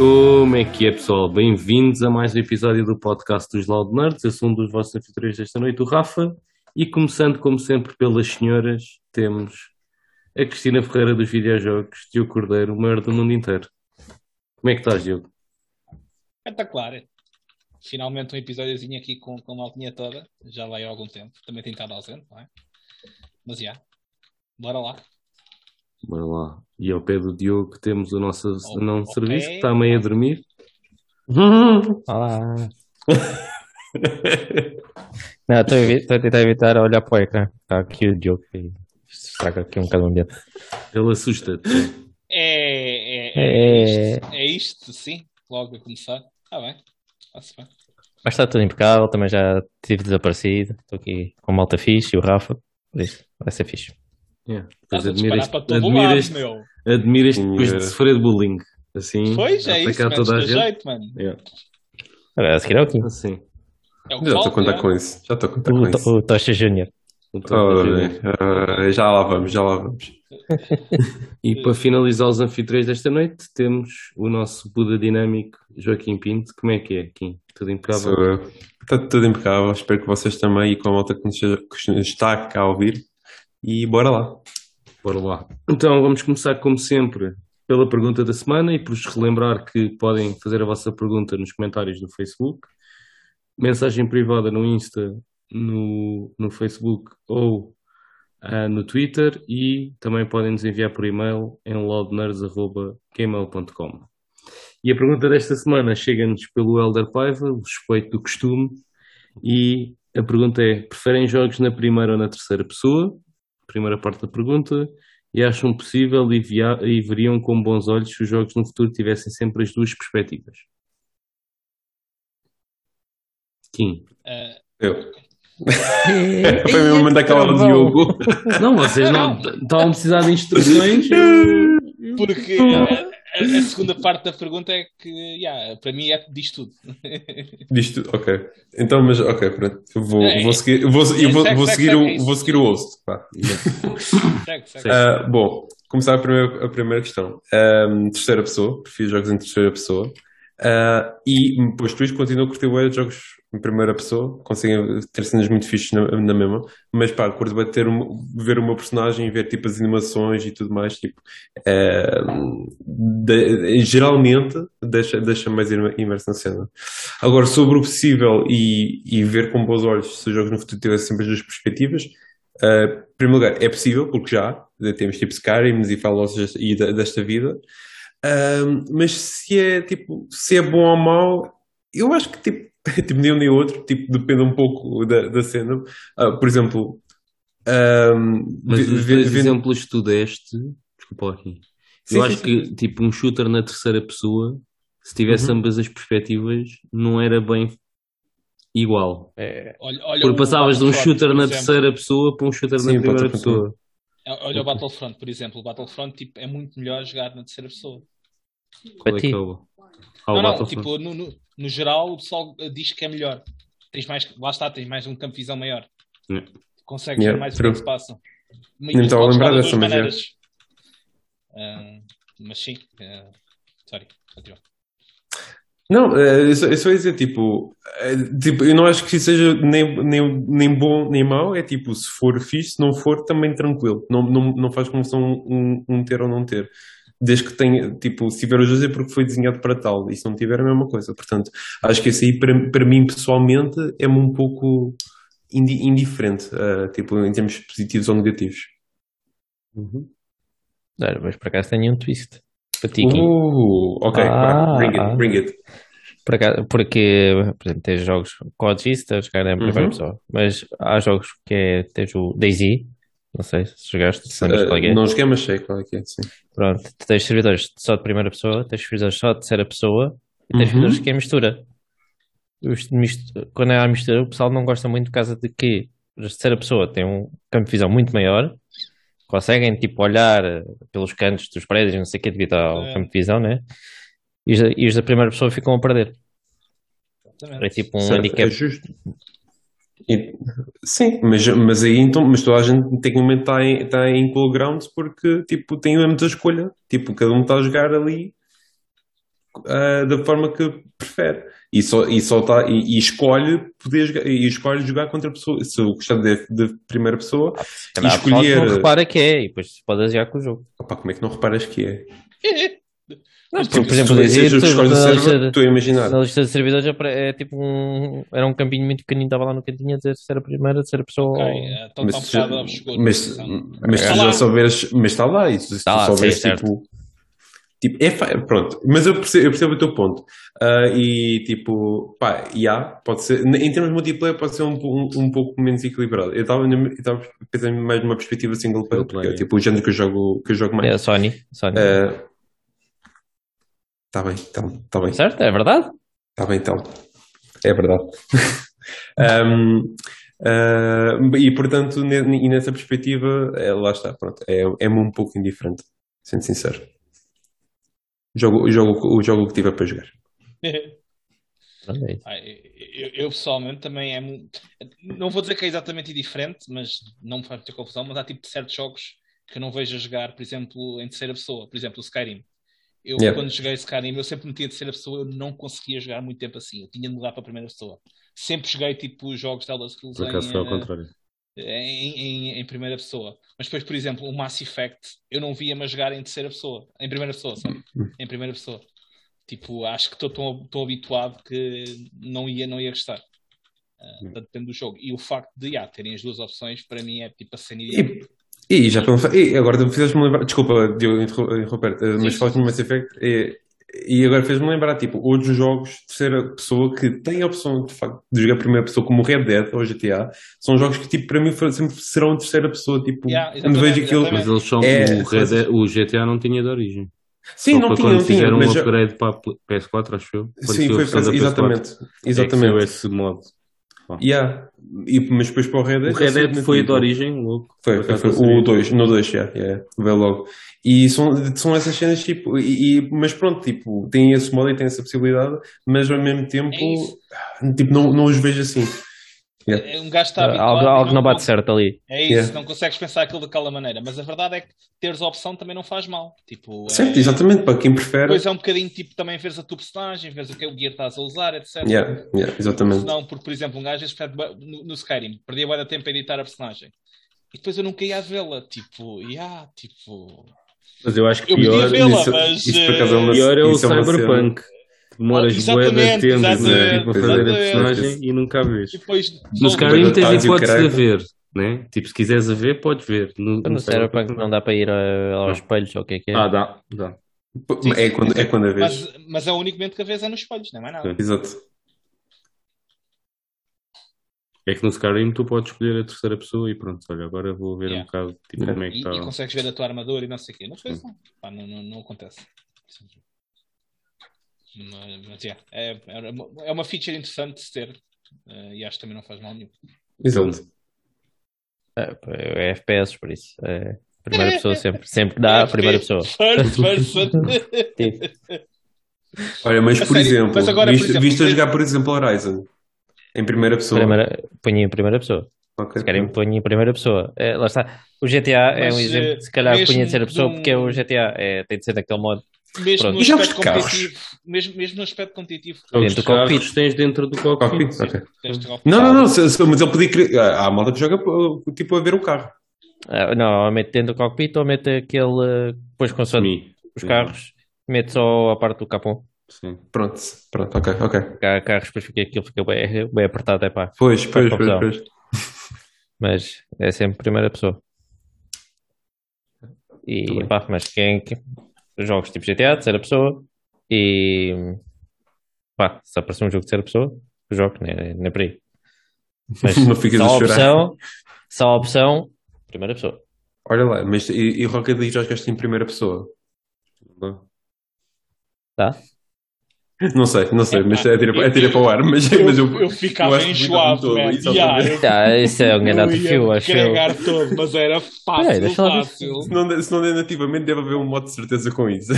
Como é que é, pessoal? Bem-vindos a mais um episódio do podcast dos Loud Nerds. Eu sou um dos vossos anfitriões desta noite, o Rafa. E começando, como sempre, pelas senhoras, temos a Cristina Ferreira dos videojogos, Diogo Cordeiro, o maior do mundo inteiro. Como é que estás, Diogo? Espetacular. Finalmente um episódiozinho aqui com, com a maltinha toda. Já vai há algum tempo. Também tem estado ausente, não é? Mas já. Bora lá. Bora lá. E ao pé do Diogo temos o nosso Oh, não ok. serviço que está meio a dormir. Olá. Não, estou a tentar evitar olhar para o ecrã. Está aqui o jogo e estraga aqui um bocado o ambiente. Ele assusta-te. É, é, é, É. isto, é isto, sim. Logo a começar. Está bem. Está-se bem. Mas está tudo impecável, também já tive desaparecido. Estou aqui com a malta fixe e o Rafa. Por isso, vai ser fixe. Yeah. Depois admiras, admiras, lado, meu. admiras depois de Yeah. sofrer de bullying. Assim, Pois, é isso. toda a gente. jeito, mano. Yeah. Agora, a seguir é o Kim. Assim. É o Já estou a contar é? com isso. Já estou a contar com O, isso. To- o Tocha Júnior. Ah, já lá vamos, já lá vamos. E para finalizar os anfitriões desta noite, temos o nosso Buda dinâmico, Joaquim Pinto. Como é que é, Kim? Tudo impecável? Sou eu. Está tudo impecável. Espero que vocês também e com a malta que nos está cá a ouvir. E bora lá. Bora lá. Então vamos começar, como sempre, pela pergunta da semana e por vos relembrar que podem fazer a vossa pergunta nos comentários do Facebook, mensagem privada no Insta, no, no Facebook ou ah, no Twitter e também podem nos enviar por e-mail em loudnerds.gmail.com. E a pergunta desta semana chega-nos pelo Elder Paiva, o suspeito do costume, e a pergunta é: preferem jogos na primeira ou na terceira pessoa? Primeira parte da pergunta e acham possível e, via- e veriam com bons olhos se os jogos no futuro tivessem sempre as duas perspectivas. Kim. Ah, Eu. Foi mesmo mandar aquela do Diogo. Não, vocês não estavam a precisar de instruções. porque a, a- a segunda parte da pergunta é que, yeah, para mim, é, diz tudo. Diz tudo. Ok. Então, mas, ok, pronto. Eu vou, É, vou seguir, eu vou, eu vou, segue, vou segue, seguir, segue o, isso. vou seguir o host. Segue. Sim. Ah, bom, começar a primeira, a primeira questão. Ahm, terceira pessoa, prefiro jogos em terceira pessoa. Ah, e posto isto, continuo a curtir de jogos em primeira pessoa, conseguem ter cenas muito fixes na, na mesma, mas pá, curto de ter ver meu personagem ver tipo as animações e tudo mais, tipo, ah, de- geralmente deixa, deixa mais imer- imerso na cena. Agora, sobre o possível e, e ver com bons olhos se os jogos no futuro tivessem sempre as duas perspectivas, Uh, em primeiro lugar, é possível, porque já temos tipo Skyrim e Fallout e desta vida, Um, mas se é tipo, se é bom ou mau, eu acho que tipo, tipo nem um nem outro, tipo, depende um pouco da, da cena. Uh, por exemplo, um, Mas os dois vendo- exemplos que tu deste, desculpa lá aqui. Sim, Eu sim, acho sim. que tipo um shooter na terceira pessoa, se tivesse Uhum. ambas as perspectivas, não era bem igual. É, Olha, olha Porque o passavas de um shooter na exemplo. terceira pessoa para um shooter Sim, na primeira pessoa. Olha o Battlefront, por exemplo. O Battlefront tipo, é muito melhor jogar na terceira pessoa. Qual é ti. que é o, ah, o não, não, tipo, no, no, no geral o pessoal eh, diz que é melhor. Tens mais, lá está, tens mais um campo de visão maior. Yeah. Consegues Yeah, ver mais o que é true. se passa. E Nem estava a lembrar dessa, mas é. Ah, mas sim, ah, sorry, continua. Não, eu só, eu dizer, tipo, eh, tipo, eu não acho que isso seja nem, nem, nem bom nem mau, é tipo, se for fixe, se não for, também tranquilo. Não, não, não faz confusão um, um ter ou não ter. Desde que tenha, tipo, se tiver os dois é porque foi desenhado para tal, e se não tiver é a mesma coisa. Portanto, acho que isso aí, para, para mim, pessoalmente, é-me um pouco indi- indiferente, eh, tipo, em termos positivos ou negativos. olha, mas por acaso tenho um twist para ti, Kim. Uh, ok, Ah. bring it, bring it. Por acaso- porque, por exemplo, tens jogos coadista, a jogar em primeira Uhum. pessoa, mas há jogos que é, tens o DayZ, não sei se jogaste, se lembras qual é é. Não joguei, mas sei qual é que é, sim. Pronto, tens servidores só de primeira pessoa, tens servidores só de terceira pessoa e tens Uhum. servidores que é mistura. Quando é a mistura, o pessoal não gosta muito por causa de que de terceira pessoa têm um campo de visão muito maior, conseguem tipo olhar pelos cantos dos prédios, não sei o que, devido ao É. campo de visão, né? E os, da- e os da primeira pessoa ficam a perder. É tipo um Certo, handicap. é justo. E- sim, mas, mas aí então, mas toda a gente tecnicamente está em, está em equal grounds porque tipo, tem a mesma escolha. Tipo, cada um está a jogar ali ah, da forma que prefere. E, só, e, só tá, e, e escolhe poder jogar, e escolhe jogar contra a pessoa. Se eu gostar de, de primeira pessoa, calhar E escolher- não repara que é, e depois pode jogar com o jogo. opá, como é que não reparas que é? Não, Tipo, por exemplo, se tu o o na server, lista, a imaginar. na lista de servidores apare- é tipo um. Era um campinho muito pequenino, estava lá no cantinho a dizer se era a primeira, se era a pessoa. Ok, eh, então Mas, está um obscuro. mas, mas Está tu já souberes, mas está lá, e se Está tu lá, souberes, sim, certo. Tipo, é pronto, mas eu percebo, eu percebo o teu ponto, Ah, e tipo, pá, e há, pode ser, em termos de multiplayer pode ser um, um, um pouco menos equilibrado, eu estava pensando mais numa perspectiva single player, porque é tipo o género que eu jogo, que eu jogo É mais. a Sony. Sony. Está bem, está tá bem. Certo? É verdade? Está bem, então. É verdade. Ahm, ah, e portanto, e nessa perspectiva, é, lá está, pronto, é, é-me um pouco indiferente, sendo sincero. Jogo, o jogo, o jogo que tiver para jogar. Ah, Eu, eu, pessoalmente também é muito. Não vou dizer que é exatamente diferente, mas não me faz muita confusão. Mas há tipo certos jogos que eu não vejo a jogar, por exemplo, em terceira pessoa. Por exemplo, o Skyrim. Eu, Yeah. quando joguei Skyrim, eu sempre metia terceira pessoa, eu não conseguia jogar muito tempo assim. Eu tinha de mudar para a primeira pessoa. Sempre joguei tipo jogos de Elder Scrolls Por acaso foi ao em, contrário. Em, em, em primeira pessoa. Mas depois, por exemplo, o Mass Effect, eu não via-me a jogar em terceira pessoa. Em primeira pessoa, sabe? Em primeira pessoa. Tipo, acho que estou tão, tão habituado que não ia, não ia gostar. Portanto, depende do jogo. E o facto de já, terem as duas opções, para mim é tipo a cena ideal. E, e já para e agora fizeste-me lembrar, desculpa, Diogo, interro- interromper, eh, mas falaste no Mass Effect e, e agora fez-me lembrar, tipo, outros jogos de terceira pessoa que têm a opção de facto de jogar primeira pessoa, como o Red Dead ou GTA, são jogos que, tipo, para mim sempre serão de terceira pessoa, tipo, Yeah, quando vejo aquilo. Mas eles são. É, o, Red Dead- o GTA não tinha de origem. Sim, Só não foi tinha, quando não tinha, fizeram mas um já- upgrade para a Pl- PS4, acho eu. Sim, foi exatamente, PS4, É que exatamente. saiu esse modo. Yeah. E, mas depois para o Red Dead. O Red Dead foi de origem, louco. Foi, foi, foi. O 2, no 2, já, yeah, veio logo. E são, são essas cenas, tipo, e, e- mas pronto, tipo, tem esse modo e tem essa possibilidade, mas ao mesmo tempo, É tipo, não, não os vejo assim. Yeah. É Um gajo está habituado Algo, algo não bate consegue- certo ali. É isso, Yeah. não consegues pensar aquilo daquela maneira. Mas a verdade é que teres a opção também não faz mal. Tipo, é- Certo, exatamente, para quem prefere. Depois é um bocadinho tipo também veres a tua personagem, veres o que o gear estás a usar, etc. Yeah, yeah, exatamente. Não, porque, por exemplo, um gajo no, no Skyrim, perdia bué de tempo a editar a personagem. E depois eu nunca ia vê-la, tipo, yeah, tipo. Mas eu acho que Eu pior, vê-la, mas. isso por acaso é uma- eh, pior é o é Cyberpunk. Demoras Oh, exatamente, tempo exatamente, tipo, a fazer a personagem e nunca a vês. E depois. No Skyrim tens e hipótese de ver, né? Tipo, se quiseres a ver, podes ver. No, No Cyberpunk não dá para ir a- aos espelhos ou o que é que é. Ah, dá, dá. Sim, É sim, quando, é quando a vez. Mas, mas é o único momento que a vez é nos espelhos, não é mais nada. Sim. Exato. É que no Skyrim tu podes escolher a terceira pessoa e pronto, olha, agora vou ver um Yeah. bocado tipo, como é que E, está. e consegues ver a tua armadura e não sei o quê. Não fez, não. Pá, não, não, não acontece. Mas, mas, yeah, é, é uma- é uma feature interessante de se ter. eh, e acho que também não faz mal nenhum. Exato. É, é FPS, por isso. É, primeira pessoa sempre. Sempre que dá, a primeira pessoa. First person. Olha, mas por sério, exemplo, mas agora, por viste, exemplo, viste a jogar, por exemplo, Horizon em primeira pessoa. primeira, ponho em primeira pessoa. Ok. Se querem, ponho em primeira pessoa. É, lá está. O GTA é Mas, um eh, exemplo. Se calhar mesmo ponho em terceira pessoa um- porque é o GTA. É, tem de ser daquele modo. Mesmo Pronto. no jogos aspecto de carros? competitivo. Mesmo, mesmo no aspecto competitivo. Jogos Dentro de do cockpit. tens dentro do cockpit. Cockpit? Ok. tens de- Não, não, não, se- se- mas ele podia querer. Há há malta que joga tipo a ver o carro. Ah, não, ou mete dentro do cockpit ou mete aquele. Depois, com os carros, mete só a parte do capão. Sim. Pronto, pronto, ok, ok. Há carros, depois fica aquilo, fica bem, bem apertado. É pá. Pois, pois, pois, pois. Mas é sempre primeira pessoa. E pá, mas quem, quem- jogos tipo GTA, terceira pessoa e pá, se aparecer um jogo de terceira pessoa, eu jogo, nem, nem por aí. Mas Não ficas só a opção, só a opção, primeira pessoa. Olha lá, mas e, e Rocket League jogaste em primeira pessoa? Tá? Não sei, não sei, mas é tira, é tira para o ar. Mas, Eu, mas eu, eu ficava que enjoado, todo, man. Yeah, eu- Ah, isso é um grande eu desafio, acho eu. carregar todo, mas era fácil, Peraí, fácil. Se não, der- se não der nativamente, deve haver um modo de certeza com isso.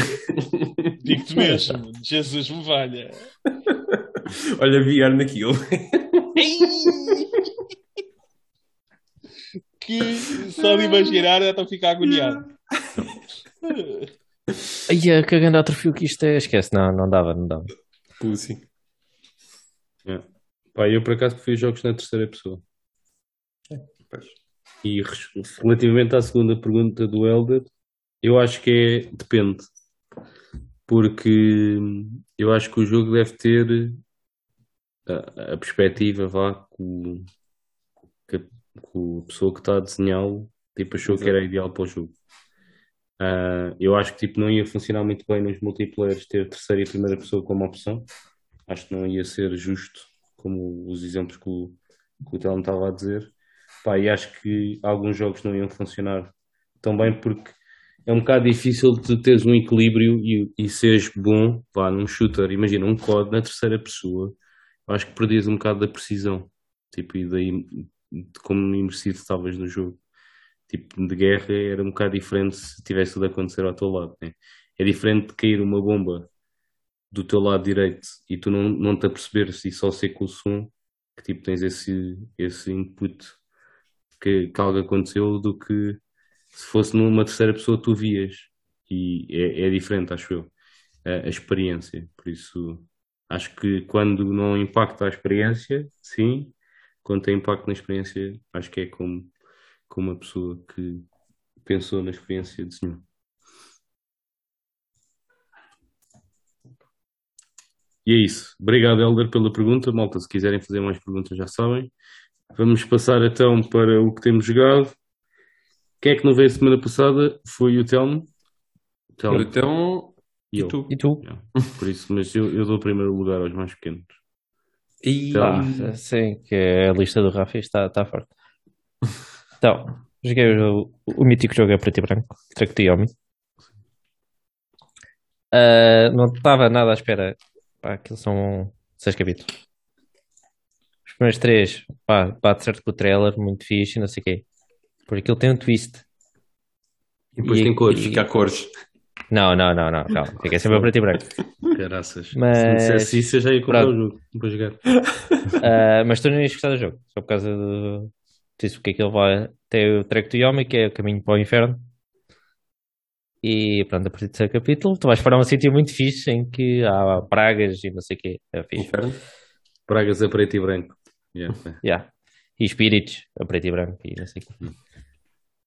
Digo-te mesmo, Jesus me valha. Olha, VR naquilo. que só de imaginar já estou a ficar agoniado. Ai, a cagando atrofio que isto é, esquece, não, não dava, não dava. Pussy. Pá, eu por acaso prefiro jogos na terceira pessoa. Pois. E relativamente à segunda pergunta do Elder, eu acho que é depende. Porque eu acho que o jogo deve ter a, a perspectiva, vá, que, o- que a, que a pessoa que está a desenhá-lo tipo, achou que era ideal para o jogo. Ah, eu acho que tipo, não ia funcionar muito bem nos multiplayers ter terceira e primeira pessoa como opção. Acho que não ia ser justo, como os exemplos que o, que o Telmo estava a dizer. Pá, e acho que alguns jogos não iam funcionar tão bem porque é um bocado difícil de teres um equilíbrio e, e seres bom, vá, num shooter. Imagina, um COD na terceira pessoa, acho que perdias um bocado da precisão, tipo, e daí de como imersivo estavas no jogo. Tipo, de guerra era um bocado diferente se tivesse tudo a acontecer ao teu lado, né? É diferente de cair uma bomba do teu lado direito e tu não, não te aperceberes e só ser com o som que tipo tens esse, esse input que, que algo aconteceu do que se fosse numa terceira pessoa tu vias e é, é diferente, acho eu, a, a experiência. Por isso acho que quando não impacta a experiência, sim, quando tem impacto na experiência, acho que é como, como uma pessoa que pensou na experiência de senhor. E é isso. Obrigado, Helder, pela pergunta. Malta, se quiserem fazer mais perguntas, já sabem. Vamos passar então para o que temos jogado. Quem é que não veio a semana passada? Foi o Telmo. O Telmo e e eu. tu? E tu? Yeah. Por isso, mas eu, eu dou o primeiro lugar aos mais pequenos. E... Ah, sim, que a lista do Rafa está, está forte. Então, joguei o, o mítico jogo a preto e branco, Track to Yomi. Ah, não estava nada à espera. Pá, aquilo são seis capítulos. Os primeiros três, pá, bate certo com o trailer, muito fixe, não sei o quê. Porque aquilo tem um twist. E depois E- tem cores. e- Fica a cores. Não, não, não, não, calma. Fiquei sempre a preto e branco. Caraças. Mas- Se me dissesse isso, eu já ia comprar Pronto. o jogo para jogar. Ah, mas tu não ias gostar do jogo, só por causa do. Disso, porque aquilo vai. Tem o Trek to Yomi, que é o caminho para o inferno. E pronto, a partir do seu capítulo, tu vais para um sítio muito fixe em que há pragas e não sei o quê. É fixe. Inferno. Pragas a preto e branco. Yeah. Yeah. E espíritos, a preto e branco e não sei o quê.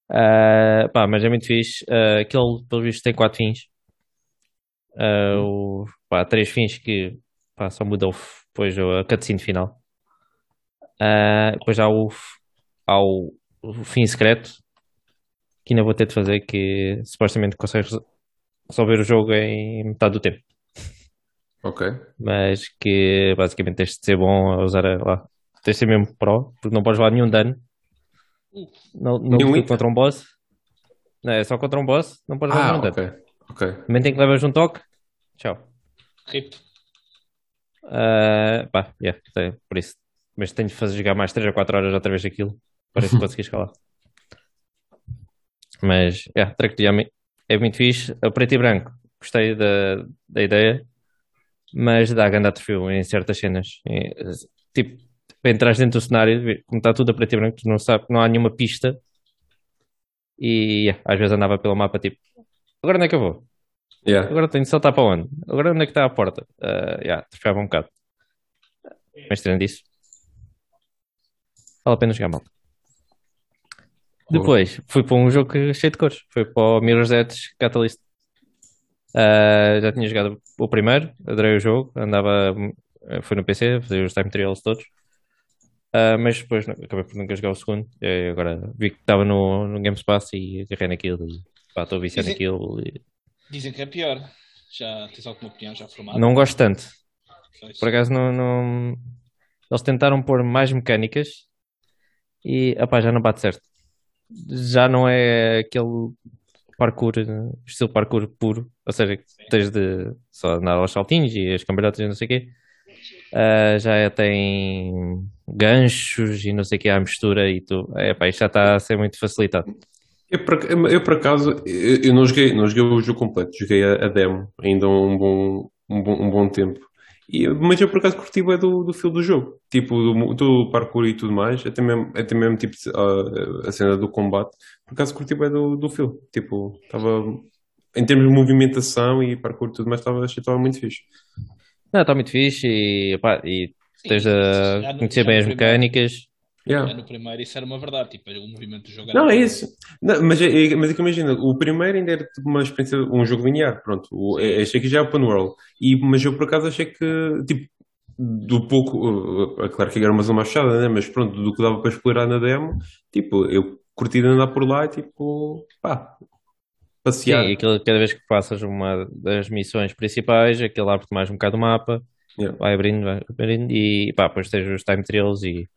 Ah, pá, mas é muito fixe. Ah, aquele, pelo visto, tem quatro fins. Ah, o, pá, três fins que pá, só mudam depois a cutscene final. Ah, depois há o, há o, o fim secreto que ainda vou ter de fazer que supostamente consegues resolver o jogo em metade do tempo. Ok. Mas que basicamente tens de ser bom a usar a, lá. Tens de ser mesmo pro, porque não podes levar nenhum dano. Não, não Nenhum contra um boss. Não, é só contra um boss, não podes levar Ah, nenhum dano. ok. Ok. No momento em que levas um toque, tchau. Rip. Ah, pá, yeah, tem- por isso. Mas tenho de fazer jogar mais 3 ou 4 horas outra vez aquilo para conseguir escalar. Mas, yeah, Track to Yami é muito fixe. A preto e branco, gostei da, da ideia, mas dá grande atrofio em certas cenas. E, tipo, para entrar dentro do cenário, como está tudo a preto e branco, tu não sabe, não há nenhuma pista. E yeah, às vezes andava pelo mapa tipo, agora onde é que eu vou? Yeah. Agora tenho de saltar para onde? Agora onde é que está a porta? Uh, yeah, atrofiava um bocado. Mas tirando isso, vale a pena jogar mal. Depois fui para um jogo cheio de cores. Foi para o Mirror's Edge Catalyst. Uh, já tinha jogado o primeiro, adorei o jogo, andava, uh, foi no PC, fazia os time trials todos. Uh, mas depois não- acabei por nunca jogar o segundo. Agora vi que estava no, no Game Pass e agarrei naquilo e pá, estou viciado Dizem- naquilo. e Dizem que é pior. Já tens alguma opinião já formada? Não gosto tanto. Pois. Por acaso não, não- Eles tentaram pôr mais mecânicas e apá, já não bate certo. Já não é aquele parkour, eh, estilo parkour puro, ou seja, que tens de só andar aos saltinhos e as cambalhotas e não sei o quê. Ah, já é- tem ganchos e não sei o quê à mistura e tu, é, pá, isto já está a ser muito facilitado. Eu por, eu, por acaso, eu, eu não joguei, não joguei o jogo completo, joguei a, a demo ainda um bom, um bom, um bom tempo. E, mas eu por acaso curti bué do, do feel do jogo, tipo do, do parkour e tudo mais, até mesmo, até mesmo tipo a, a cena do combate. Por acaso curti bué do, do feel, tipo, estava em termos de movimentação e parkour e tudo mais, estava, achei estava muito fixe. Não, está muito fixe e, pá, e tens a conhecer bem as mecânicas. Yeah. Já no primeiro isso era uma verdade, tipo, o movimento do jogo era Não, é isso. Não, mas, é, é- mas é que imagina, o primeiro ainda era tipo uma experiência, um jogo linear, pronto. O, é- achei que já é open world. E, mas eu por acaso achei que, tipo, do pouco, é claro que era uma zona fechada, né? Mas pronto, do que dava para explorar na demo, tipo, eu curti de andar por lá e tipo, pá, Sim, passear. e aquilo, cada vez que passas uma das missões principais, aquilo abre-te mais um bocado o mapa, Yeah. vai abrindo, vai abrindo e pá, depois tens os time trails e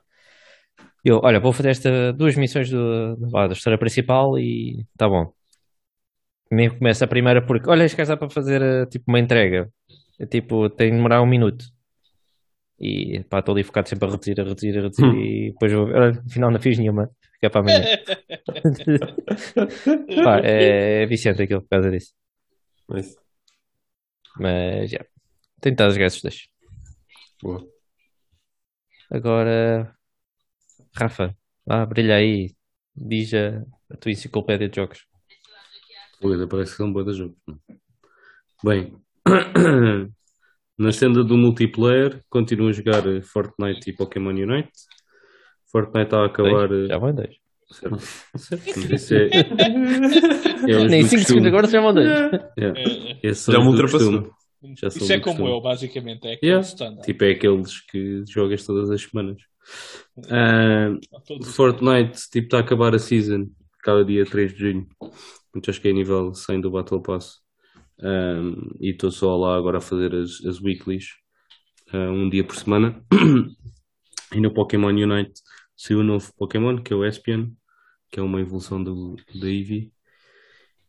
eu, olha, vou fazer esta duas missões do, do- da história principal e tá bom. Nem começa a primeira porque, olha, dá para fazer eh, tipo uma entrega. É, tipo, tem de demorar um minuto. E pá, estou ali focado sempre a reduzir, a reduzir, a reduzir Hum. e depois vou, olha, afinal não fiz nenhuma. Fica para amanhã. Pá, é, é viciante aquilo por causa disso. Mas, Mas já. Tentar jogar esses dois. boa. Agora, Rafa, vá, brilha aí. Diz a, a tua enciclopédia de jogos. Coisa, parece que são boa de jogo. Bem, na senda do multiplayer, continuo a jogar Fortnite e Pokémon Unite. Fortnite está a acabar. Dois? Já vão dois. Certo, certo, isso é, é Nem do 5 costume. segundos agora já vão dois. Yeah. É, Esses são Já me ultrapassou. Isso é como costume. eu, basicamente, é aquele Yeah. standard. Tipo, é aqueles que jogas todas as semanas. Ah, os- Fortnite, tipo, está a acabar a season, cada dia 3 de junho. Portanto, acho que é nível 100 do Battle Pass. Um, e estou só lá agora a fazer as, as weeklies, uh, um dia por semana. e no Pokémon Unite saiu um novo Pokémon, que é o Espion, que é uma evolução do, da Eevee.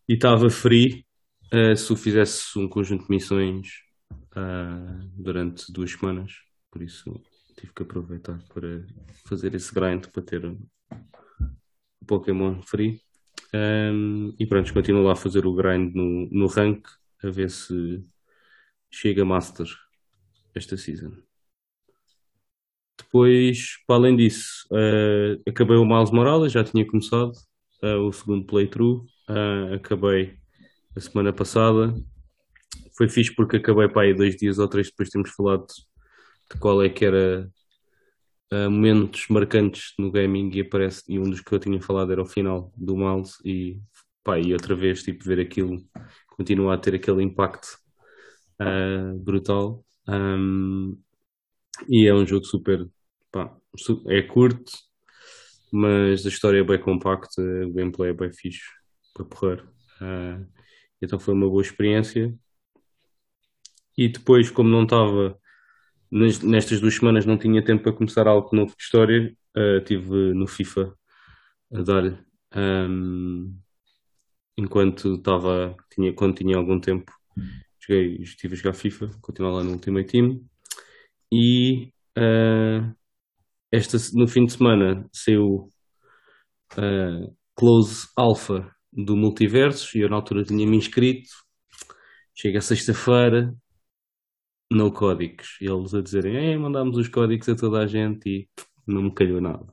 E estava free uh, se eu fizesse um conjunto de missões uh, durante duas semanas. Por isso tive que aproveitar para fazer esse grind para ter um Pokémon free. Um, e pronto, continuo lá a fazer o grind no, no rank a ver se chega Master esta season. Depois, para além disso, uh, acabei o Miles Morales, já tinha começado uh, o segundo playthrough. Uh, acabei a semana passada. Foi fixe porque acabei para aí dois dias ou três depois de termos falado qual é que era uh, momentos marcantes no gaming e aparece e um dos que eu tinha falado era o final do Miles e pá, e outra vez tipo ver aquilo continua a ter aquele impacto uh, brutal. Um, e é um jogo super pá, é curto mas a história é bem compacta o gameplay é bem fixe para porrer. Uh, então foi uma boa experiência. E depois como não estava nestas duas semanas não tinha tempo para começar algo novo de história. Uh, tive no FIFA a dar um, enquanto estava tinha, quando tinha algum tempo joguei, estive a jogar FIFA, continuar lá no Ultimate Team e uh, esta, no fim de semana saiu uh, Close Alpha do Multiversos e eu na altura tinha-me inscrito. Chega sexta-feira, no códigos. Eles a dizerem, é, mandámos os códigos a toda a gente e não me calhou nada.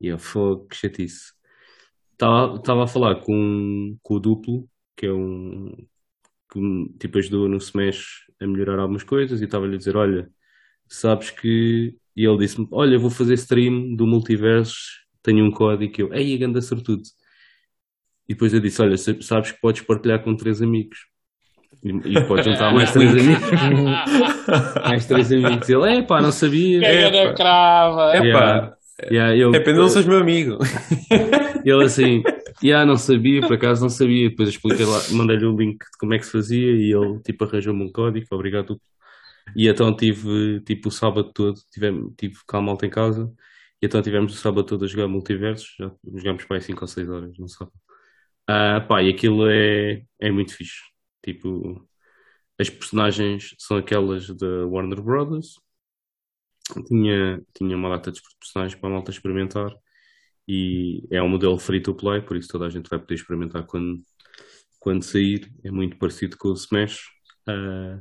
E eu, fogo, que chatice. Estava a falar com, com o Duplo, que é um que me, tipo ajudou no Smash a melhorar algumas coisas e estava-lhe a dizer, olha, sabes que... E ele disse-me, olha, vou fazer stream do Multiversos, tenho um código e eu, ei, ganda sortudo. E depois eu disse, olha, sa- sabes que podes partilhar com três amigos. E, e podes juntar mais três amigos. mais três amigos. Ele, é pá, não sabia. Pega Epá. da crava. É pá, Yeah, eu, é pena não seres meu amigo. ele assim, yeah, não sabia, por acaso não sabia. Depois expliquei lá, mandei-lhe o link de como é que se fazia e ele tipo arranjou-me um código, obrigado. E então tive tipo o sábado todo, tivemos, tive calma alta em casa, e então tivemos o sábado todo a jogar multiversos, já jogámos para aí 5 ou 6 horas, não sabe. Ah, pá, e aquilo é, é muito fixe. Tipo, as personagens são aquelas da Warner Brothers. Tinha, tinha uma data de personagens para a malta experimentar e é um modelo free to play, por isso toda a gente vai poder experimentar quando, quando sair. É muito parecido com o Smash, ah,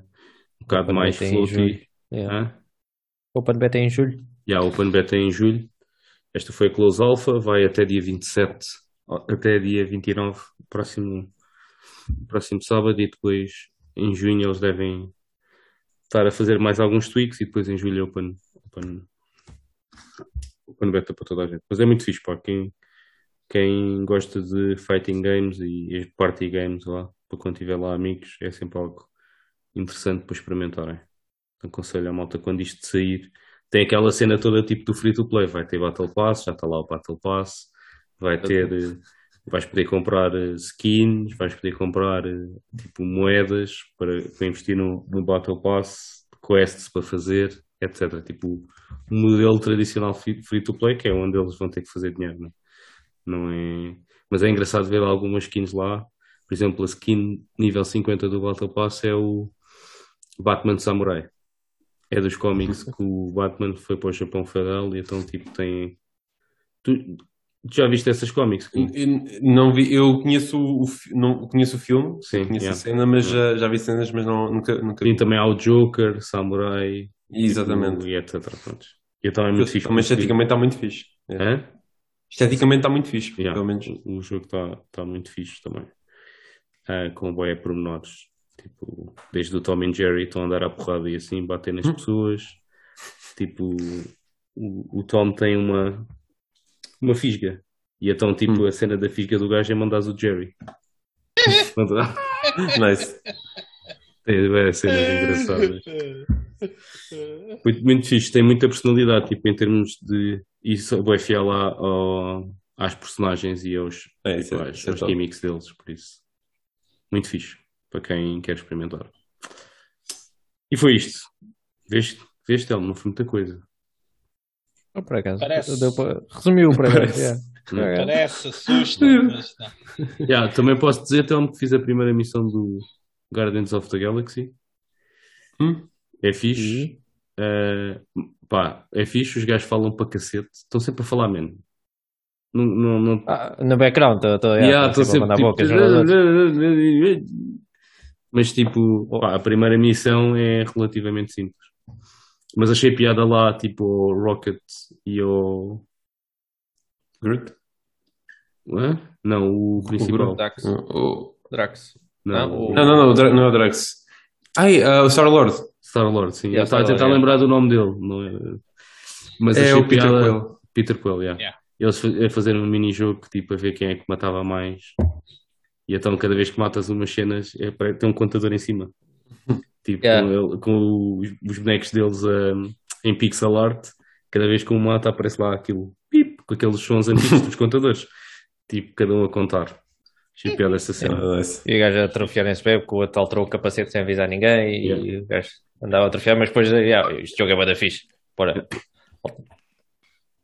um bocado Open mais floaty. Yeah. Open Beta em julho. A Open Beta é em julho. Esta foi a Close Alpha, vai até dia 27, ó, até dia 29, próximo próximo sábado e depois em junho eles devem estar a fazer mais alguns tweaks e depois em julho open, open, open beta para toda a gente. Mas é muito fixe, pá, quem, quem gosta de fighting games e party games lá, para quando tiver lá amigos, é sempre algo interessante para experimentarem. Aconselho a malta quando isto sair. Tem aquela cena toda tipo do free to play, vai ter Battle Pass, já está lá o Battle Pass, vai ter, vais poder comprar eh, skins, vais poder comprar eh, tipo moedas para, para investir no, no Battle Pass, quests para fazer, etc. Tipo, o modelo tradicional free to play, que é onde eles vão ter que fazer dinheiro, não, é? não é? Mas é engraçado ver algumas skins lá. Por exemplo, a skin nível 50 do Battle Pass é o Batman Samurai. É dos cómics que o Batman foi para o Japão Federal e então tipo tem. Tu, já viste essas cómics? Não vi, eu conheço o, não, conheço o filme, Sim, conheço yeah. a cena, mas já, já vi cenas, mas não, nunca, nunca vi. E também há o Joker, Samurai Exatamente. tipo, e etc. Pronto. E então é muito fixe. Mas esteticamente está muito fixe. É. Esteticamente está muito fixe, Yeah. pelo menos. O jogo está tá muito fixe também. Ah, com boé pormenores. Tipo, desde o Tom and Jerry estão a andar à porrada e assim, bater nas pessoas. Tipo, o, o Tom tem uma, uma fisga. E então, tipo, a cena da fisga do gajo é mandares o Jerry. Mandar- Nice. Tem várias cenas engraçadas. Muito, muito fixe, tem muita personalidade, tipo, em termos de. E só vai fiel lá ao- às personagens e aos, É, tipo, isso é- aos, isso é aos gimmicks deles, por isso. Muito fixe, para quem quer experimentar. E foi isto. Veste, veste Telmo, não foi muita coisa. Oh, por acaso. Parece. Deu para- Resumiu para Parece. yeah. É. Parece, assusta, mas não. Yeah, também posso dizer, Telmo, que fiz a primeira missão do Guardians of the Galaxy. Hum? É fixe. Eh, pá, é fixe, os gajos falam para cacete. Estão sempre a falar mesmo. Não, não, não, Ah, no background, estou Yeah, a tô sempre, mandar tipo, aos outros. Mas tipo, pá, a primeira missão é relativamente simples. Mas achei piada lá, tipo, o Rocket e o. Groot? Hã? Não, o principal. Drax. O- Drax. Não, Não, o o- Não, não, não, o Dra- não é o Drax. Ai, ah, o Star-Lord. Star-Lord, sim. Yeah, Eu estava a tentar lembrar do nome dele, não é? Mas É achei o Peter piada. Quill. Peter Quill, yeah. Yeah. Eles a fazer um mini-jogo tipo a ver quem é que matava mais. E então cada vez que matas umas cenas é, para- tem um contador em cima. Tipo, Yeah. com, ele- com os, os bonecos deles um, em pixel art, cada vez que um mata aparece lá aquilo, pip, com aqueles sons antigos dos contadores. Tipo, cada um a contar. Achei piada essa cena. E o gajo a atrofiar-se bem, porque o outro alterou o capacete sem avisar ninguém e Yeah. o gajo andava a atrofiar, mas depois, yeah, este jogo é bué da fixe. Bora.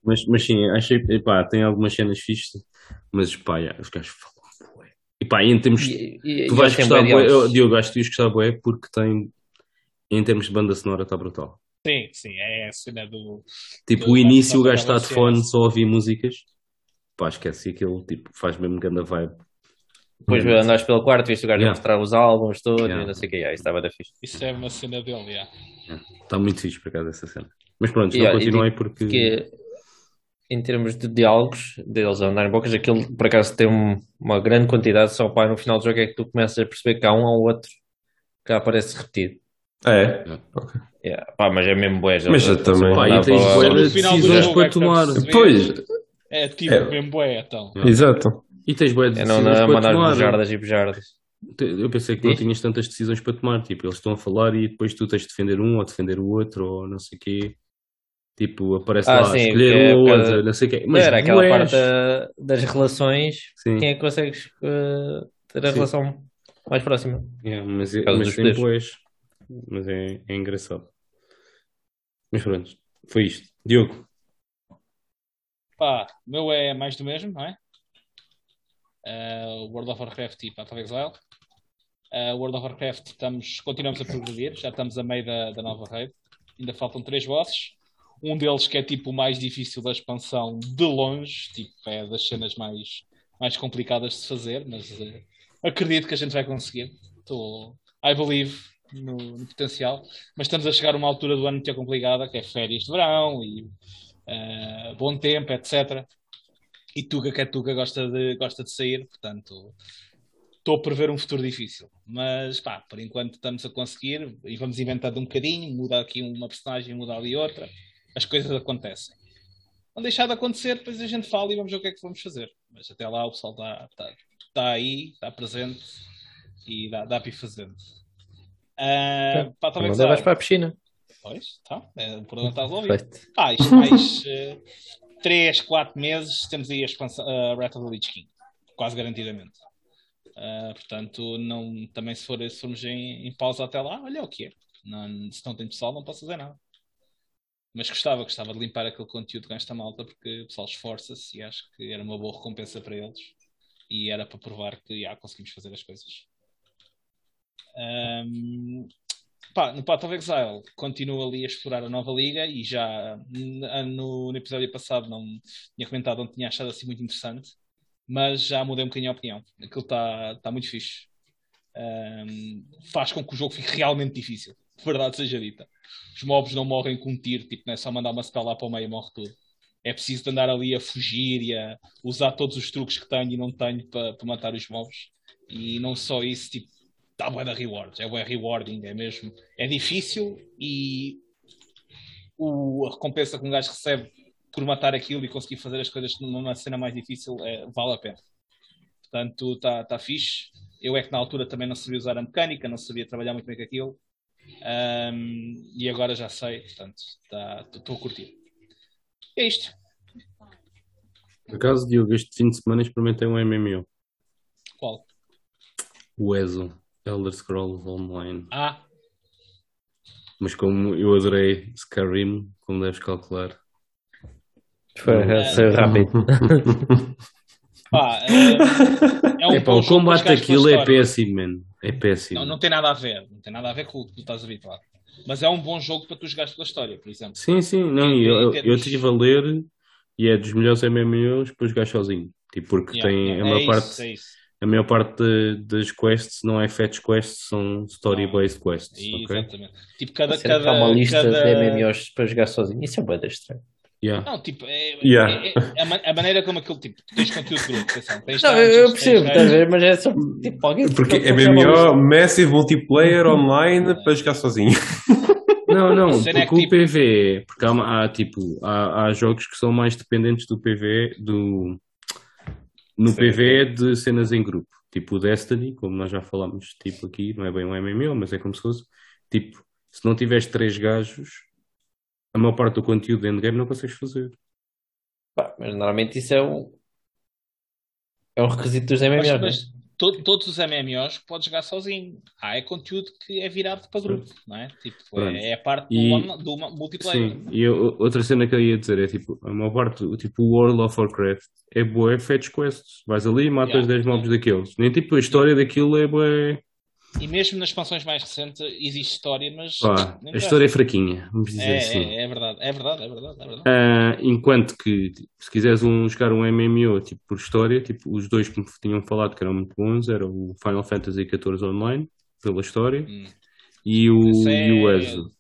Mas, mas sim, achei, epá, tem algumas cenas fixas, mas pá, yeah, os gajos falam. E pá, em termos E, e, Tu e vais gostar, bué eu. Diogo, acho que tu ias gostar bué porque tem, em termos de banda sonora, está brutal. Sim, sim, é a cena do. Tipo, Do o início o gajo está de fone só ouvir músicas. Pá, esquece aquilo, tipo, faz mesmo grande vibe. Depois andaste pelo quarto, viste o gajo Yeah. mostrar os álbuns todos Yeah. e não sei o que. Yeah, isso estava da fixe. Isso é uma cena dele, yeah. Está muito fixe por acaso essa cena. Mas pronto, Yeah, não continuei digo porque. Em termos de diálogos, deles a andarem bocas, aquilo por acaso tem um- uma grande quantidade, só pá, no final do jogo é que tu começas a perceber que há um ou outro que aparece repetido. Ah, é? Yeah, pá, mas é mesmo já- Mas eu também. Pá, e tens do decisões para é tomar. Pois, É tipo É. mesmo bué, então. Exato. E tens bué de É não decisões a para mandar tomar. bujardas e bujardas. Eu pensei que não tinhas tantas decisões para tomar. Tipo, eles estão a falar e depois tu tens de defender um ou defender o outro ou não sei o quê. Tipo, aparece Ah, lá sim, escolher por outro, causa- não sei o quê. Mas Mas era aquela bués. parte da- das relações, Sim. quem é que consegues eh, ter a Sim. relação mais próxima? Yeah, mas é, mas dos tem poderes. pois. Mas é, é engraçado. Mas pronto, foi isto. Diogo, Pá, o meu é mais do mesmo, não é? Uh, World of Warcraft e Path of Exile. Uh, World of Warcraft estamos, continuamos a progredir, já estamos a meio da, da nova raid. Ainda faltam três bosses. Um deles que é tipo o mais difícil da expansão de longe, tipo, é das cenas mais, mais complicadas de se fazer, mas uh, acredito que a gente vai conseguir. Tô, I believe no, no potencial. Mas estamos a chegar a uma altura do ano muito complicada, que é férias de verão e uh, bom tempo, etc. E Tuga, que é Tuga, gosta de, gosta de sair, portanto, estou a prever um futuro difícil. Mas pá, por enquanto estamos a conseguir e vamos inventando um bocadinho, muda aqui uma personagem, muda ali outra, as coisas acontecem. Quando deixar de acontecer, depois a gente fala e vamos ver o que é que vamos fazer. Mas até lá o pessoal está tá, tá aí, está presente e dá, dá para ir fazendo. Uh, pá, Não vais para a piscina. Pois, tá. É, o problema está resolvido. Pá, isto mais uh, 3, 4 meses temos aí a expansão uh, Wrath of the Lich King. Quase garantidamente. Uh, portanto, não, também se, for, se formos em, em, pausa até lá, olha o que é. Não, se não tem pessoal, não posso fazer nada. Mas gostava, gostava de limpar aquele conteúdo com esta malta porque o pessoal esforça-se e acho que era uma boa recompensa para eles e era para provar que já conseguimos fazer as coisas. Um, pá, no Path of Exile continuo ali a explorar a nova liga e já no, no episódio passado não tinha comentado onde tinha achado assim muito interessante mas já mudei um bocadinho a opinião. Aquilo está tá muito fixe. Um, faz com que o jogo fique realmente difícil, verdade seja dita. Os mobs não morrem com um tiro, tipo, não é só mandar uma spell lá para o meio e morre tudo. É preciso andar ali a fugir e a usar todos os truques que tenho e não tenho para, para matar os mobs. E não só isso, tipo, dá boa da rewards. É boa rewarding, é mesmo. É difícil e o, a recompensa que um gajo recebe por matar aquilo e conseguir fazer as coisas numa cena mais difícil é, vale a pena. Portanto, está tá fixe. Eu é que na altura também não sabia usar a mecânica, não sabia trabalhar muito bem com aquilo. Um, e agora já sei, portanto, estou tá, a curtir. É isto. Por acaso, Diogo, este fim de semana experimentei um MMO. Qual? O ESO, Elder Scrolls Online. Ah! Mas como eu adorei Skyrim, como deves calcular, foi, saiu rápido. Pá, é, é um Epá, o combate daquilo é péssimo, mano. É péssimo. Não, não tem nada a ver. Não tem nada a ver com o que tu estás habituado. Mas é um bom jogo para tu jogares pela história, por exemplo. Sim, sim. Não, eu, estive a ler e é dos melhores MMOs para jogar sozinho. Tipo, porque yeah, tem yeah, a maior é parte. Isso, é isso. A maior parte das quests não é fetch quests, são story-based quests. Exatamente. Okay? Tipo, cada, cada, uma lista cada... de MMOs para jogar sozinho. Isso é bem estranho. Yeah. Não, tipo, é, yeah. é, é, a, a, maneira como aquilo, tipo, tens conteúdo grupo, atenção, tens Não, eu percebo, estás a ver, mas é só, tipo, alguém... Porque é MMO, Massive Multiplayer Online para jogar sozinho. Não, não, porque é que, o tipo... PV, porque há, há tipo, há, há, jogos que são mais dependentes do PV, do... No Sim. PV de cenas em grupo, tipo o Destiny, como nós já falámos, tipo aqui, não é bem um MMO, mas é como se fosse, tipo, se não tiveres três gajos, a maior parte do conteúdo de endgame não consegues fazer. Pá, mas normalmente isso é um, é um requisito dos MMOs. Mas, mas né? to, todos os MMOs podes jogar sozinho. Há é conteúdo que é virado para grupo, não é? Tipo, é, é, a parte e, do, do, multiplayer. Sim, e eu, outra cena que eu ia dizer é tipo, a maior parte, tipo, o World of Warcraft é boa, é fetch quests. Vais ali e matas yeah, 10 mobs yeah. daqueles. Nem tipo a história daquilo é boa. E mesmo nas expansões mais recentes existe história, mas. Pá, a história é fraquinha, vamos dizer é, assim. É, é, verdade, é verdade, é verdade. É verdade. Uh, enquanto que, se quiseres um, jogar um MMO tipo, por história, tipo, os dois que me tinham falado que eram muito bons eram o Final Fantasy XIV Online, pela história, hum. e o, é... e o ESO.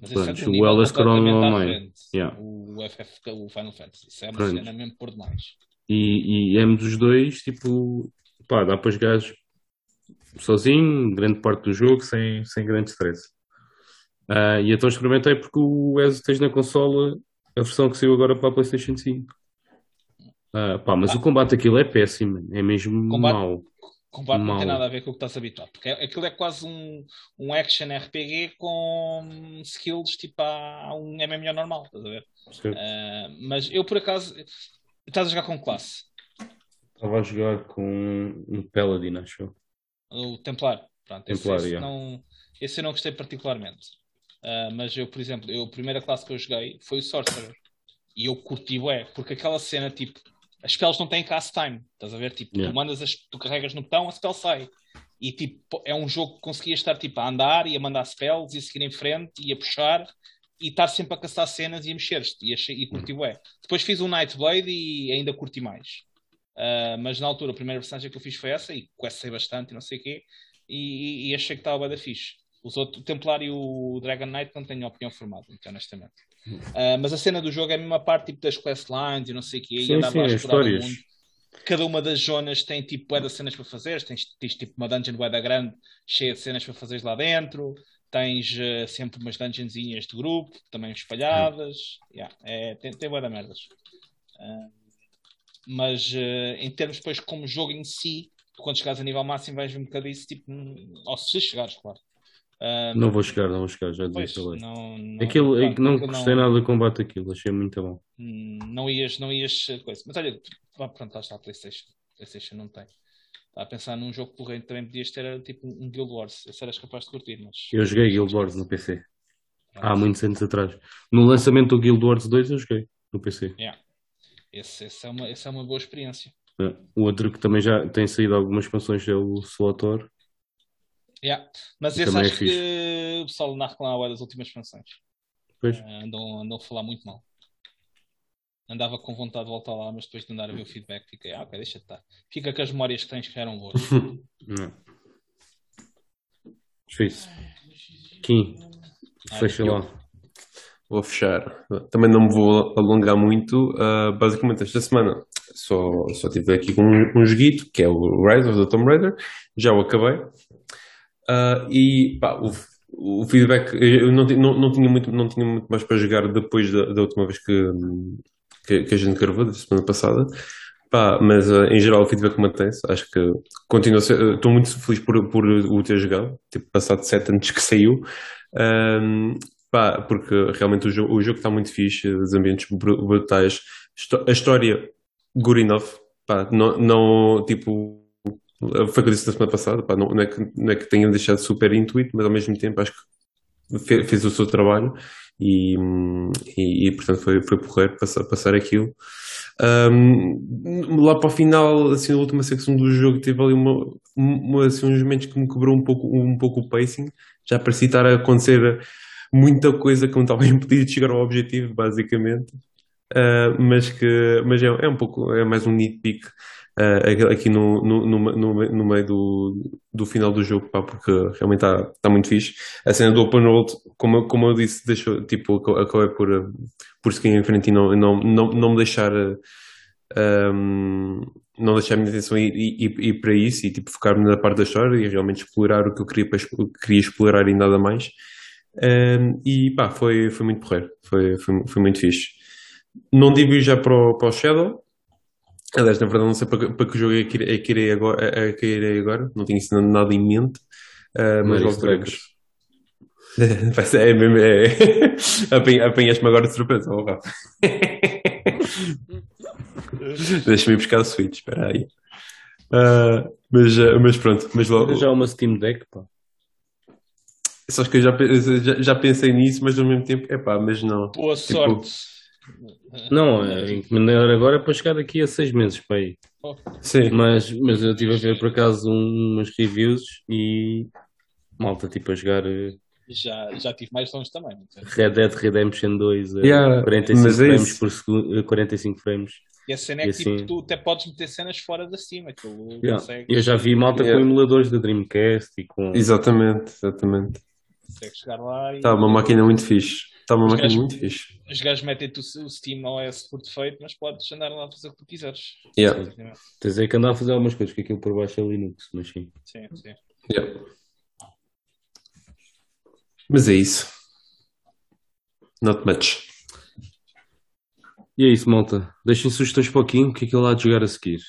Mas é o Elder Scrolls Online. Yeah. O, FF, o Final Fantasy. Isso é uma cena mesmo por demais. E, e ambos os dois, tipo, pá, dá para jogar sozinho, grande parte do jogo, sem, sem grande stress. Uh, e então experimentei porque o ESO tens na consola a versão que saiu agora para a PlayStation 5. Uh, ah, pá, mas ah. o combate aquilo é péssimo, é mesmo combate, mau. Combate mau. não tem nada a ver com o que estás habituado, porque aquilo é quase um, um action RPG com skills tipo a, a um MMO normal, estás a ver? Uh, mas eu por acaso estás a jogar com classe? Estava a jogar com um Paladin, acho eu. O Templar. Pronto, Templar esse, esse não, esse eu não gostei particularmente. Uh, mas eu, por exemplo, eu, a primeira classe que eu joguei foi o Sorcerer. E eu curti é porque aquela cena, tipo, as spells não têm cast time. Estás a ver? Tipo, yeah. tu mandas as, tu carregas no botão, a spell sai. E tipo, é um jogo que conseguia estar tipo a andar e a mandar spells e a seguir em frente e a puxar e estar sempre a caçar cenas e a mexer-te e, achei, e curti é Depois fiz o Nightblade e ainda curti mais. Uh, mas na altura a primeira personagem que eu fiz foi essa e conhecei bastante e não sei o quê e, e, achei que estava bem da fixe. Os outros, o Templar e o Dragon Knight não tenho opinião formada, muito honestamente. Uh, mas a cena do jogo é a mesma parte tipo das questlines e não sei o quê, sim, e andava sim, a explorar o mundo. cada uma das zonas tem tipo bué de cenas para fazer. Tens, tens tipo uma dungeon da grande, cheia de cenas para fazeres lá dentro. Tens uh, sempre umas dungeonzinhas de grupo, também espalhadas. Yeah, é, tem, tem da merdas. Uh, mas uh, em termos depois como jogo em si, quando chegares a nível máximo vais ver um bocado isso, tipo, ou se chegares, claro. Um, não vou chegar, não vou chegar, já disse não, não, aquilo, não gostei não, nada do combate aquilo, achei muito bom. Hum, não ias, não ias coisa. Mas olha, pronto, lá está a Playstation. Playstation não tem. Estava a pensar num jogo corrente também podias ter tipo um Guild Wars. Esse eras capaz de curtir, mas. Eu joguei Guild Wars no PC. Há muitos anos atrás. No lançamento do Guild Wars 2 eu joguei no PC. Yeah. Esse, esse, é uma, esse é uma boa experiência. É. O outro que também já tem saído algumas expansões é o Slotor. Yeah. Mas esse acho é que o pessoal anda a reclamar das últimas expansões. Pois. Uh, andam, andam a falar muito mal. Andava com vontade de voltar lá, mas depois de andar a ver o feedback, fiquei, ah, ok, deixa estar. Fica com as memórias que tens que eram boas. Não. Difícil. Kim, fecha lá. Vou fechar. Também não me vou alongar muito. Uh, basicamente, esta semana só, só tive aqui com um, um joguito, que é o Rise of the Tomb Raider. Já o acabei. Uh, e pá, o, o feedback, eu não, não, não, tinha muito, não tinha muito mais para jogar depois da, da última vez que, que, que, a gente gravou, da semana passada. Pá, mas uh, em geral o feedback mantém-se. Acho que continua. Estou muito feliz por, por o ter jogado, tipo, passado sete anos que saiu. Um, pá, porque realmente o jogo, o jogo está muito fixe, os ambientes brutais, a história good enough, pá, não, não tipo, foi o que eu disse na semana passada, pá, não, não, é que, não é que tenha deixado super intuito, mas ao mesmo tempo acho que fez, fez o seu trabalho e, e, e, portanto foi, foi porrer passar, passar aquilo. Um, lá para o final, assim, na última secção do jogo, teve ali uma, uma, assim, uns momentos que me quebrou um pouco, um pouco o pacing, já parecia estar a acontecer muita coisa que não estava impedido de chegar ao objetivo, basicamente. Uh, mas que mas é, é um pouco, é mais um nitpick uh, aqui no, no, no, no, meio do, do final do jogo, pá, porque realmente está tá muito fixe. A cena do open world, como, como eu disse, deixou, tipo, acabei por, por seguir em frente e não, não, não, não me deixar. Um, não deixar a minha atenção ir, ir, ir, para isso e tipo focar-me na parte da história e realmente explorar o que eu queria, queria explorar e nada mais. Um, e pá, foi, foi muito porreiro, foi, foi, foi muito fixe. Não digo já para o, para o Shadow. Aliás, na verdade, não sei para, para que jogo é que, é que irei agora, é que irei agora. Não tinha isso nada em mente. Uh, mas logo. Vai ser, é mesmo. É... Apanhaste-me agora de surpresa, oh, Rafa. Deixa-me ir buscar o Switch, espera aí. Uh, mas, uh, mas pronto, mas logo. Já uma Steam Deck, pá. Só que eu já, já, já, pensei nisso, mas ao mesmo tempo, é pá, mas não. Boa tipo... sorte. Não, é, encomendar agora é para chegar daqui a seis meses para aí. Sim. Mas, mas eu estive a ver por acaso umas reviews e malta tipo a jogar. Eh, já, já tive mais longe também. Red Dead Redemption 2 a yeah, 45 é frames por segundo, 45 frames. E a cena é que assim... tipo, tu até podes meter cenas fora da cima. Yeah. Eu já vi malta yeah. com emuladores da Dreamcast e com. Exatamente, exatamente. Consegues chegar lá e. Está uma máquina muito fixe. Está uma os máquina gajos, muito fixe. Os gajos metem-te o Steam OS por defeito, mas podes andar lá a fazer o que tu quiseres. Yeah. Tens aí que andar a fazer algumas coisas, que aquilo por baixo é Linux, mas sim. Sim, sim. Yeah. Mas é isso. Not much. E é isso, malta. Deixem sugestões para o Kim, o que é que ele há de jogar a seguir.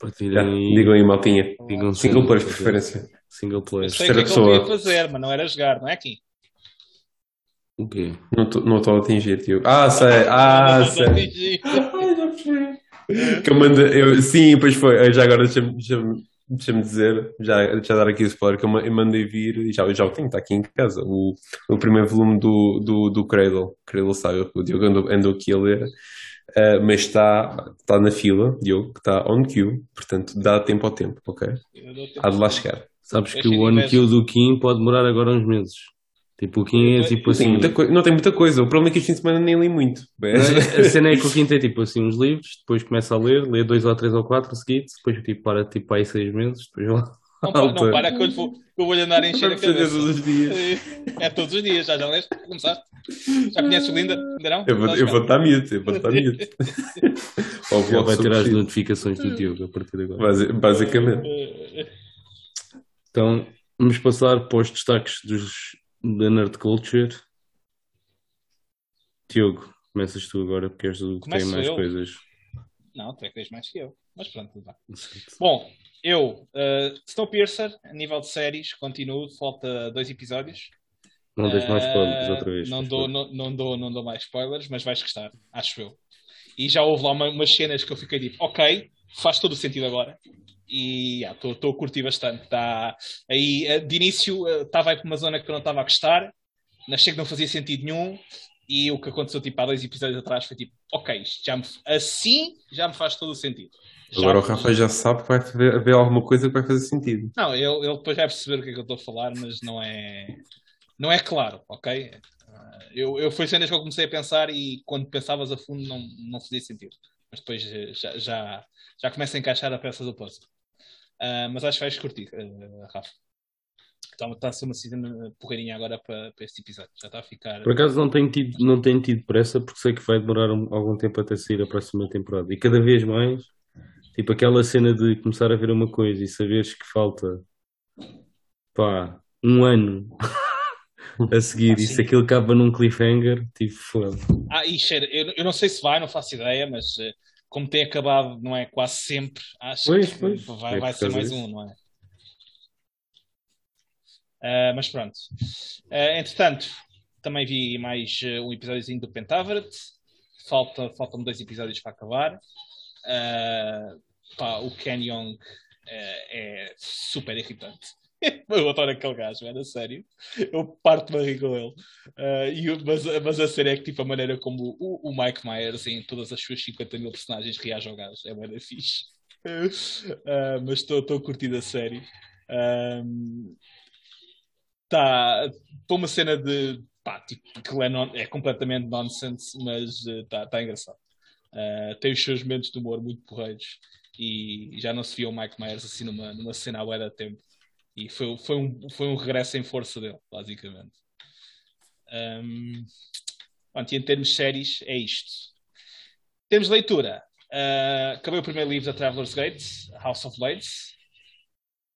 Partilhem. Digam aí, maltinha. Digam Single player de preferência. Single player. Sei o que é ele podia fazer, mas não era jogar, não é, Kim? O quê? Não estou a atingir, tio. Ah, sei. Ah, sei. Ai, já percebi. Que eu mando, eu, sim, pois foi. Já agora deixa-me deixa deixa dizer, já, já dar aqui o spoiler, que eu mandei vir, e já, já o tenho, está aqui em casa, o, o primeiro volume do, do, do Cradle, Cradle Saga, o Diogo andou, andou aqui a ler, uh, mas está, está na fila, Diogo, que está on queue, portanto dá tempo ao tempo, ok? Há de lá chegar. Sabes que o on queue do Kim pode demorar agora uns meses. Tipo, o Kim é tipo assim. Não tem, não tem muita coisa. O problema é que este fim de semana nem li muito. É, a cena é que o Kim tem tipo assim uns livros, depois começa a ler, lê dois ou três ou quatro seguidos, depois tipo para tipo aí seis meses, depois lá. Não, pa- não para que eu, lhe vou, que eu vou-lhe andar a encher a cabeça. todos os dias. É todos os dias, já já leste? Começaste? Já conheces o Linda? Ainda não? Eu vou, eu vou estar mute, eu vou estar mute. Ou vou vai tirar as notificações do Diogo a partir de agora. Basi- Basicamente. Então, vamos passar para os destaques dos, da Nerd Culture. Diogo, começas tu agora porque és o que tem Começo mais eu? coisas. Não, tu é que tens mais que eu. Mas pronto, tudo bem. Bom, eu, uh, Snowpiercer, a nível de séries, continuo, falta dois episódios. Não deixes mais Uh, spoilers outra vez. Não dou, não, não, dou, não dou mais spoilers, mas vais gostar, acho eu. E já houve lá uma- umas cenas que eu fiquei tipo, ok, faz todo o sentido agora. E estou a curtir bastante. Tá, aí, eh, de início, estava aí para uma zona que eu não estava a gostar, achei que não fazia sentido nenhum. E o que aconteceu tipo, há dois episódios atrás foi tipo, ok, já me, assim já me faz todo o sentido. Já- Agora o Rafa já sabe que vai haver haver alguma coisa que vai fazer sentido. não, ele, ele depois vai perceber o que é que eu estou a falar, mas não é, não é claro, ok? Eu, eu foi cenas que eu comecei a pensar e quando pensavas a fundo não, não fazia sentido. Mas depois eh, já, já, já começa a encaixar a peça do puzzle. Ah, mas acho que vais curtir, eh, Rafa. Está, está a ser uma cena porreirinha agora para, para este episódio. Já está a ficar. Por acaso não tenho tido, não tenho tido pressa porque sei que vai demorar um- algum tempo até sair a próxima temporada. E cada vez mais, tipo aquela cena de começar a ver uma coisa e saberes que falta pá, um ano a seguir Ah, e se aquilo acaba num cliffhanger, tipo, foda. Ah, e cheira, eu, eu não sei se vai, não faço ideia, mas eh, como tem acabado, não é quase sempre, acho Pois, que pois. vai, É vai ser mais disso. um, não é? Ah, mas pronto. Ah, entretanto, também vi mais eh, um episódiozinho do Pentaveret. Falta, faltam dois episódios para acabar. Pá, o Ken Young é super irritante. Eu adoro aquele gajo, era sério. Eu parto-me a rir com ele. Ah, e mas, mas a série é que tipo a maneira como o, o Mike Myers em todas as suas 50 mil personagens reage ao gajo é bem fixe. Ah, mas estou a curtir a série. Ahm, Tá, uma cena de pá, tipo, que é, non- é completamente nonsense, mas está tá engraçado. Ah, tem os seus momentos de humor muito porreiros e já não se via o Mike Myers assim numa, numa cena bué de tempo. E foi, foi, um, foi um regresso em força dele, basicamente. Um, pronto, e em termos de séries, é isto. Em termos de leitura, ah, acabei o primeiro livro da Traveler's Gate, House of Blades.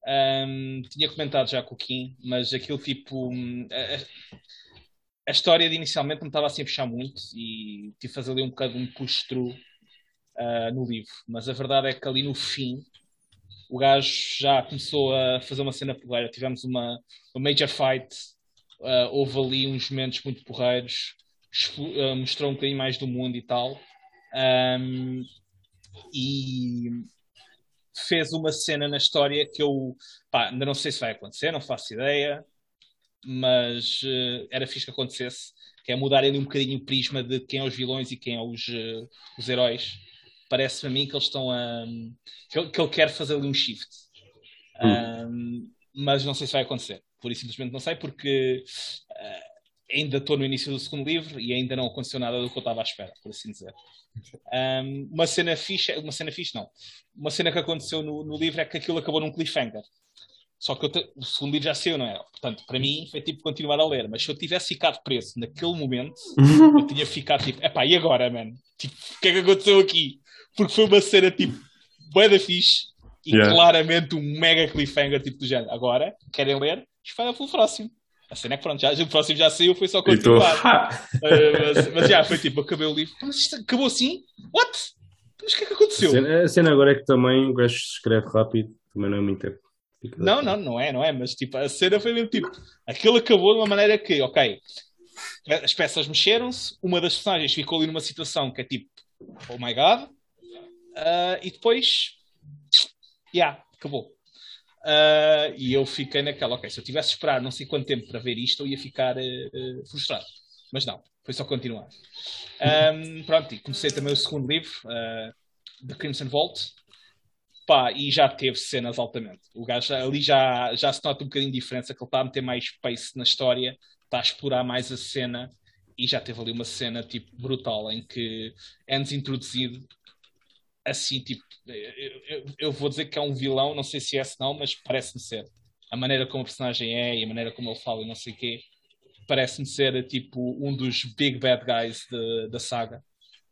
Um, tinha comentado já com o Kim, mas aquilo tipo. hum, A, a- história de inicialmente me estava assim a puxar muito e tive de fazer ali um bocado um push-through ah, no livro. Mas a verdade é que ali no fim o gajo já começou a fazer uma cena porreira. Tivemos uma, uma major fight, ah, houve ali uns momentos muito porreiros, ah, mostrou um bocadinho mais do mundo e tal. Ahm, e fez uma cena na história que eu pá, ainda não sei se vai acontecer, não faço ideia, mas eh, era fixe que acontecesse, que é mudar ali um bocadinho o prisma de quem é os vilões e quem é os, eh, os heróis. Parece-me a mim que eles estão a. que ele, que ele quer fazer ali um shift. Um, mas não sei se vai acontecer. Por isso simplesmente não sei, porque ainda estou no início do segundo livro e ainda não aconteceu nada do que eu estava à espera, por assim dizer. Um, uma cena fixe, uma cena fixe não. Uma cena que aconteceu no, no livro é que aquilo acabou num cliffhanger. Só que te- o segundo livro já saiu, não é? Portanto, para mim foi tipo continuar a ler. Mas se eu tivesse ficado preso naquele momento, eu tinha ficado tipo, epá, e agora, mano? Tipo, o que é que aconteceu aqui? Porque foi uma cena tipo, bué da fixe e Yeah. claramente um mega cliffhanger tipo do género. Agora, querem ler? Espera pelo próximo. A cena é que pronto, já, o próximo já saiu, foi só continuar. ha! Uh, mas, mas já, foi tipo, acabei o livro. Mas isto acabou assim? What? Mas o que é que A aconteceu? cena, a cena agora é que também o gajo escreve rápido, também não é muito tempo. Não, não, não é, não é. Mas tipo, a cena foi mesmo tipo, aquilo acabou de uma maneira que, ok, as peças mexeram-se, uma das personagens ficou ali numa situação que é tipo, oh my god, uh, e depois, yeah, acabou. Uh, e eu fiquei naquela, ok, se eu tivesse esperar não sei quanto tempo para ver isto, eu ia ficar uh, frustrado. Mas não, foi só continuar. Um, pronto, e comecei também o segundo livro, uh, The Crimson Vault. Pá, e já teve cenas altamente. O gajo ali já, já se nota um bocadinho de diferença, que ele está a meter mais pace na história, está a explorar mais a cena e já teve ali uma cena tipo brutal em que é-nos introduzido assim, tipo, eu, eu, vou dizer que é um vilão, não sei se é se não, mas parece-me ser. A maneira como o personagem é e a maneira como ele fala e não sei o quê, parece-me ser tipo um dos big bad guys de, da saga.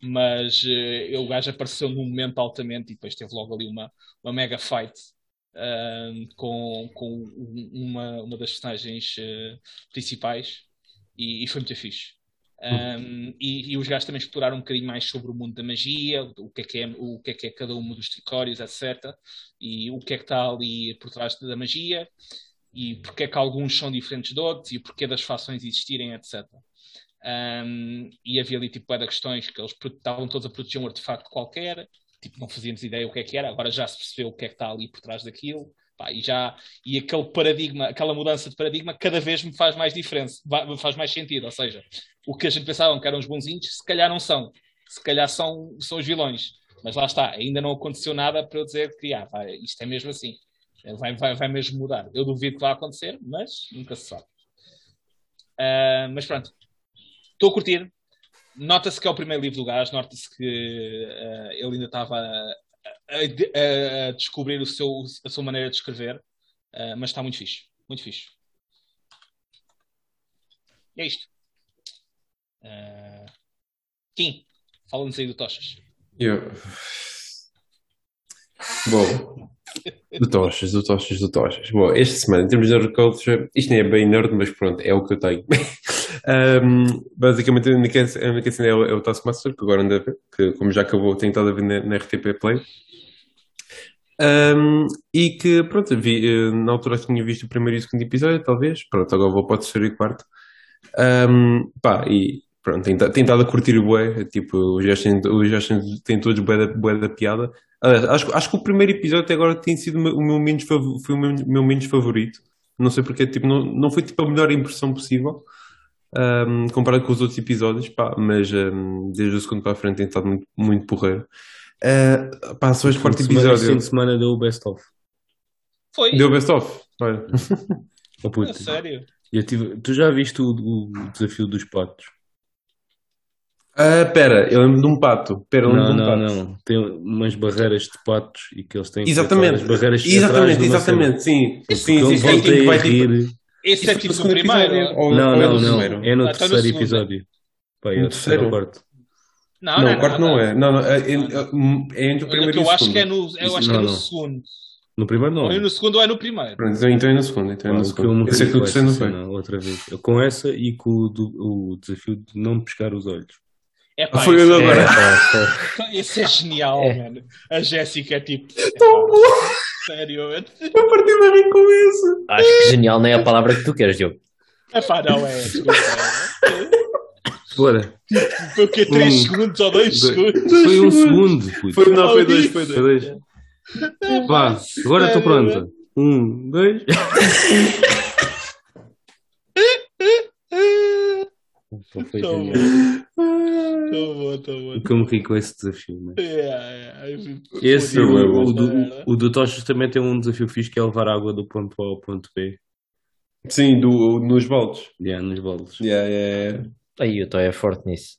Mas uh, o gajo apareceu num momento altamente e depois teve logo ali uma, uma mega fight uh, com, com uma, uma das personagens uh, principais e, e, foi muito fixe. Um, e, e, os gajos também exploraram um bocadinho mais sobre o mundo da magia, o que é que é, o que é, que é cada um dos tricórios, etc. E o que é que está ali por trás da magia, e porque é que alguns são diferentes de outros, e o porquê das fações existirem, etc. Um, e havia ali tipo de questões que eles estavam todos a proteger um artefacto qualquer, tipo, não fazíamos ideia o que é que era, agora já se percebeu o que é que está ali por trás daquilo. Pá, e já e aquele paradigma, aquela mudança de paradigma cada vez me faz mais diferença, faz mais sentido, ou seja, o que a gente pensava que eram os bonzinhos, se calhar não são. Se calhar são, são os vilões. Mas lá está, ainda não aconteceu nada para eu dizer que ah, isto é mesmo assim. Vai, vai, vai mesmo mudar. Eu duvido que vá acontecer, mas nunca se sabe. Uh, mas pronto, estou a curtir. Nota-se que é o primeiro livro do gajo, nota-se que uh, ele ainda estava a, a, a, descobrir o seu, a sua maneira de escrever, uh, mas está muito fixe. Muito fixe. E é isto. Uh, Kim, fala-nos aí do Tochas. Eu... Bom, do Tochas, do Tochas, do Tochas. Bom, esta semana, em termos de culture, isto nem é bem nerd, mas pronto, é o que eu tenho. um, basicamente, a única, cena é o, é Taskmaster, que agora anda a ver, que como já acabou, tenho estado a ver na, na RTP Play. Um, e que, pronto, vi, eh, na altura tinha visto o primeiro e o segundo episódio, talvez. Pronto, agora vou para o terceiro e quarto. Um, pá, e pronto, tem, tem estado a curtir o bué, tipo, os gajos têm, têm todos bué da, bué da piada. Aliás, acho, acho que o primeiro episódio até agora tem sido o meu menos, foi o meu, meu menos favorito. Não sei porque, tipo, não, não foi tipo a melhor impressão possível. Um, comparado com os outros episódios, pá, mas um, desde o segundo para a frente tem estado muito, muito porreiro. Uh, pá, este quarto episódio. Este fim de semana deu o best of. Foi. Deu o best of. Olha. oh, puto. sério? Tive... Tu já viste o, o desafio dos patos? Ah, pera, eu lembro de um pato. Pera, eu não, de um não, pato. não. Tem umas barreiras de patos e que eles têm exatamente. barreiras Exatamente, exatamente, sim. Sim, sim, sim. Que vai, tipo... Esse é tipo o primeiro. Ou, não, não, não. É no ah, terceiro então episódio. Pai, é no terceiro? quarto. Não, não, não, o quarto não, é. Não, não, é, é, é entre o primeiro e o segundo. Eu acho que é no, eu acho que é no segundo. No primeiro não. Ou é no segundo ou é no primeiro. Pronto, então é no segundo. Então é no segundo. Eu sei que o terceiro não foi. Não, outra vez. Com essa e com o, do, o desafio de não pescar os olhos. É pá, foi eu agora. É, isso é genial, é. mano. A Jéssica é tipo. Tão bom! Sério, eu parti bem com isso. Acho que genial nem é a palavra que tu queres, Diogo. É pá, não é. Bora. Foi o quê? 3 um, segundos ou 2 segundos? Foi um segundo. Puto. Foi, não, foi 2, foi 2. Vá, agora estou pronta. Um, dois. Então foi tô genial. Tô bom, tô bom. Como ri com esse desafio, né? Yeah, yeah. Esse, o, o, o, do, o do Tochas também tem um desafio fixe que é levar água do ponto A ao ponto B. Sim, do, nos baldes. Yeah, nos baldes. Yeah, yeah. Aí o Toy é forte nisso.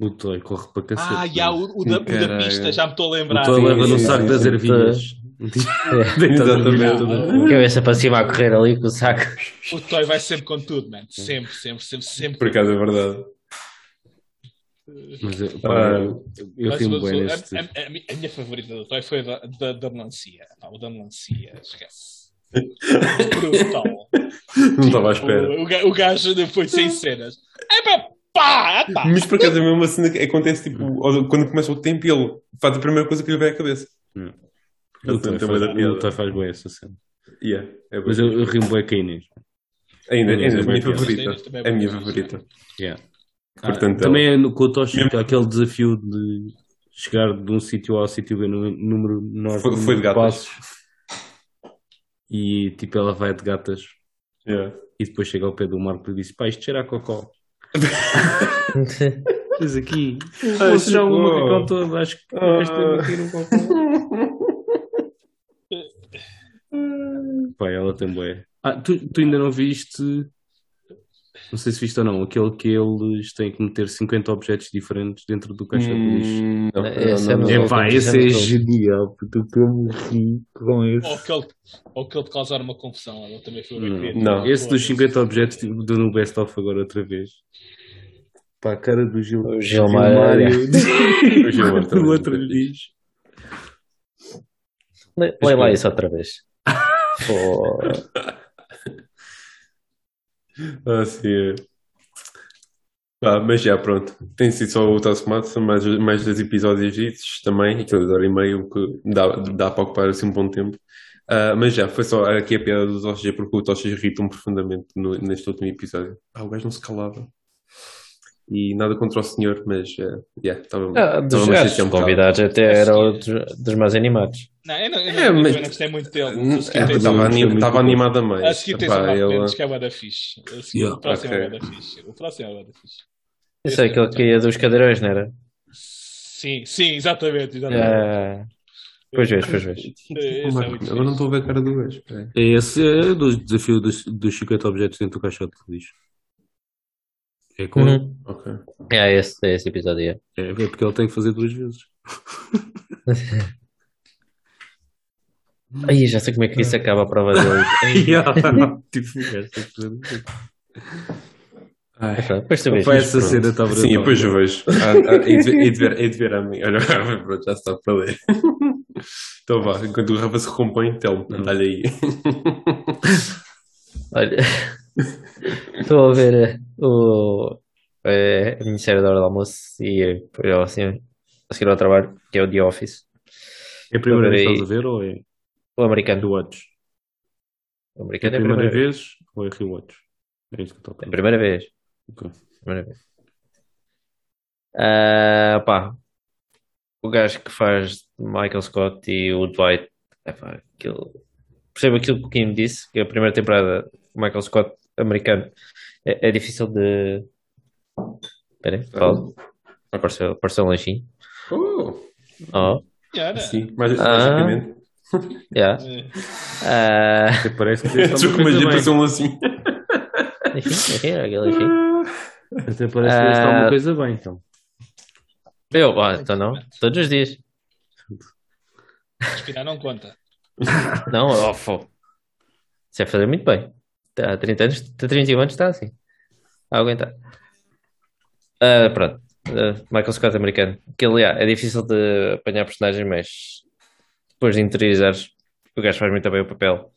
O Toy corre para cacete. Ah, yeah, o, o, da, o da pista, já me estou a lembrar. O Toy leva no saco das ervilhas. É, exatamente. Cabeça para cima a correr ali com o saco. O Toy vai sempre com tudo, man. Sempre, sempre, sempre, sempre. Por acaso é verdade. Mas eu, pá, ah, eu, eu rimo bem neste. A, a, a, minha favorita do Toy foi a da, da, da melancia. Não, o da melancia, esquece. Brutal. Não estava à espera. O, o gajo depois sem cenas. É pá, pá, pá. Mas por acaso é mesmo assim que acontece tipo, quando começa o tempo e ele faz a primeira coisa que lhe vem à cabeça. Hum. Ele também faz, faz bem essa cena. Yeah, é Mas eu, eu rimo bem com a Inês. Ainda, ainda é a minha favorita. É a minha favorita. Yeah. Portanto, ah, também é no, com o Toshi, aquele desafio de chegar de um sítio A ao sítio B no número menor foi, foi de gatas. passos e tipo ela vai de gatas yeah. e depois chega ao pé do Marco e diz: Pá, isto cheira a cocó. Diz aqui, ah, você já o macacão todo, acho que ah. este é aqui no cocó. Pá, ela tem bué. Ah, tu, tu ainda não viste Não sei se viste ou não, aquele que eles têm que meter 50 objetos diferentes dentro do caixote de lixo. Hum, não, Esse é não, não, no- não. Epá, Esse é é genial, puto, que eu me ri com Ou esse. aquele, ou aquele de causar uma confusão. Eu também fui ver Não. Esse dos 50 objetos tipo, do no Best of agora outra vez. Pá, a cara do Gil, O Gilmar, é. O Gilmar do também. outro lixo. Lê lê lá isso outra vez. Pô, Sim, é. Ah, mas já, pronto. Tem sido só o Taskmaster, mais, mais dois episódios disso também, aqueles hora e meio que dá, dá para ocupar assim um bom tempo. Ah, mas já, foi só aqui a piada do Toshis, porque o Toshis irritou-me profundamente no- neste último episódio. Ah, o gajo não se calava. E nada contra o senhor, mas, uh, yeah, estava ah, dos um convidados até era outro dos mais animados. Não, eu não, eu É, não, mas- não gostei muito dele. É, Estava anim- dele. animado a mais. a seguir tens o Epá, Mendes, que é o da fixe. A seguir, Yeah, o próximo ok. é o da fixe. O próximo é o da fixe. Isso é aquele que ia dos cadeirões, não era? Sim, sim, exatamente. exatamente. Ah, Pois vês, pois vês. Esse é agora não estou a ver a cara do gajo. É esse é do desafio dos, dos 50 objetos dentro do caixote de lixo. É, com, Uhum. Ok. É esse, é esse episódio. é. é porque ele tem que fazer duas vezes. Ai, já sei como é que isso acaba a prova dele. Ai, tipo. Ai. pronto, Depois tu vês. Mas essa cena está Sim, depois eu vejo. Ah, ah, hei de ver- de de a mim. Olha, pronto, já está para ler. Então vá, enquanto o Rafa se recompõe, Telmo, dá-lhe aí. Olha, estou a ver eh, o a Ministério da Hora do Almoço e eh, eu, assim, a seguir ao trabalho, que é o The Office, É a primeira vez que estás a ver ou é o americano. rewatch? O É americano a é a primeira primeira, vez ou é rewatch? É isso que eu estou a é a primeira vez. Ok. Primeira vez. Ah, pá, o gajo que faz Michael Scott e o Dwight, epá, aquilo, percebo aquilo que o Kim disse, que a primeira temporada, o Michael Scott americano, é, é difícil de. Espera aí, pausa. Apareceu, apareceu um lanchinho. Oh, Oh, Era. sim, mais Ah. magicamente. yeah. É. Ah, Até parece que já bem. pensou assim. enfim, enfim, aquele lanchinho. Até parece que fez Ah. alguma coisa bem, então. Eu, ah, então não, todos os dias. Respirar não conta. Não, oh, fô. Isso é fazer muito bem. Há 30 anos, há 31 anos está assim. A aguentar. Ah, pronto. Ah, Michael Scott americano. Aquele, yeah, é difícil de apanhar personagem, mas depois de interiorizares, o gajo faz muito bem o papel.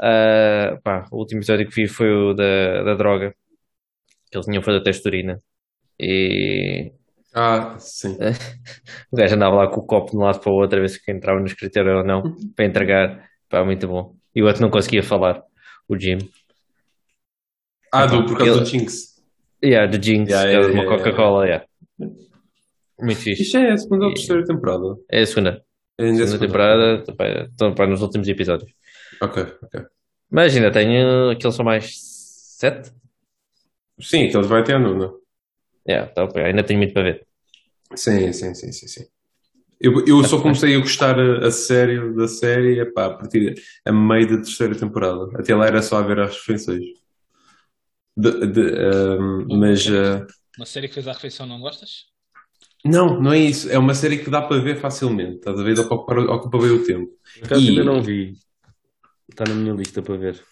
Ah, pá, o último episódio que vi foi o da, da droga. Que eles tinham feito a texturina. E Ah, sim. o gajo andava lá com o copo de um lado para o outro a ver se entrava no escritório ou não, para entregar. Pá, muito bom. E o outro não conseguia falar, o Jim. Ah, do, por causa Ele- do Jinx. Yeah, do Jinx, Yeah, é yeah, uma yeah, Coca-Cola, yeah. Muito fixe. Isto é a segunda ou E- terceira temporada? É a segunda. É a Segunda temporada, pá, estão pá, nos últimos episódios. Ok, ok. Mas ainda tenho, aqueles são mais sete? Sim, então vai até a nona. Yeah, então, ainda tenho muito para ver. Sim, sim, sim, sim, sim. Eu, eu só comecei a gostar a, a sério da série epá, a partir a meio da terceira temporada. Até lá era só a ver as refeições. De- de, ahm, mas ah, Uma série que fez a refeição não gostas? não, não é isso. É uma série que dá para ver facilmente. Estás a ver? Ocupa, ocupa bem o tempo. Por acaso E- ainda não vi. Está na minha lista para ver.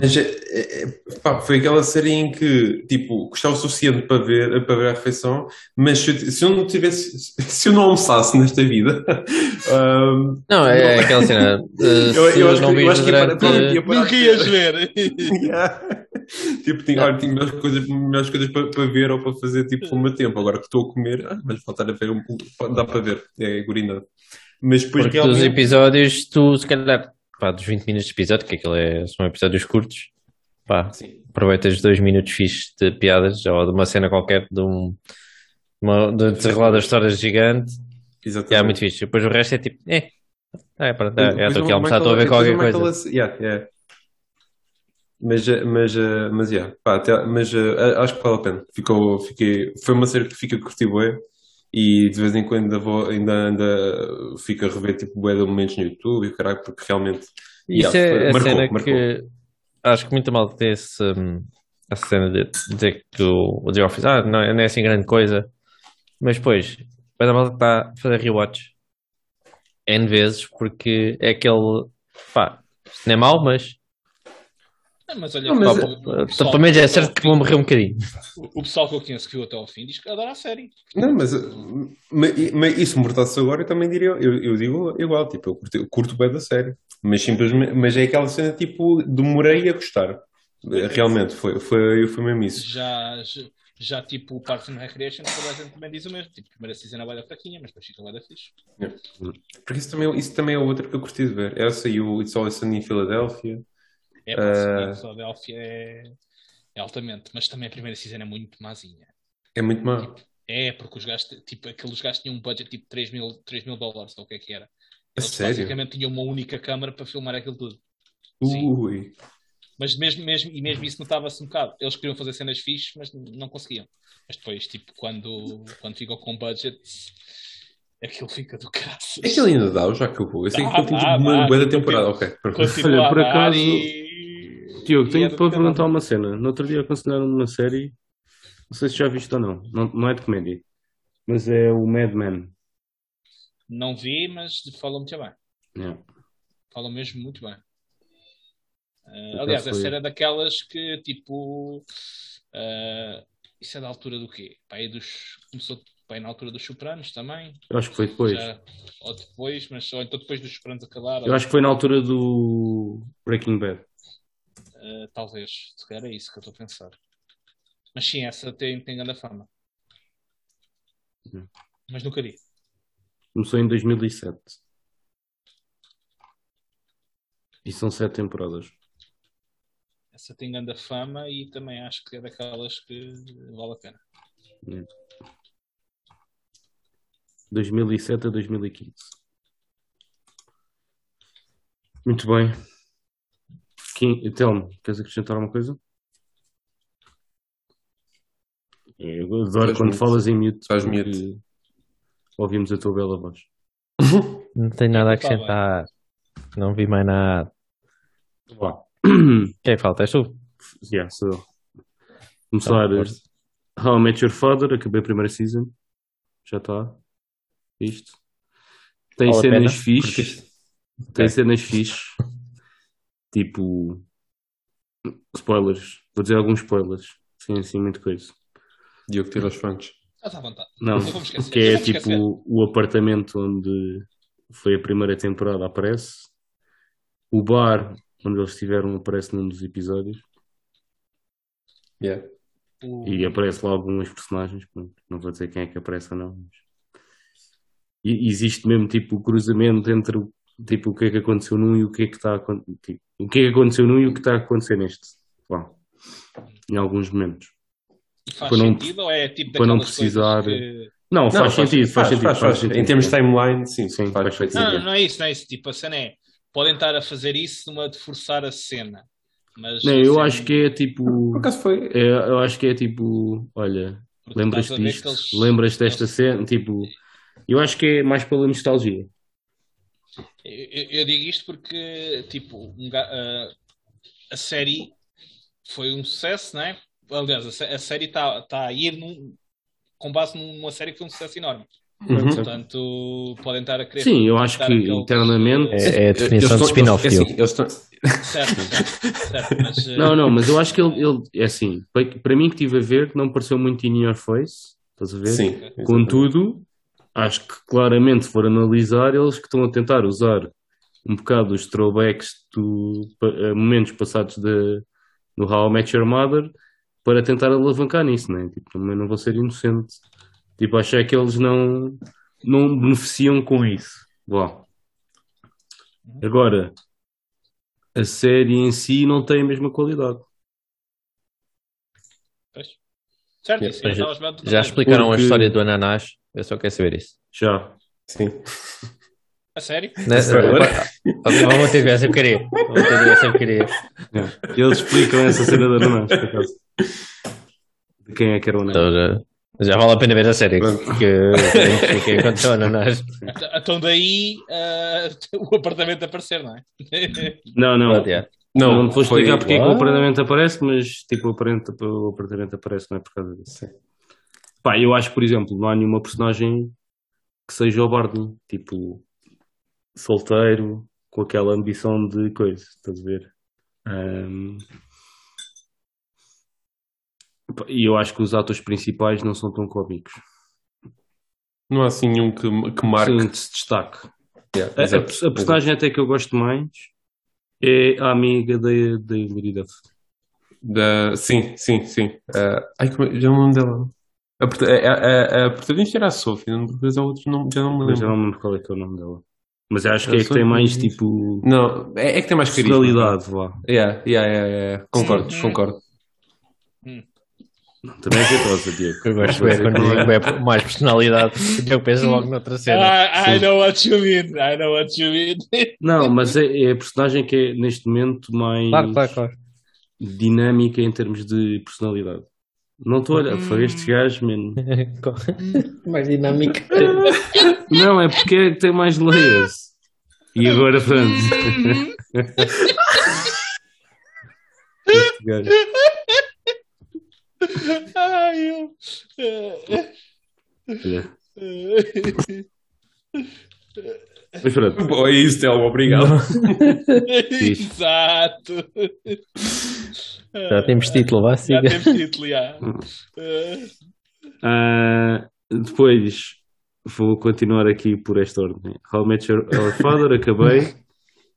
Mas é- é- é- pá, foi aquela série em que tipo, gostava o suficiente para ver, para ver a refeição, mas se eu, se eu não tivesse, se eu não almoçasse nesta vida, ahm, Não, é, é aquela cena. uh, Eu- eu acho que- não eu acho que ia para- para- Nunca ias ver. Yeah. Tipo, tinha, olha, tinha melhores coisas, melhores coisas para, para ver ou para fazer tipo o meu tempo. Agora que estou a comer, ah, mas faltar a ver, um- um- dá para ver, é gurinada. Mas depois Porque dos episódios, tu se calhar, pá, dos 20 minutos de episódio, que aquilo é, são episódios curtos, pá, Sim. aproveitas dois minutos fixes de piadas ou de uma cena qualquer de um uma, de desenrolar da história gigante, Exatamente. é muito fixe. Depois o resto é tipo, eh, é, pronto, é, estou aqui a almoçar, estou a ver qualquer o Michael coisa. Ace- yeah, yeah. Mas, eh, mas, eh, mas, yeah, pá, até- mas eh, acho que vale a pena. Ficou, fiquei, foi uma série que fica curti bué e de vez em quando ainda, vou, ainda, ainda fico a rever tipo bué de momentos no YouTube e caralho, porque realmente Isso yeah, é a marcou, cena marcou. que acho que muita malta tem esse, hum, essa cena de dizer que o, o The Office, ah, não, não é assim grande coisa. Mas depois, vai da malta que está a fazer rewatch N vezes, porque é aquele, pá, não é mau, mas, Ah, mas olha, Não, mas pá, é- pessoal- pelo menos é certo que vou morrer um bocadinho. O pessoal que eu conheço que viu até ao fim diz que adora a série. Não, mas, mas, mas isso mortasse agora, eu também diria, eu, eu digo igual, tipo, eu curto, eu curto bem da série, mas simplesmente, mas é aquela cena tipo, demorei a gostar. Realmente, foi, foi, foi mesmo isso. Já, já, já, tipo o Parks and Recreation, toda a gente também diz o mesmo. Tipo, primeira season é da fraquinha, mas depois fica da fixe. Porque isso também, isso também é outra que eu curti de ver. Essa e o It's Always Sunny em Filadélfia. É, pá, Ah. uh... Philadelphia é, é altamente, mas também a primeira season é muito mazinha. É muito má. É, porque os gajos, tipo, aqueles gajos tinham um budget tipo 3 mil, 3 mil dólares, ou o que é que era. A Eles sério? basicamente tinham uma única câmara para filmar aquilo tudo. Sim. Ui. Mas mesmo, mesmo, e mesmo isso notava-se um bocado. Eles queriam fazer cenas fixes, mas não conseguiam. Mas depois, tipo, quando, quando ficam com budget, aquilo fica do graças. Aquele ainda dá, ou já acabou? Eu sei que Dá, aquilo tem dá, tipo uma boa continua. temporada. Ok. pronto. Continua Olha, por acaso, e- Tiago, tenho é para caralho. perguntar uma cena. No outro dia aconselharam uma série, não sei se já viste ou não, não, não é de comédia, mas é o Mad Men. Não vi, mas falam muito bem. Yeah. Falam mesmo muito bem. Uh, aliás, essa era daquelas que, tipo... uh, isso é da altura do quê? Pá, aí dos, começou pá, aí na altura dos Sopranos também. Eu acho que foi depois. Já, ou depois, mas ou então depois dos Sopranos acabar. Eu acho que foi na altura do Breaking Bad. Uh, talvez, se calhar é isso que eu estou a pensar. Mas sim, essa tem, tem grande fama. Hum. Mas nunca vi. Começou em 2007. E são sete temporadas. Essa tem grande fama e também acho que é daquelas que vale a pena. 2007 a 2015. Muito bem. Quem, Telmo, queres acrescentar alguma coisa? Eu adoro Faz quando mute. falas em mute. Faz porque mute. Ouvimos a tua bela voz. Não tenho nada a Tá acrescentar. Não vi mais nada. Vá. Quem falta? És tu? yeah, sou eu. Começar. Tá. How I Met Your Father, acabei a primeira season. Já está. Isto. Tem Vale a cenas fixes. Tem Ok. cenas fixes. Tipo. Spoilers. Vou dizer alguns spoilers. Sim, assim, muita coisa. Diogo tira os frontes. Estás à vontade. Não, Não vamos esquecer. que é tipo esquecer. o apartamento onde foi a primeira temporada aparece. O bar onde eles estiveram aparece num dos episódios. Yeah. O- E aparece lá alguns personagens, não vou dizer quem é que aparece ou não. Mas... E existe mesmo tipo o cruzamento entre o, tipo, o que é que aconteceu num e o que é que está a tipo, o que é que aconteceu num e o que está a acontecer neste. Lá, em alguns momentos. Faz para não- sentido ou é tipo para não precisar- que- Não, Não, faz, sentido, faz, sentido, faz, faz. sentido. Em termos de timeline, sim, Sim, faz, faz faz sentido. Não, não é isso, não é isso. Tipo, a cena é. Podem estar a fazer isso numa de forçar a cena. Mas Não, eu assim, acho que é tipo. Por acaso foi. é- eu acho que é tipo. Olha, porque lembras-te disto? eles- Lembras desta eles- cena? Tipo. Eu acho que é mais pela nostalgia. Eu, eu- digo isto porque, tipo, a série foi um sucesso, não é? Aliás, a, sé- a série está tá a ir num- com base numa série que foi um sucesso enorme. Uhum. Portanto, podem estar a querer. Sim, eu acho que aqueles, internamente- É, é a definição de spin-off, assim, estão- Certo, certo, certo, mas, eh, Não, não, mas eu acho que ele, ele é assim. Para, para mim que estive a ver, não pareceu muito in your face. Estás a ver? Sim. Contudo, acho que claramente, se for analisar, eles que estão a tentar usar um bocado os throwbacks do, a momentos passados de, no How I Met Your Mother para tentar alavancar nisso, né? Tipo, também não vou ser inocente. Tipo, acho é que eles não, não beneficiam com isso. Bom. Agora, a série em si não tem a mesma qualidade. pois. Certo, Mas já, Já explicaram Porque- a história do ananás? Eu só quero saber isso. Já. Sim. A sério? Né? Spoiler. Vamos ter essa porcaria. Vamos ter essa porcaria. Eles explicam essa cena da ananás, por acaso. De quem é que era o ananás? Então, já, já vale a pena ver a série. Que que aconteceu ao ananás. Então daí ah, o apartamento aparecer, não é? Não, não. Pronto, já. Não, te vou foi- explicar porque é que o apartamento aparece, mas tipo, o apartamento, o apartamento aparece não é por causa disso. Sim. Pá, eu acho que, por exemplo, não há nenhuma personagem que seja o Barney, tipo, solteiro, com aquela ambição de coisa, estás a ver? Pá, E eu acho que os atores principais não são tão cómicos. Não há assim nenhum que, que marque. Sim, se destaque. Yeah, A, a- personagem até que eu gosto mais é a amiga da, Duff. Da... Sim, sim, sim. Ah, ai, como... é- Já me lembro dela. A, a, a, a protagonista era a Sophie, não- depois há outros, não, já não me Mas eu lembro. não me lembro qual é que é o nome dela. Mas eu acho que Eu é que tem mais tipo Não, é, é que tem mais carisma. personalidade, vá. Yeah, yeah, yeah, yeah. Concordo, Sim. concordo. Também é jeitosa, Diego. Eu gosto de ver quando é mais personalidade. Eu penso logo noutra cena. I, I know what you mean. I know what you mean. Não, mas é, é a personagem que é neste momento mais Claro, claro, claro. dinâmica em termos de personalidade. Não estou a olhar, foi este gajo, mano. mais dinâmica. Não, é porque é que tem mais layers. E agora, pronto. este gajo. Ai, eu. Olha. Mas pronto. Bom, é isso, Telmo, obrigado. Exato. Já temos título, vá, Já siga. temos título, já. Ah, depois vou continuar aqui por esta ordem. How Met Your Father, acabei.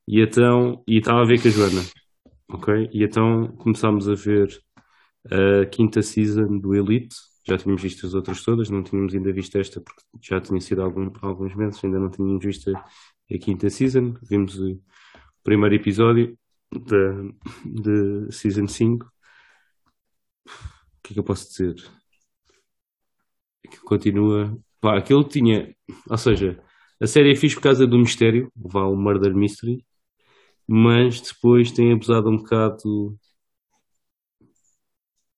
E então, e estava a ver com a Joana. Ok? E então começámos a ver a quinta season do Elite. Já tínhamos visto as outras todas, não tínhamos ainda visto esta porque já tinha sido algum- alguns meses, ainda não tínhamos visto a, a quinta season. Vimos o primeiro episódio da de season 5. O que é que eu posso dizer? que continua. Pá, aquilo tinha. Ou seja, a série é fixe por causa do mistério, vá o Murder Mystery, mas depois tem abusado um bocado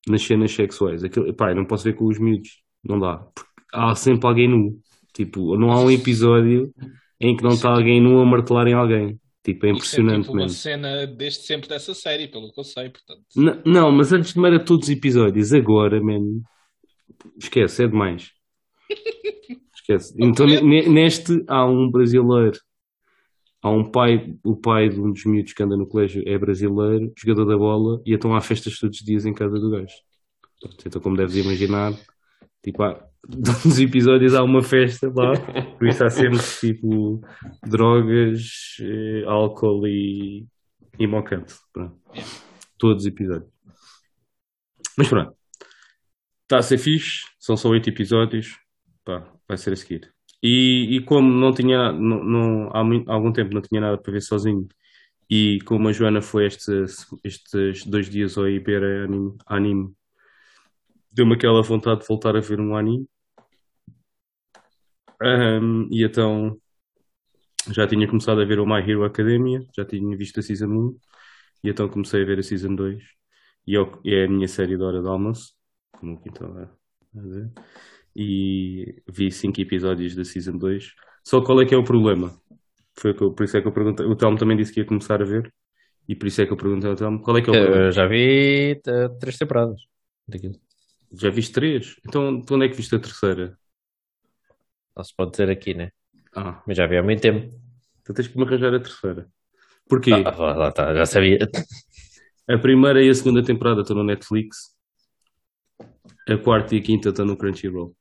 nas cenas sexuais. Aquilo, pá, não posso ver com os miúdos, não dá. Porque há sempre alguém nu. Tipo, não há um episódio em que não está alguém nu a martelar em alguém. Tipo, é Isso é impressionante tipo uma mesmo. cena desde sempre dessa série, pelo que eu sei, portanto. N- Não, mas antes de era todos os episódios. Agora, mano, esquece, é demais. Esquece. Então, ne- ne- neste há um brasileiro. Há um pai, o pai de um dos miúdos que anda no colégio é brasileiro, jogador da bola, e então há festas todos os dias em casa do gajo. Então, como deves imaginar, tipo, há, todos os episódios há uma festa lá, por isso há sempre tipo drogas, eh, álcool e, e mocante. Pronto. Todos os episódios. Mas pronto. Está a ser fixe, são só oito episódios. Pá, vai ser a seguir. E, e como não tinha, não, não- há muito- algum tempo não tinha nada para ver sozinho, e como a Joana foi estes, estes dois dias ao anime, anime deu-me aquela vontade de voltar a ver um anime. Ahm, e então já tinha começado a ver o My Hero Academia, já tinha visto a Season 1, e então comecei a ver a Season 2, e é é a minha série de hora de almoço, como o Quinto a dizer, e vi 5 episódios da Season 2. Só qual é que é o problema? Foi eu- por isso é que eu perguntei. O Telmo também disse que ia começar a ver, e por isso é que eu perguntei ao Telmo qual é que é o problema. Eu já vi três temporadas daquilo. Já viste três? Então, tu onde é que viste a terceira? Não se pode dizer aqui, né? Ah, Mas já vi há muito tempo. então tens que me arranjar a terceira. Porquê? Ah, lá, já sabia. A primeira e a segunda temporada estão no Netflix. A quarta e a quinta estão no Crunchyroll.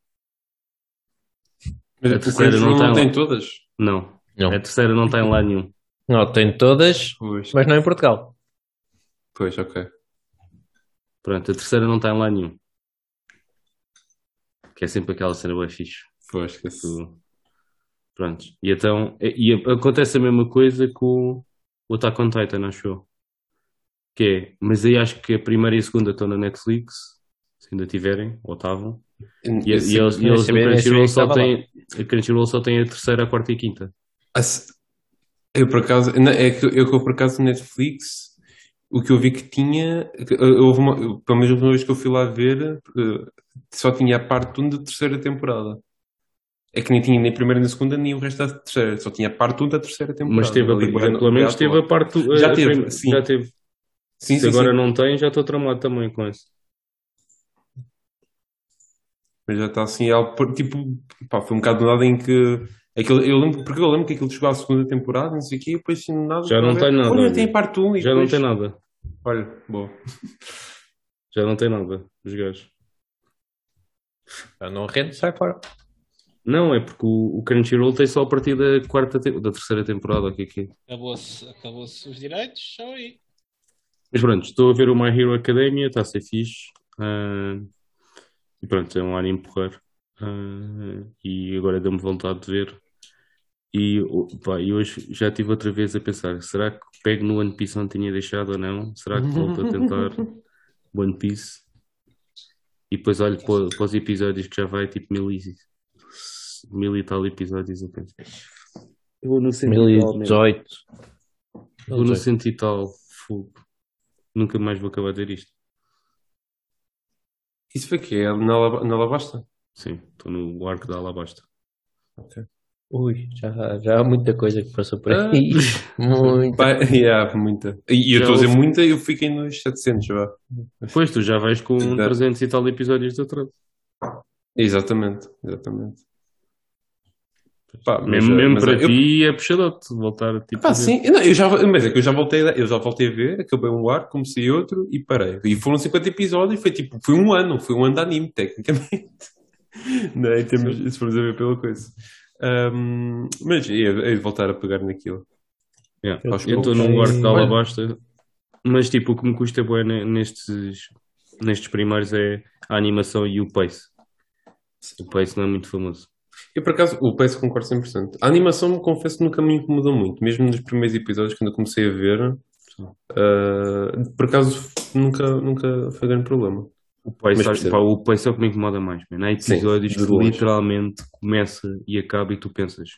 Mas A terceira não não tem tem todas? Não. Não. A terceira não está em lá nenhum. Não, tem todas, Pois, mas não em Portugal. pois ok. Pronto, a terceira não está em lá nenhum. Que é sempre aquela cena bem fixe. Pois, esqueci. Tu- Pronto. E então, e e acontece a mesma coisa com o Attack on Titan, acho eu. Que é, mas aí acho que a primeira e a segunda estão na Netflix, se ainda tiverem, ou estavam. E, e eles, e eles no Crunchyroll que só têm, a Crunchyroll só tem a terceira, a quarta e a quinta. Se- Eu por acaso, não, é que eu, eu por acaso Netflix, o que eu vi que tinha, uh, houve uma, pelo menos a última vez que eu fui lá ver, uh, só tinha a parte 1 da terceira temporada. É que nem tinha nem a primeira nem a segunda, nem o resto da terceira, só tinha a parte 1 da terceira temporada. Mas teve, a, Ali, pelo menos teve a parte. Já a teve, sim. Já teve. Sim, Se sim, agora sim. não tem, já estou tramado também com isso. Mas já está assim, algo por- tipo, pá, foi um bocado nada em que. Aquilo, eu lembro, porque eu lembro que aquilo chegou à segunda temporada, não sei o quê, e depois assim, nada. Já não tem nada, Olha, tem parte 1 e Já não depois. tem nada. Olha, boa. Já não tem nada, os gajos. Já não rende, sai fora. Não, é porque o, o Crunchyroll tem só a partir da quarta, te- da terceira temporada, o que é é. Acabou-se acabou os direitos, só aí. Mas pronto, estou a ver o My Hero Academia, está a ser fixe. Ah, e pronto, é um anime porreiro. Ah, e agora deu-me vontade de ver. E, pá, e hoje já estive outra vez a pensar: será que pego no One Piece onde tinha deixado ou não? Será que volto a tentar One Piece? E depois olho para, para os episódios que já vai tipo mil e, mil e tal episódios. Eu penso: eu vou no cento e tal. 1018. Vou no cento e tal, fogo. Nunca mais vou acabar de ver isto. Isso foi o quê? É na, Alaba- na Alabasta? Sim, estou no arco da Alabasta. Ui, já, já há muita coisa que passou por Ah. aí. Muita. Pá, yeah, muita. E eu Já estou a dizer houve- muita, eu fiquei nos 700 já. Pois, tu já vais com Exato. 300 e tal episódios de atraso. Exatamente, exatamente. Pá, mas, Mesmo, mesmo mas, para eu- ti é puxadote voltar tipo, Pá, a ver. sim, não, eu já, mas é que eu já voltei, a- eu já voltei a ver, acabei um arco, comecei outro e parei. E foram 50 episódios, foi tipo, foi um ano, foi um ano de anime, tecnicamente. não é? Em termos, se formos a ver pela coisa. Ahm, mas de voltar a pegar naquilo. Yeah. Aos Eu estou num arco da Olha. Alabasta, mas tipo, o que me custa bué ne- nestes, nestes primeiros é a animação e o pace. O pace não é muito famoso. Eu, por acaso, o pace concordo 100%. A animação, confesso, nunca me incomodou muito. Mesmo nos primeiros episódios, quando eu comecei a ver, ah, por acaso, nunca, nunca foi grande problema. O pace, pá, o pace é o que me incomoda mais, man. Há Sim, episódios de que longe. literalmente começa e acaba e tu pensas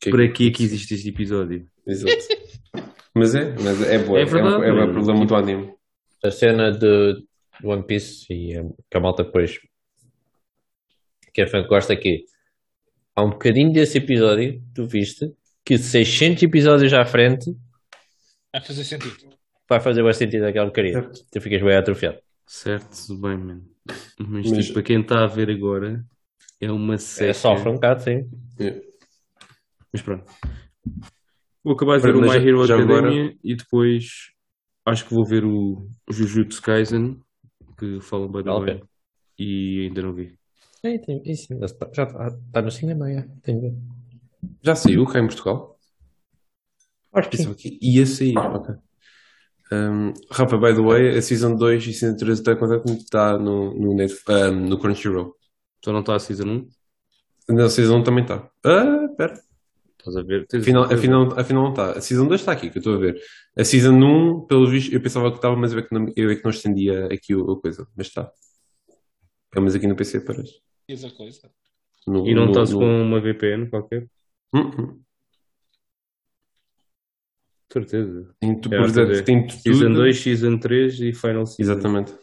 Que- para que é que existe este episódio? Exato. Mas é, mas é bom. É É, verdade, é, é, mano. o problema do anime. A cena de do One Piece e eh, que a malta depois que a fã gosta aqui. Há um bocadinho desse episódio, tu viste, que 600 episódios à frente Vai fazer sentido. vai fazer bastante sentido aquela. Certo. Tu ficas bem atrofiado. Certo, tudo bem, mano. Mas, Mas- tipo, para quem está a ver agora, é uma seca. É, sofre um bocado, sim. É. Mas pronto. Vou acabar de ver o Mas My já- Hero já Academia e depois acho que vou ver o Jujutsu Kaisen, que falam bem bem. E ainda não vi. É, tem- isso, já está, já está no cinema, é. Tenho de ver. Já saiu cá em Portugal? Acho que sim. Que ia sair. ok. Um, Rafa, by the way, a Season 2 e Season 3 está quanto está no, no, um, no Crunchyroll. Então não está a Season 1? Na Season 1 também está. Ah, pera. Estás a ver? Tens- Afinal, afinal, afinal não está. A Season 2 está aqui, que eu estou a ver. A Season 1, pelo visto, eu pensava que estava, mas eu é que não, eu é que não estendia aqui a coisa. Mas está. É, mas aqui no PC parece. A coisa. No, E não no- estás no- com uma VPN qualquer? Hum, hum. Certeza. Tem, tu, É, por exemplo, pois é. tem Season tudo. 2, Season 3 e Final Season. Exatamente.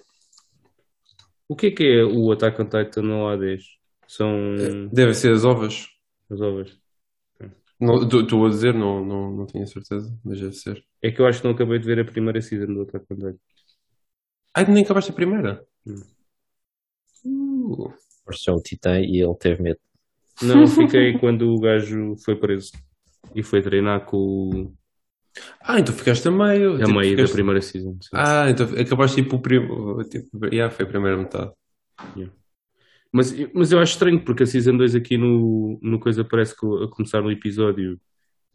O que é que é o Attack on Titan no A10? São Deve ser as ovas. as ovas. Não, Estou a dizer, não, não, não tenho certeza, mas deve ser. É que eu acho que não acabei de ver a primeira season do Attack on Titan. Ai, nem acabaste a primeira? Hum. Uh, Pareceu um titã e ele teve medo. Não, fiquei quando o gajo foi preso e foi treinar com o Ah, então ficaste a meio. a Tipo, meio da ficaste- primeira season. sim. Ah, então acabaste tipo o primo. Tipo, yeah, foi a primeira metade. Mas, mas eu acho estranho porque a Season 2 aqui no, no coisa parece que a começar no episódio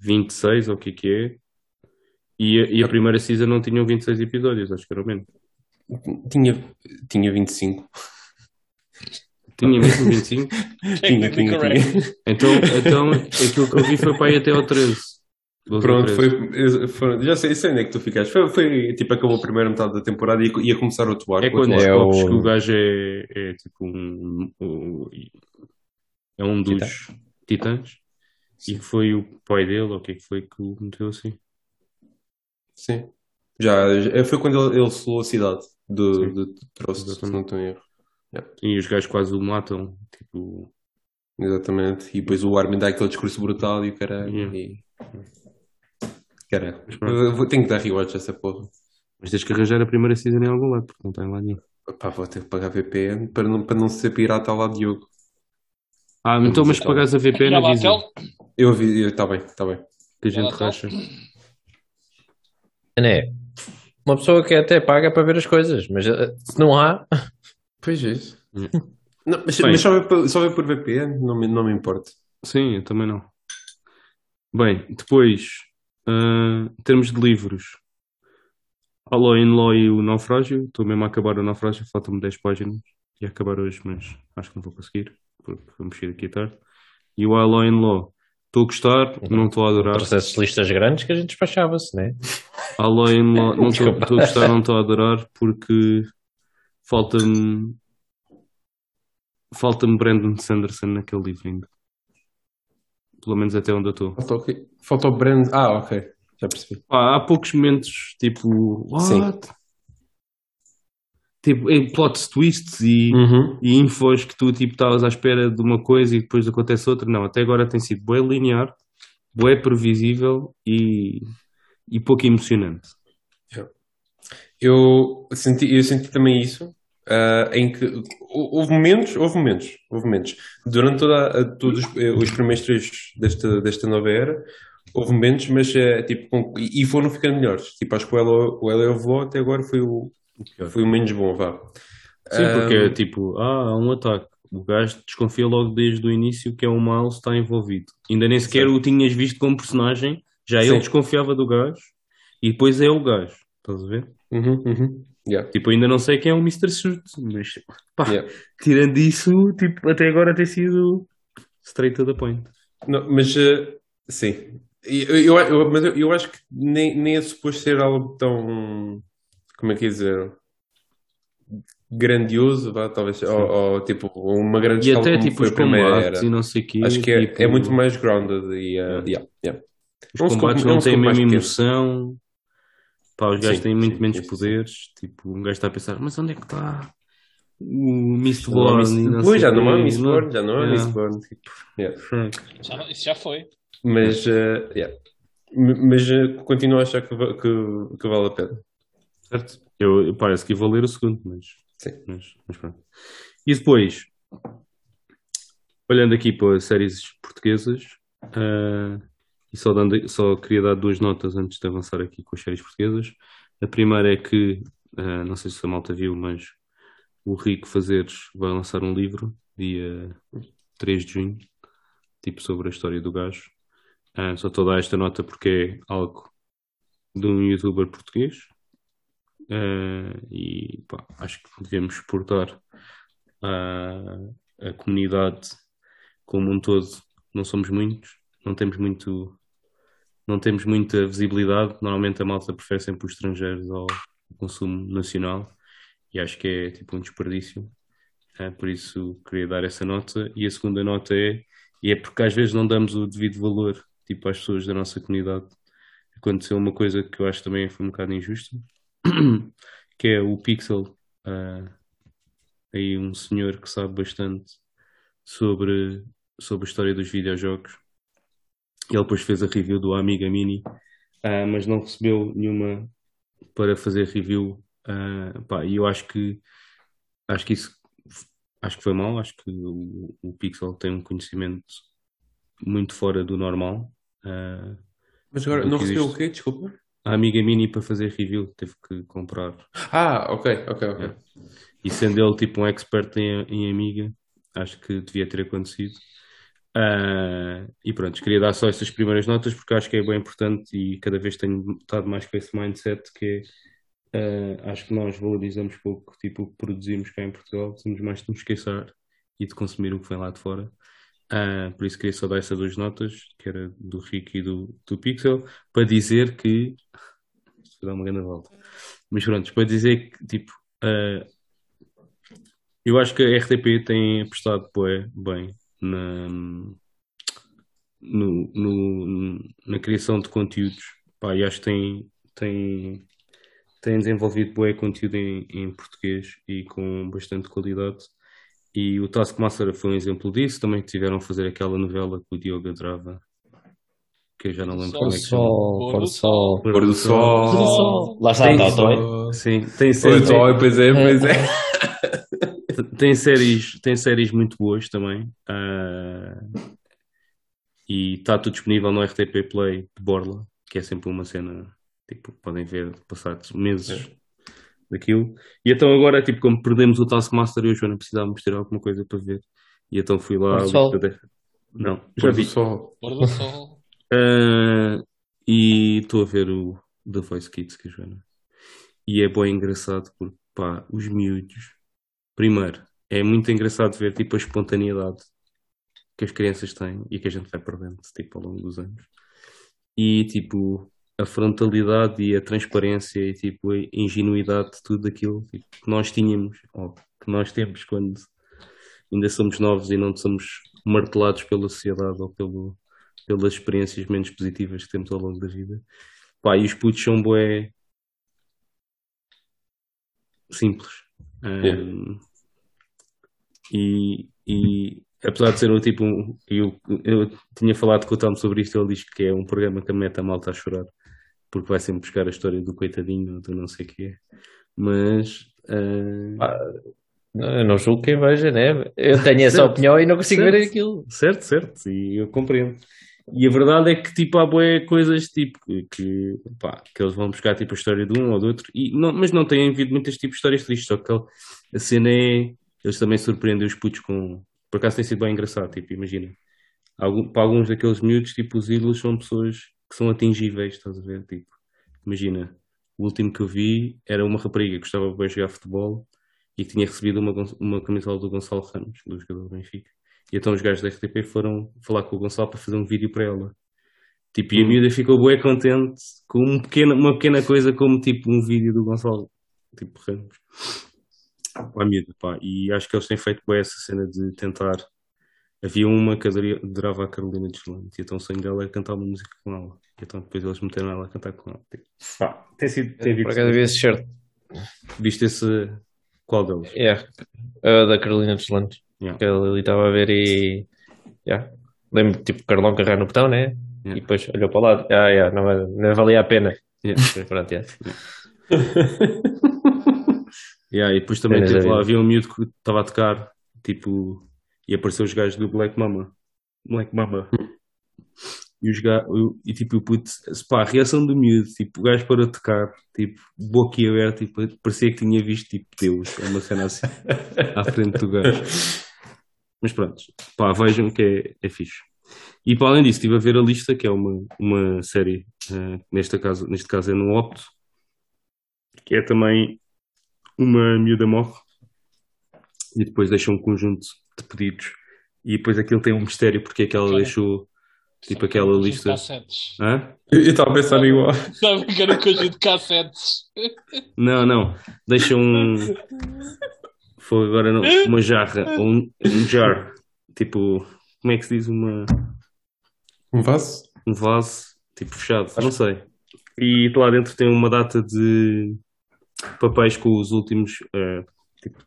26, ou o que é que é, e a, e a primeira Season não tinham 26 episódios, acho que era o menos. Tinha, tinha 25. Tinha mesmo 25? Tinha, tinha, tinha. Então, então aquilo que eu vi foi para ir até ao 13. 12 ou Pronto, 13. foi, foi- Já sei, sei onde é que tu ficaste. Foi, foi tipo, acabou a primeira metade da temporada e ia, começar outro arco. É quando É o- que o gajo é, é tipo um, um- é um dos titãs e que foi o pai dele, ou o que é que foi que o meteu assim. Sim. Já, já- foi quando ele, ele selou a cidade de, de Trost, se não estou em erro. E os gajos quase o matam, tipo, Exatamente. E depois o Armin dá aquele discurso brutal e o caralho. Yeah. E... Caralho. Eu vou- Tenho que dar rewatch a essa porra. Mas tens que arranjar a primeira season em algum lado, porque não tem lá nenhum. Pá, vou ter que pagar VPN para não, para não ser pirata ao lado de Diogo. Ah, então, mas se então. pagares a VPN, lá, avisa Eu ouvi, está bem, está bem. que a gente lá, racha. É. Uma pessoa que até paga para ver as coisas, mas eh, se não há, Pois é isso. Hum. Não, mas, mas só, ver por, só ver por VPN, não me, não me importa. Sim, eu também não. Bem, depois, ah, em termos de livros, A Law in Law e o Naufrágio. Estou mesmo a acabar o Naufrágio, faltam-me 10 páginas. Ia acabar hoje, mas acho que não vou conseguir, porque vamos sair aqui tarde. E o A Law in Law, estou a gostar, não estou a adorar. trouxesse listas grandes que a gente despachava-se, né? A Law in Law, não estou a gostar, não estou a adorar, porque falta-me. Falta-me Brandon Sanderson naquele livro ainda. Pelo menos até onde eu estou. Falta o brand. Ah, ok. Já percebi. Pá, há poucos momentos, tipo, Sim. what? Tipo, em plot twists e, Uhum. e infos que tu, tipo, estavas à espera de uma coisa e depois acontece outra. Não, até agora tem sido bué linear, bué previsível e, e pouco emocionante. Eu senti, eu senti também isso, ah, em que hou- houve momentos, houve momentos, houve momentos. Durante toda, a- todos os, eh, os primeiros trechos desta, desta nova era, houve momentos, mas eh, tipo, com- e foram ficando melhores. Tipo, acho que o Hello, o Vlog até agora foi o, foi o menos bom, vá. Sim, porque Ah, é tipo, ah, há um ataque. O gajo desconfia logo desde o início que é o Miles está envolvido. Ainda nem sequer o tinhas visto como personagem, já Sim. ele desconfiava do gajo e depois é o gajo. Estás a ver? Uhum, uhum. Yeah, Tipo, ainda não sei quem é o Mr. Suit, mas pá, yeah. tirando isso, tipo, até agora tem sido straight to the point. Não, mas eh, sim, eu, eu, eu- mas eu, eu acho que nem, nem é suposto ser algo tão, como é que é dizer, grandioso, vá, talvez, ou, ou, tipo uma grande E escala até tipo os combates e não sei quê. Acho que é, tipo, é muito mais grounded e eh, Yeah. yeah. Os é combates é não um têm a mesma emoção. Pá, os gajos Sim, têm muito sim, menos sim, sim. poderes. Tipo, um gajo está a pensar, mas onde é que está o Mistborn? Pois, já não quê, Mistborn, já não Yeah. Mistborn, tipo, yeah. Já, isso já foi. Mas, eh, yeah. Mas eh, continuo a achar que, que, que vale a pena. Certo? Eu, eu parece que ia valer o segundo, mas, Sim. mas, mas pronto. E depois, olhando aqui para séries portuguesas, ah, e só, dando, só queria dar duas notas antes de avançar aqui com as séries portuguesas. A primeira é que, ah, não sei se a malta viu, mas o Rico Fazeres vai lançar um livro dia 3 de junho, tipo sobre a história do gajo. Ah, só estou a dar esta nota porque é algo de um youtuber português. Ah, e pá, acho que devemos exportar a, a comunidade como um todo. Não somos muitos, não temos muito, não temos muita visibilidade. Normalmente a malta prefere sempre os estrangeiros ao consumo nacional e acho que é tipo um desperdício. Ah, por isso queria dar essa nota. E a segunda nota é, e é porque às vezes não damos o devido valor tipo, às pessoas da nossa comunidade. Aconteceu uma coisa que eu acho também foi um bocado injusta, que é o Pixel, ah, aí um senhor que sabe bastante sobre, sobre a história dos videojogos. Ele depois fez a review do Amiga Mini, ah, mas não recebeu nenhuma para fazer review. ah, pá, e eu acho que acho que isso acho que foi mal. Acho que o, o Pixel tem um conhecimento muito fora do normal. ah, Mas agora, não recebeu existe. o quê? Desculpa. a Amiga Mini para fazer review teve que comprar. Ah, ok, ok, ok. E sendo ele tipo um expert em, em Amiga, acho que devia ter acontecido. Ah, e pronto, queria dar só estas primeiras notas porque acho que é bem importante e cada vez tenho estado mais com esse mindset que é, ah, acho que nós valorizamos pouco tipo, o que produzimos cá em Portugal, temos mais de nos esquecer e de consumir o que vem lá de fora. Ah, por isso queria só dar essas duas notas, que era do Rico e do, do Pixel, para dizer que. Isto vai dar uma grande volta. Mas pronto, para dizer que, tipo, eu acho que a RTP tem apostado bem na, no, no- na criação de conteúdos. Pá, e acho que tem, tem, tem desenvolvido bué conteúdo em, em português e com bastante qualidade. E o Taskmaster foi um exemplo disso. Também tiveram a fazer aquela novela que o Diogo adorava. que eu já não lembro Sol. como é que. Sol, pôr do sol. Pôr do sol. Pôr do sol. Lá está, Tem sol. está. Sim, tem sol, pois é, pois é. tem séries, tem séries muito boas também. ah, e está tudo disponível no RTP Play de Borla, que é sempre uma cena, tipo, podem ver passados meses daquilo. E então agora, tipo, como perdemos o Taskmaster e hoje eu não precisávamos ter alguma coisa para ver. E então fui lá. Não, já vi. sol. Pôr do sol. Ah, e estou a ver o The Voice Kids que a Joana. E é bem engraçado porque, pá, os miúdos. Primeiro, é muito engraçado ver tipo a espontaneidade que as crianças têm e que a gente vai perdendo tipo, ao longo dos anos. E tipo, a frontalidade e a transparência e tipo, a ingenuidade de tudo aquilo tipo, que nós tínhamos, ou que nós temos quando ainda somos novos e não somos martelados pela sociedade ou pelo, pelas experiências menos positivas que temos ao longo da vida. Pá, e os putos são bué simples. Yeah. Um, e, e apesar de ser um tipo, eu, eu tinha falado com o Tom sobre isto, ele diz que é um programa que a meta malta a chorar, porque vai sempre buscar a história do coitadinho, do não sei o quê. Mas uh, Ah, Eu não julgo quem veja, né? Eu tenho essa Certo. opinião e não consigo Certo. ver aquilo. Certo, certo, e eu compreendo. E a verdade é que tipo, há bué coisas tipo, que, que, pá, que eles vão buscar tipo, a história de um ou do outro, e não, mas não têm havido muitas tipo, histórias tristes, só que a cena é. Eles também surpreendem os putos com. Por acaso tem sido bem engraçado, tipo, imagina. Algum, para alguns daqueles miúdos, tipo, os ídolos são pessoas que são atingíveis, estás a ver? Tipo, imagina, o último que eu vi era uma rapariga que gostava de jogar futebol e que tinha recebido uma, uma camisola do Gonçalo Ramos, do jogador do Benfica. E então os gajos da RTP foram falar com o Gonçalo para fazer um vídeo para ela. Tipo, e a miúda ficou bué contente com um pequeno, uma pequena coisa como tipo um vídeo do Gonçalo, tipo Ramos. A miúda, pá. E acho que eles têm feito bué essa cena de tentar. Havia uma que adora- adorava a Carolina Deslandes e então o sonho dela era cantar uma música com ela. E então depois eles meteram ela a cantar com ela. Tipo, pá, tem sido, tem Por visto, acaso vi esse shirt. viste esse. Qual deles? Yeah. A da Carolina dos Landes. Yeah. Que ele ali estava a ver e. Yeah. Lembro tipo Carlão carregar no botão, né? Yeah. E depois olhou para o lado. Ah, yeah, não, não valia a pena. Yeah. Pronto, yeah. Yeah, e depois também da lá, havia um miúdo que estava a tocar, tipo, e apareceu os gajos do Black Mama. Black Mama. E os gajos, e tipo, o puto, pá, a reação do miúdo, tipo, o gajo de tocar, tipo, boquiaberto, tipo, parecia que tinha visto, tipo, Deus, é uma cena assim, à frente do gajo. Mas pronto, pá, vejam que é, é fixe. E para além disso, estive a ver a lista, que é uma, uma série, eh, neste, caso, neste caso é no Opto, que é também uma miúda morre e depois deixa um conjunto de pedidos e depois aquilo tem um mistério porque é que ela deixou tipo aquela lista. cassetes. Hã? Eu estava a pensar igual. Sabe que era um conjunto de cassetes. Não, não. Deixa um. Foi agora não, uma jarra, ou um, um jar. Tipo, como é que se diz? Uma, Um vaso? um vaso, tipo fechado, não sei. E lá dentro tem uma data de papéis com os últimos, eh, tipo,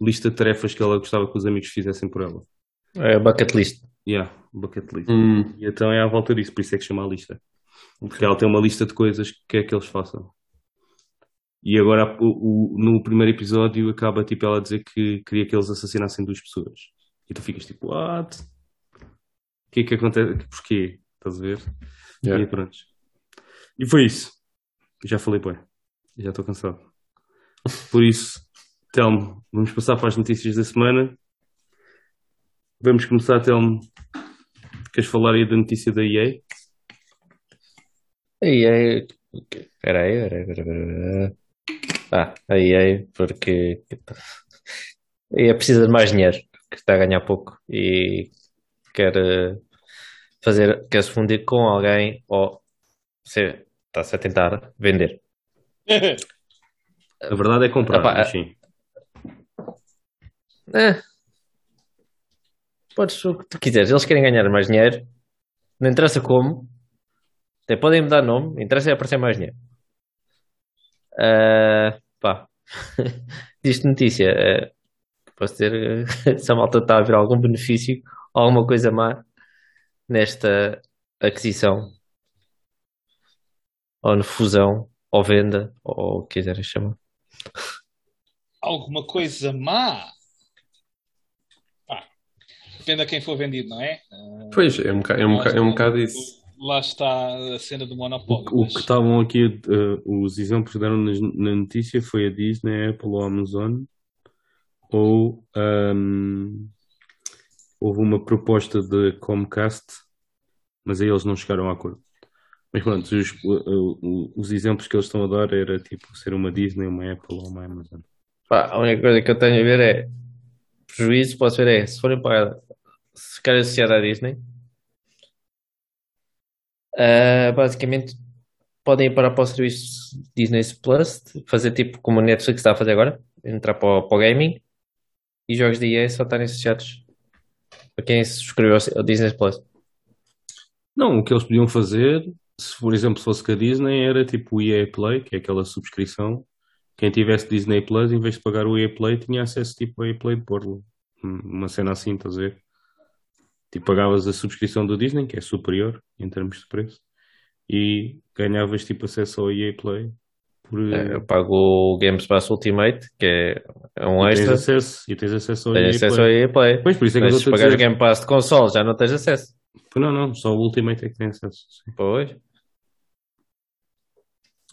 lista de tarefas que ela gostava que os amigos fizessem por ela. É bucket list. Yeah, bucket list. Hum. E então é à volta disso, por isso é que chama a lista. Porque ela tem uma lista de coisas que quer que eles façam. E agora, o, o- no primeiro episódio, acaba tipo ela a dizer que queria que eles assassinassem duas pessoas. E tu ficas tipo, what? O que é que acontece? Porquê? Estás a ver? Yeah. E pronto. E foi isso. Já falei, bem. Já estou cansado. Por isso, Telmo, vamos passar para as notícias da semana. Vamos começar, Telmo. Queres falar aí da notícia da EA? Aí é. Espera aí, espera aí, espera aí, espera aí. Ah, aí é porque. Aí é precisa de mais dinheiro, que está a ganhar pouco e quer eh, fazer, quer se fundir com alguém ou se, está-se a tentar vender. A verdade é comprar, Epá, mas sim. É. Podes o que tu quiseres, eles querem ganhar mais dinheiro, não interessa como, até podem mudar nome, interessa é aparecer mais dinheiro. Ah, pá, diz notícia, eh, posso ter eh, se a malta está a ver algum benefício, alguma coisa má nesta, aquisição, ou na fusão, ou venda, ou o que quiserem chamar. Alguma coisa má? Pá, depende a quem for vendido, não é? Ah, Pois, é um bocado, é um bocado, é um bocado isso. lá está a cena do O, monopólio. o mas- que estavam aqui, eh, os exemplos que deram na, na notícia foi a Disney, a Apple ou a Amazon, ou ahm, houve uma proposta de Comcast, mas aí eles não chegaram a acordo. Mas pronto, os, o- o- os exemplos que eles estão a dar era tipo ser uma Disney, uma Apple ou uma Amazon. Pá, a única coisa que eu tenho a ver é prejuízo, posso ver é se forem para se ficarem associados à Disney, ah, basicamente podem ir para, para o serviço Disney Plus, fazer tipo como o Netflix está a fazer agora, entrar para o, para o gaming e jogos de EA só estarem associados a quem se subscreveu ao Disney Plus. Não, o que eles podiam fazer, se por exemplo fosse com a Disney, era tipo o EA Play, que é aquela subscrição. Quem tivesse Disney Plus, em vez de pagar o EA Play, tinha acesso tipo ao EA Play de Borla. Uma cena assim, estás a ver? Tipo, pagavas a subscrição do Disney, que é superior em termos de preço, e ganhavas tipo acesso ao EA Play por Eh, Eu pago o Games Pass Ultimate, que é, é um e tens extra, acesso e tens acesso ao tens EA acesso Play. ao EA Play. Pois, por isso é que Mas se pagares o dizer. Game Pass de console já não tens acesso. Não, não, só o Ultimate é que tem acesso. sim. Pois.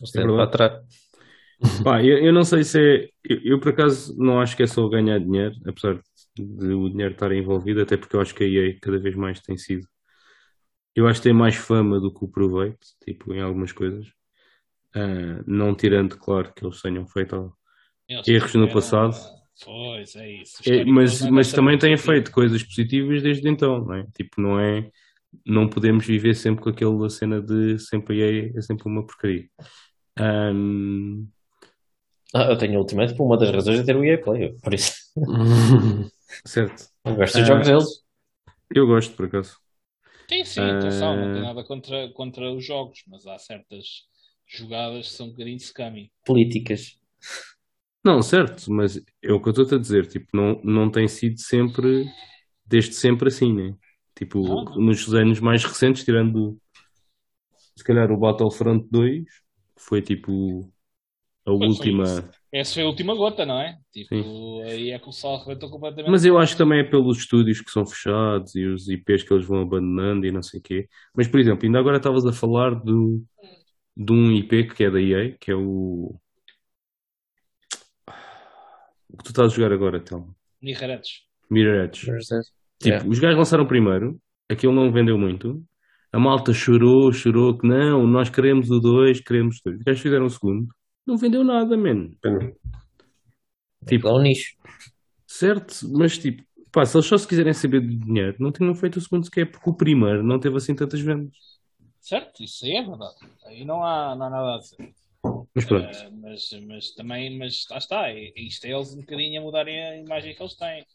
Isto É para. Pá, eu, eu não sei se é. Eu, eu, por acaso não acho que é só ganhar dinheiro, apesar de o dinheiro estar envolvido, até porque eu acho que a EA cada vez mais tem sido. Eu acho que tem mais fama do que o proveito, tipo, em algumas coisas. Ah, não tirando, claro, que eles tenham feito. erros no passado. Pois, é isso. É, mas, mas também têm feito coisas positivas desde então, não é? Tipo, não é. Não podemos viver sempre com aquela cena de sempre a EA é sempre uma porcaria. Ahm, Ah, eu tenho Ultimate por uma das razões de ter o EA Play, por isso. certo. Eu gosto dos Ah. jogos deles. Eu gosto, por acaso. Sim, sim, atenção, não tem Ah. nada contra, contra os jogos, mas há certas jogadas que são um bocadinho scummy. Políticas. Não, certo, mas é o que eu estou a dizer, tipo, não, não tem sido sempre, desde sempre assim, né? Tipo, nos anos mais recentes, tirando se calhar o Battlefront 2, foi tipo a última. isso. Essa foi a última gota, não é? Tipo, aí é que o sol arrebentou completamente. Mas eu acho que também é pelos estúdios que são fechados e os IPs que eles vão abandonando e não sei o quê. Mas, por exemplo, ainda agora estavas a falar do, de um IP que é da EA, que é o. O que tu estás a jogar agora, Telmo? Mirraretes. Mirror Edge. Tipo, Yeah. os gajos lançaram primeiro, aquilo não vendeu muito. A malta chorou, chorou que não, nós queremos o 2, queremos o 2. Os gajos fizeram o segundo, não vendeu nada, mano. Tipo, é um nicho. Certo, mas tipo, pá, se eles só se quiserem saber de dinheiro, não tinham feito o segundo sequer, porque o primeiro não teve assim tantas vendas. Certo? Isso aí é verdade. Aí não há, não há nada a dizer. Mas pronto, Eh, mas, mas também, mas lá está, é- isto é eles um bocadinho a mudarem a imagem que eles têm.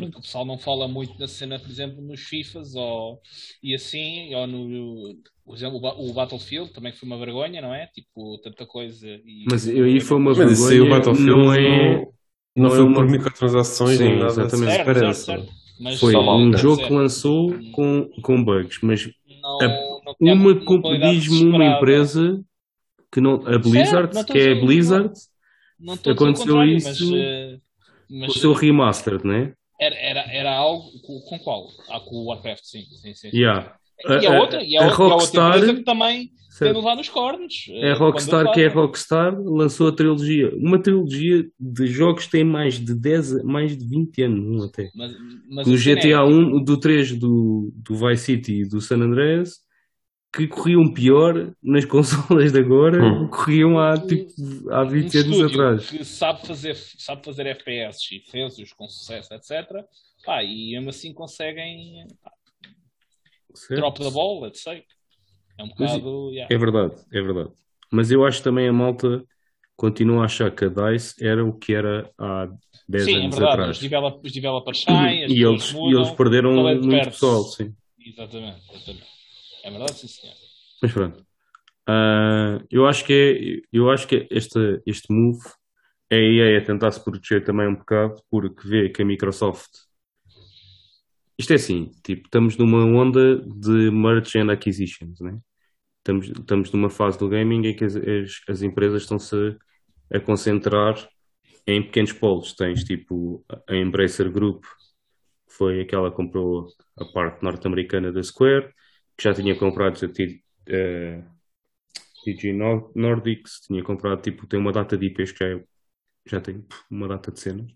Porque o pessoal não fala muito da cena, por exemplo, nos FIFAs ou, e assim, ou no, por exemplo, o Ba- o Battlefield também foi uma vergonha, não é? Tipo, tanta coisa. E, mas eu aí foi uma Mas isso aí o vergonha, Battlefield não é. não, não não foi é uma- por microtransações Sim, nem nada exatamente. de Certo, certo, esperança. certo. Mas Foi mal, um quer jogo dizer, que lançou com, com bugs, mas não, a- não uma, diz-me uma empresa que não, a Blizzard, não estou que é a Blizzard, Não aconteceu isso mas, eh, mas o seu remastered, né? Era, era, era algo com, com qual? Ah, com o Warcraft, sim. sim, sim. Yeah. E a outra, e a, a outra, e a outra Rockstar- empresa que também tem Certo. levado nos cornos. É a Rockstar, que é a Rockstar, lançou a trilogia. Uma trilogia de jogos que tem mais de 10, mais de 20 anos, até. Mas, mas Do a cena é, GTA 1, do 3, do, do Vice City e do San Andreas, que corriam pior nas consolas de agora Hum. do que corriam há, tipo, há um 20 anos estúdio atrás. que sabe fazer, sabe fazer FPS e fez-os com sucesso, etc. Pá, e mesmo assim conseguem pá, Certo? drop the ball, let's say. É um Mas bocado. yeah. É verdade, é verdade. Mas eu acho também a malta continua a achar que a DICE era o que era há 10 Sim, é anos verdade. Os, atrás. develop, os developers saem, as E eles, e mudam, eles perderam muito pessoal, sim. Exatamente, exatamente. É verdade, sim, senhor. Mas pronto. Ah, eu acho que é, eu acho que este, este move é a EA a tentar se proteger também um bocado porque vê que a Microsoft isto é assim, tipo, estamos numa onda de merge and acquisitions, né? Estamos, estamos numa fase do gaming em que as, as, as empresas estão-se a concentrar em pequenos polos. Tens tipo a Embracer Group, que foi aquela que comprou a parte norte-americana da Square, que já tinha comprado T- eh, TG Nor- Nordics, tinha comprado tipo, tem uma data de IPs que já, é- já tem uma data de cenas.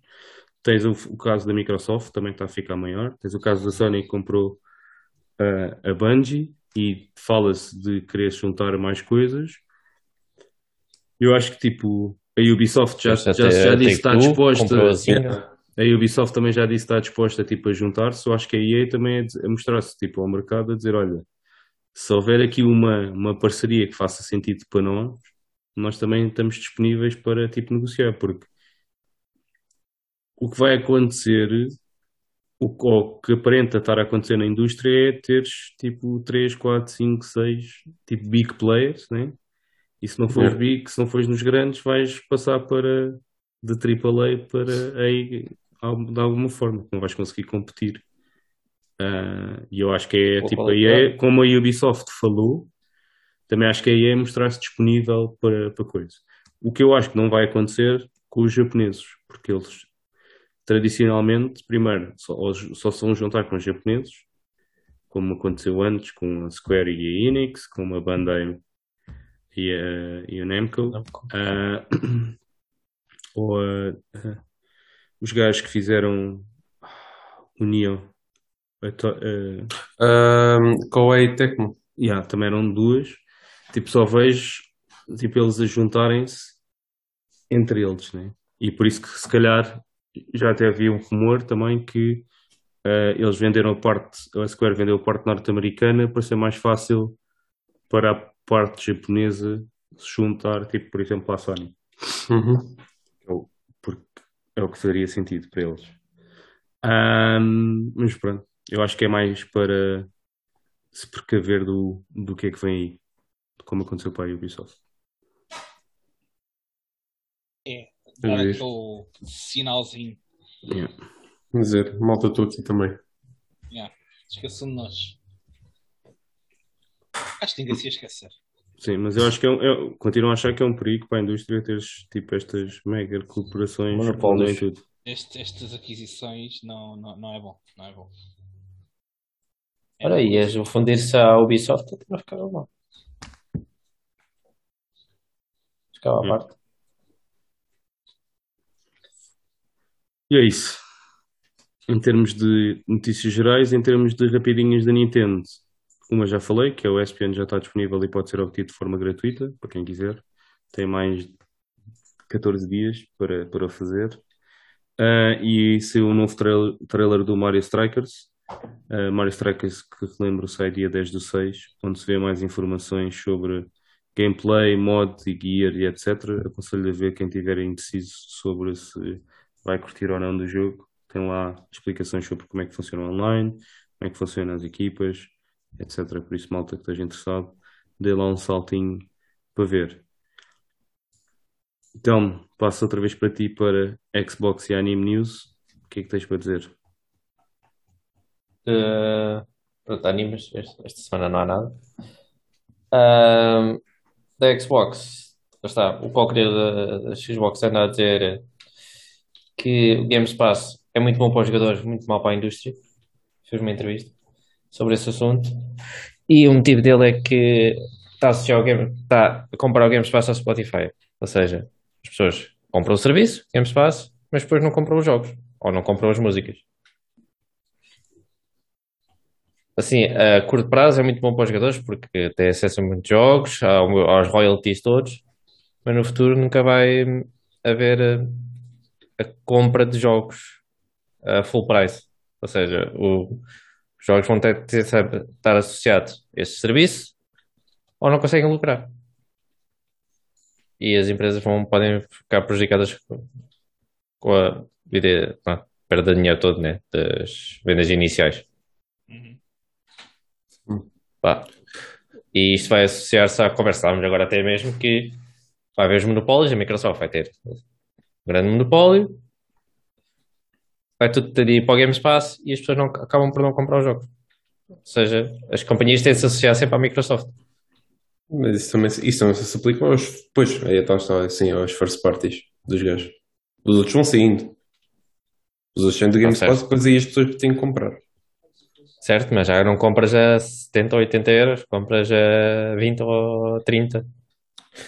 Tens o, o caso da Microsoft, também está a ficar maior. Tens o caso da Sony que comprou eh, a Bungie e fala-se de querer juntar mais coisas. Eu acho que tipo a Ubisoft já, já, já a disse que está disposta. comprou a Zynga. A Ubisoft também já disse que está disposta tipo, a juntar-se. Eu acho que a EA também é a mostrar-se tipo, ao mercado a dizer: olha, se houver aqui uma, uma parceria que faça sentido para nós, nós também estamos disponíveis para tipo, negociar, porque o que vai acontecer, o que, ou o que aparenta estar a acontecer na indústria é teres tipo 3, 4, 5, 6 tipo big players, né? E se não fores Yeah. big, se não fores nos grandes, vais passar para de AAA para A de alguma forma, não vais conseguir competir. Ah, e eu acho que é Com tipo a qualidade. EA, como a Ubisoft falou, também acho que a EA é mostrar-se disponível para, para coisa. O que eu acho que não vai acontecer com os japoneses, porque eles tradicionalmente, primeiro, só, só se vão juntar com os japoneses, como aconteceu antes com a Square e a Enix, com a Bandai e a, e a Namco. Ah, ou a- os gajos que fizeram o Neo. A to- ah, Um, Koei Tecmo. yeah, também eram duas. Tipo, só vejo tipo, eles a juntarem-se entre eles, né? E por isso que se calhar já até havia um rumor também que ah, eles venderam a parte, a Square vendeu a parte norte-americana para ser mais fácil para a parte japonesa se juntar, tipo, por exemplo, à Sony. Uhum. É o que faria sentido para eles. Ahm, mas pronto, eu acho que é mais para se precaver do, do que é que vem aí, como aconteceu para a Ubisoft. É, dar aquele sinalzinho. Yeah. Vamos dizer, malta, estou aqui também. Yeah. Esqueçam de nós. Acho que ninguém se ia esquecer. Sim, mas eu acho que é, um, é- continuo a achar que é um perigo para a indústria teres tipo estas mega corporações Monopólios. em tudo. Este- estas aquisições não, não, não é bom. Não é bom. É Ora, bom. e a fundir-se à Ubisoft até não ficava mal. Ficava à Hum. parte. E é isso. Em termos de notícias gerais, em termos de rapidinhas da Nintendo, uma já falei, que é o ESPN já está disponível e pode ser obtido de forma gratuita, para quem quiser. Tem mais de 14 dias para, para fazer. Ah, e saiu um novo trailer, trailer do Mario Strikers. Ah, Mario Strikers, que relembro, sai dia 10 do 6, onde se vê mais informações sobre gameplay, mod e gear e etc. Aconselho a ver quem tiver indeciso sobre se vai curtir ou não do jogo. Tem lá explicações sobre como é que funciona online, como é que funcionam as equipas, etc. Por isso, malta que esteja interessado, dê lá um saltinho para ver. Então, passo outra vez para ti para Xbox e Anime News. O que é que tens para dizer? Uh, pronto, animes, esta, semana não há nada. Ahm, da Xbox, está, o qualquer da, da Xbox anda a dizer que o Games Pass é muito bom para os jogadores, muito mal para a indústria. Fez uma entrevista sobre esse assunto. E o motivo dele é que está a Game, está a comparar o Games Pass ao Spotify. Ou seja, as pessoas compram o serviço, Games Pass, mas depois não compram os jogos ou não compram as músicas. Assim, a curto prazo é muito bom para os jogadores porque tem acesso a muitos jogos, ao- aos royalties todos, mas no futuro nunca vai haver a, a compra de jogos a full price. Ou seja, o- jogos vão ter, ter sempre estar associados a este serviço ou não conseguem lucrar. E as empresas vão, podem ficar prejudicadas com, a ideia, perda de dinheiro todo, né? Das vendas iniciais. Uhum. Pá. E isto vai associar-se à conversa. Estávamos agora até mesmo que vai haver os monopólios, a Microsoft vai ter um grande monopólio vai tudo ir para o Game Pass e as pessoas não, acabam por não comprar os jogos. Ou seja, as companhias têm de se associar sempre à Microsoft. Mas isso também, isso também se aplica aos. Pois, aí então está assim, aos first parties dos gajos. Os outros vão saindo. Os outros são do Game Ah, Pass, depois aí as pessoas têm que comprar. Certo, mas já não compras a 70 ou 80 euros, compras a 20 ou 30.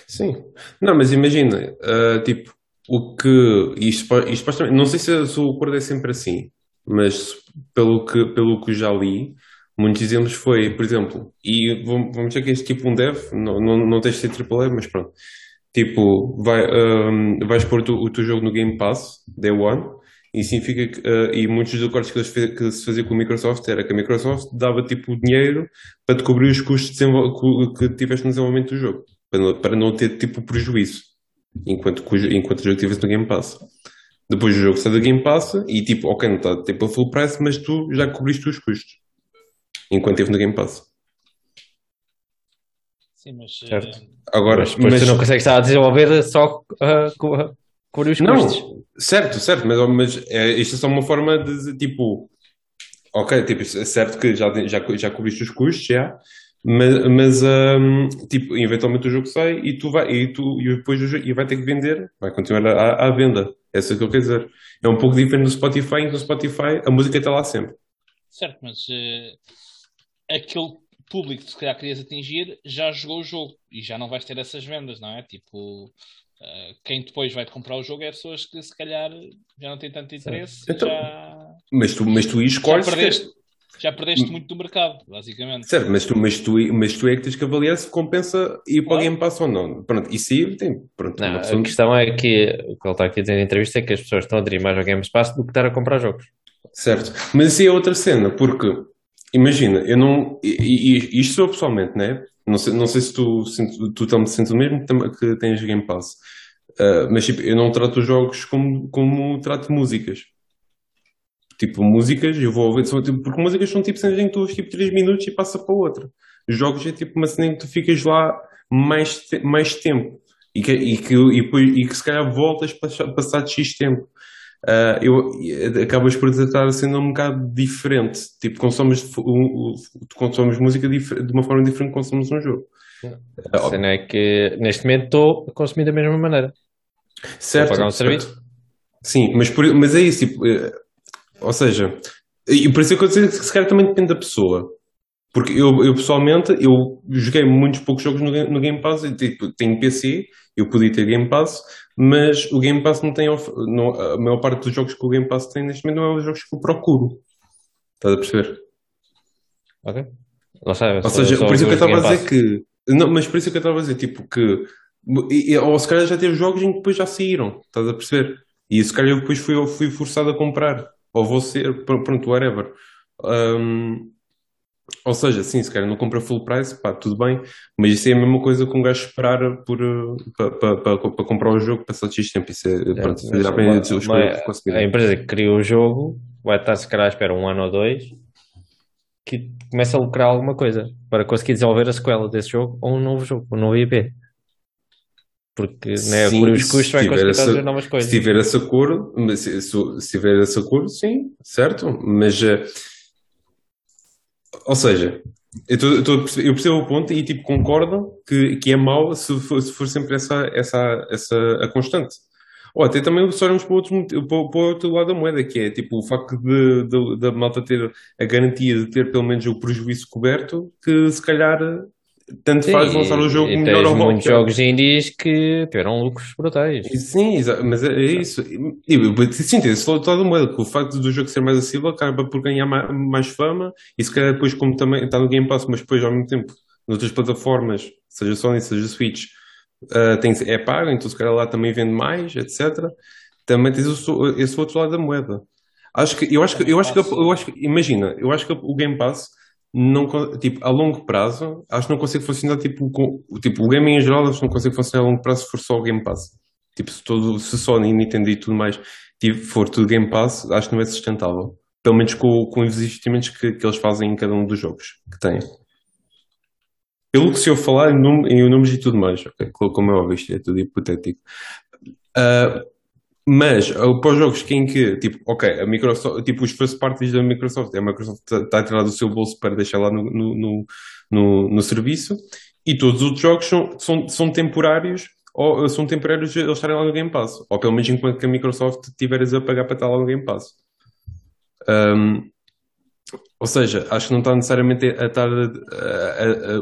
Sim. Não, mas imagina, ah, tipo, o que. Isto, isto. Não sei se, se o acordo é sempre assim, mas pelo que, pelo que já li, muitos exemplos foi, por exemplo, e vamos dizer que este tipo um dev, não, não, não tens de ser AAA, mas pronto. Tipo, vai, ahm, vais pôr o teu- o teu jogo no Game Pass, Day One, e significa que, ah, e muitos dos acordos que, eles fe- que se fazia com a Microsoft era que a Microsoft dava tipo dinheiro para te cobrir os custos que tiveste no desenvolvimento do jogo, para não, para não ter tipo prejuízo, enquanto, que o jo- enquanto o jogo estivesse no Game Pass. Depois o jogo sai do Game Pass e tipo, ok, não está tipo a full price, mas tu já cobriste os custos, enquanto esteve no Game Pass. Sim, mas. Certo. eh, Agora, Mas depois tu não consegues estar a desenvolver só uh, co- cobrir os Não, custos. certo, certo, mas, mas é, isto é só uma forma de tipo, ok, tipo, é certo que já, já, já cobriste os custos, já, mas, mas hum, tipo, eventualmente o jogo sai e tu vai, e tu, e depois o jogo, e vai ter que vender, vai continuar à, à venda, é isso que eu quero dizer. É um pouco diferente do Spotify, em que no Spotify a música está lá sempre. Certo, mas eh, aquele público que se calhar querias atingir já jogou o jogo e já não vais ter essas vendas, não é? Tipo, eh, quem depois vai-te comprar o jogo é pessoas que se calhar já não têm tanto interesse e Então, já, Mas tu, mas tu já escolhes. perdeste, já perdeste muito do mercado, basicamente. Certo, mas tu, mas, tu, mas tu é que tens que avaliar se compensa ir para o Claro. Game Pass ou não. Pronto, isso aí tem. Pronto, Não, a questão é que o que ele está aqui a dizer na entrevista é que as pessoas estão a aderir mais ao Game Pass do que estar a comprar jogos. Certo, mas isso é outra cena, porque imagina, eu não. E, e- isto sou eu pessoalmente, né? Não sei, não sei se tu, sentes- tu também sentes o mesmo que tens Game Pass, Ah, mas tipo, eu não trato os jogos como, como trato músicas. Tipo, músicas, eu vou ouvir, tipo, porque músicas são tipo cenas em que tu ouves tipo 3 minutos e passa para outra. Jogos é tipo uma cena em que tu ficas lá mais, te- mais tempo e que, e, que, e, depois, e que se calhar voltas passa- passado X tempo. Ah, eu, acabas por a cena um bocado diferente. Tipo, consomes, um- consomes música de uma forma diferente que consomes um jogo. A cena é que neste momento estou a consumir da mesma maneira. Certo, pagar um certo. serviço. Sim, mas, por- mas é isso. Tipo, eh, ou seja, e por isso é que eu dizer que se calhar também depende da pessoa. Porque eu, eu pessoalmente, eu joguei muitos poucos jogos no, no Game Pass, e, tipo, tenho PC, eu podia ter Game Pass, mas o Game Pass não tem, não, a maior parte dos jogos que o Game Pass tem neste momento não é os jogos que eu procuro. Estás a perceber? Ok? Lá está, eu Ou seja, por isso é que eu estava a dizer que. Não, mas por isso é que eu estava a dizer, tipo, que. e- Ou se calhar já teve jogos em que depois já saíram, estás a perceber? E se calhar eu depois fui, fui forçado a comprar. Ou vou ser, pr- pronto, whatever. Hum, ou seja, sim, se calhar não compra full price, pá, tudo bem, mas isso é a mesma coisa que um gajo esperar por, para pa, pa, pa comprar o jogo passado X tempo. Isso é, pronto, Mas já a empresa que criou o jogo vai estar, se calhar, à espera um ano ou dois que comece a lucrar alguma coisa para conseguir desenvolver a sequela desse jogo ou um novo jogo, um novo IP. Porque né, Sim, os custos vai conseguir essa- trazer novas coisas. Se tiver esse acordo, se, se, se tiver esse acordo, sim, certo? Mas, eh, ou seja, eu, tô- eu tô eu percebo o ponto e tipo concordo que, que é mau se for, se for sempre essa, essa, essa a constante. Ou até também se olharmos para o outro, para, para outro lado da moeda, que é tipo o facto de, de- da malta ter a garantia de ter pelo menos o prejuízo coberto, que se calhar tanto Sim, faz lançar o jogo e melhor ou muitos jogos indies que tiveram lucros brutais. Sim, mas é, é isso. E, sim, tem esse lado da moeda, que o facto do jogo ser mais acessível acaba por ganhar mais, fama e se calhar depois, como também está no Game Pass, mas depois ao mesmo tempo, noutras plataformas, seja Sony, seja Switch, ah, tem, é pago, então se calhar lá também vende mais, etc. Também tens esse outro lado da moeda. Acho que, eu acho que, eu acho que, eu acho que, imagina, eu acho que o Game Pass não, tipo, a longo prazo, acho que não consegue funcionar, tipo, com, tipo, o gaming em geral, acho que não consegue funcionar a longo prazo se for só o Game Pass. Tipo, se, todo, se a Nintendo e tudo mais tipo, for tudo Game Pass, acho que não é sustentável. Pelo menos com, com os investimentos que, que eles fazem em cada um dos jogos que têm. Pelo que se eu falar em, num- em números e tudo mais, ok? Co- Como é óbvio, isto é tudo hipotético. Ah, Mas uh, para os jogos que em que, tipo, ok, a Microsoft, tipo, os first parties da Microsoft, a Microsoft está a tirar do seu bolso para deixar lá no, no, no, no, serviço, e todos os outros jogos são, são, são temporários, ou são temporários eles estarem lá no Game Pass, ou pelo menos enquanto que a Microsoft tiveres a pagar para estar lá no Game Pass. Um, ou seja, acho que não está necessariamente a estar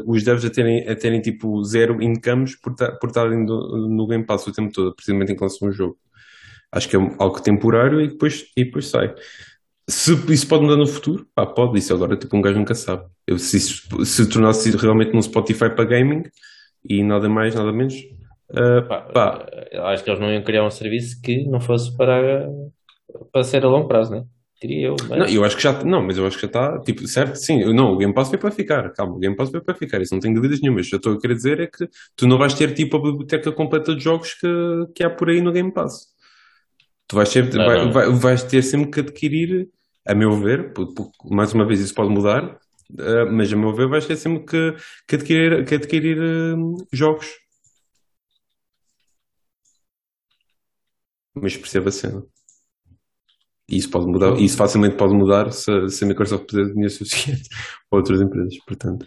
os devs a terem, a terem tipo zero incomes por, por estarem no, no Game Pass o tempo todo, precisamente em que lançam um jogo. Acho que é algo temporário e depois, e depois sai. Se isso pode mudar no futuro, pá, pode. Isso agora, tipo, um gajo nunca sabe. Eu, se isso se tornasse realmente num Spotify para gaming e nada mais, nada menos, uh, pá, pá. Acho que eles não iam criar um serviço que não fosse para, para ser a longo prazo, né? Diria eu. Mas... Não, eu acho que já, não, mas eu acho que já está, tipo, certo? Sim, não, o Game Pass veio para ficar. Calma, o Game Pass veio para ficar. Isso não tenho dúvidas nenhumas. Já estou a querer dizer é que tu não vais ter, tipo, a biblioteca completa de jogos que, que há por aí no Game Pass. Tu vais ter, não, vai, não. Vai, vais ter sempre que adquirir, a meu ver, mais uma vez isso pode mudar, eh, mas a meu ver vais ter sempre que, que adquirir, que adquirir uh, jogos. Mas perceba a cena. Isso pode mudar, isso facilmente pode mudar se, se a Microsoft puder dinheiro suficiente para outras empresas, portanto.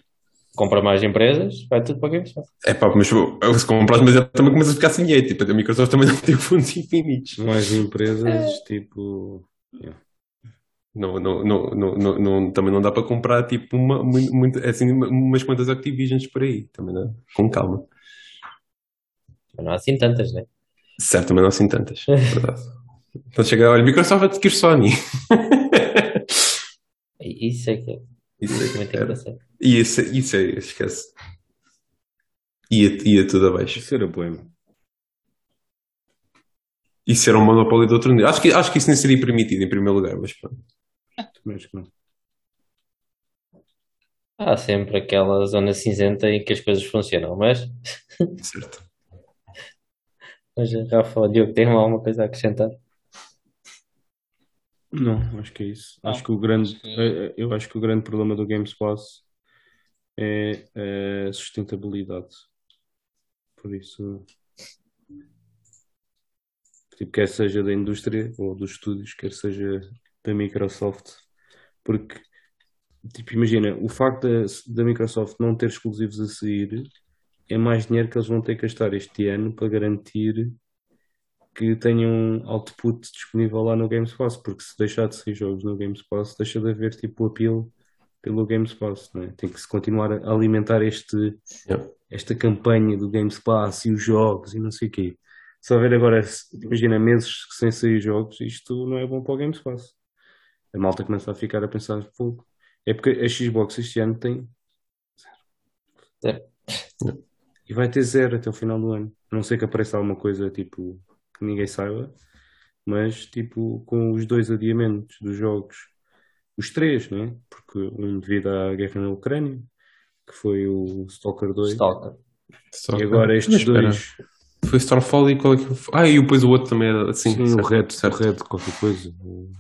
Compra mais empresas, vai tudo para Pass. É pá, mas se compras, mas também começa a ficar sem dinheiro, tipo, a Microsoft também não tem fundos infinitos. Mais empresas, é. tipo... Yeah. Não, não, não, não, não, também não dá para comprar tipo uma, muito, assim, umas quantas Activisions por aí, também não, com calma. Não há assim tantas, né? Certo, também não há assim tantas, é verdade. Então chega, olha, Microsoft vai adquirir Sony. Isso é que é. Isso é que muito engraçado. Isso, isso é, esquece. Ia, ia tudo abaixo. Isso era poema. Isso era um monopólio de outro nível. Acho que, acho que isso nem seria permitido em primeiro lugar, mas pronto. Também acho que não. Há sempre aquela zona cinzenta em que as coisas funcionam, mas. Certo. mas Rafa, o Diogo, tem alguma coisa a acrescentar? Não, acho que é isso. Não, acho que o grande, acho que... É, é, eu acho que o grande problema do Games Pass é a sustentabilidade. Por isso, tipo, quer seja da indústria ou dos estúdios, quer seja da Microsoft, porque, tipo, imagina, o facto da, da Microsoft não ter exclusivos a sair é mais dinheiro que eles vão ter que gastar este ano para garantir que tenham output disponível lá no Games Pass, porque se deixar de sair jogos no Games Pass, deixa de haver tipo apelo pelo Games Pass, não é? Tem que se continuar a alimentar este, yeah. esta campanha do Games Pass e os jogos e não sei o quê. Se houver agora, imagina, meses sem sair jogos, isto não é bom para o Games Pass. A malta começa a ficar a pensar pouco. É porque a Xbox este ano tem zero. É. E vai ter zero até o final do ano. A não sei que apareça alguma coisa tipo que ninguém saiba, mas tipo com os dois adiamentos dos jogos, os três, né? Porque um devido à guerra na Ucrânia, que foi o Stalker 2, Stalker. e agora estes dois. Foi Starfall e qual é que foi? Ah, e depois o outro também era assim. Sim, certo, o Red, certo. Red, qualquer coisa.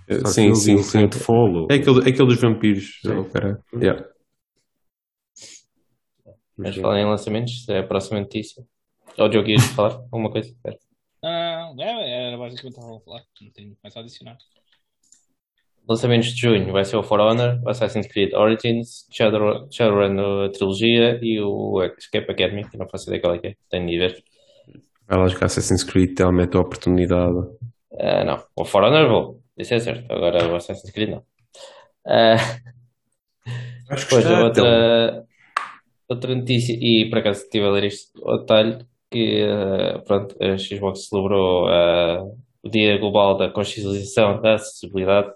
É, sim, sim, sim. Redfall. É aquele, é aquele dos vampiros. Oh, yeah. Mas falar em lançamentos, é a próxima notícia. Ou o Diogo ias falar alguma coisa? Espera. Ah, é, era basicamente o que eu estava a falar. Não tenho mais a adicionar. Lançamentos de junho vai ser o For Honor, o Assassin's Creed Origins, Shadow, Shadowrun trilogia e o Escape Academy, que não faço ideia qual é que é, tenho de ver. Vai lá jogar Assassin's Creed, tem a tua oportunidade. Uh, não, o For Honor vou, isso é certo, agora o Assassin's Creed não. Uh, Acho que depois está, outra, então. outra notícia, e por acaso estive a ler isto ao detalhe, que uh, pronto, a Xbox celebrou uh, o Dia Global da Consciencialização da Acessibilidade,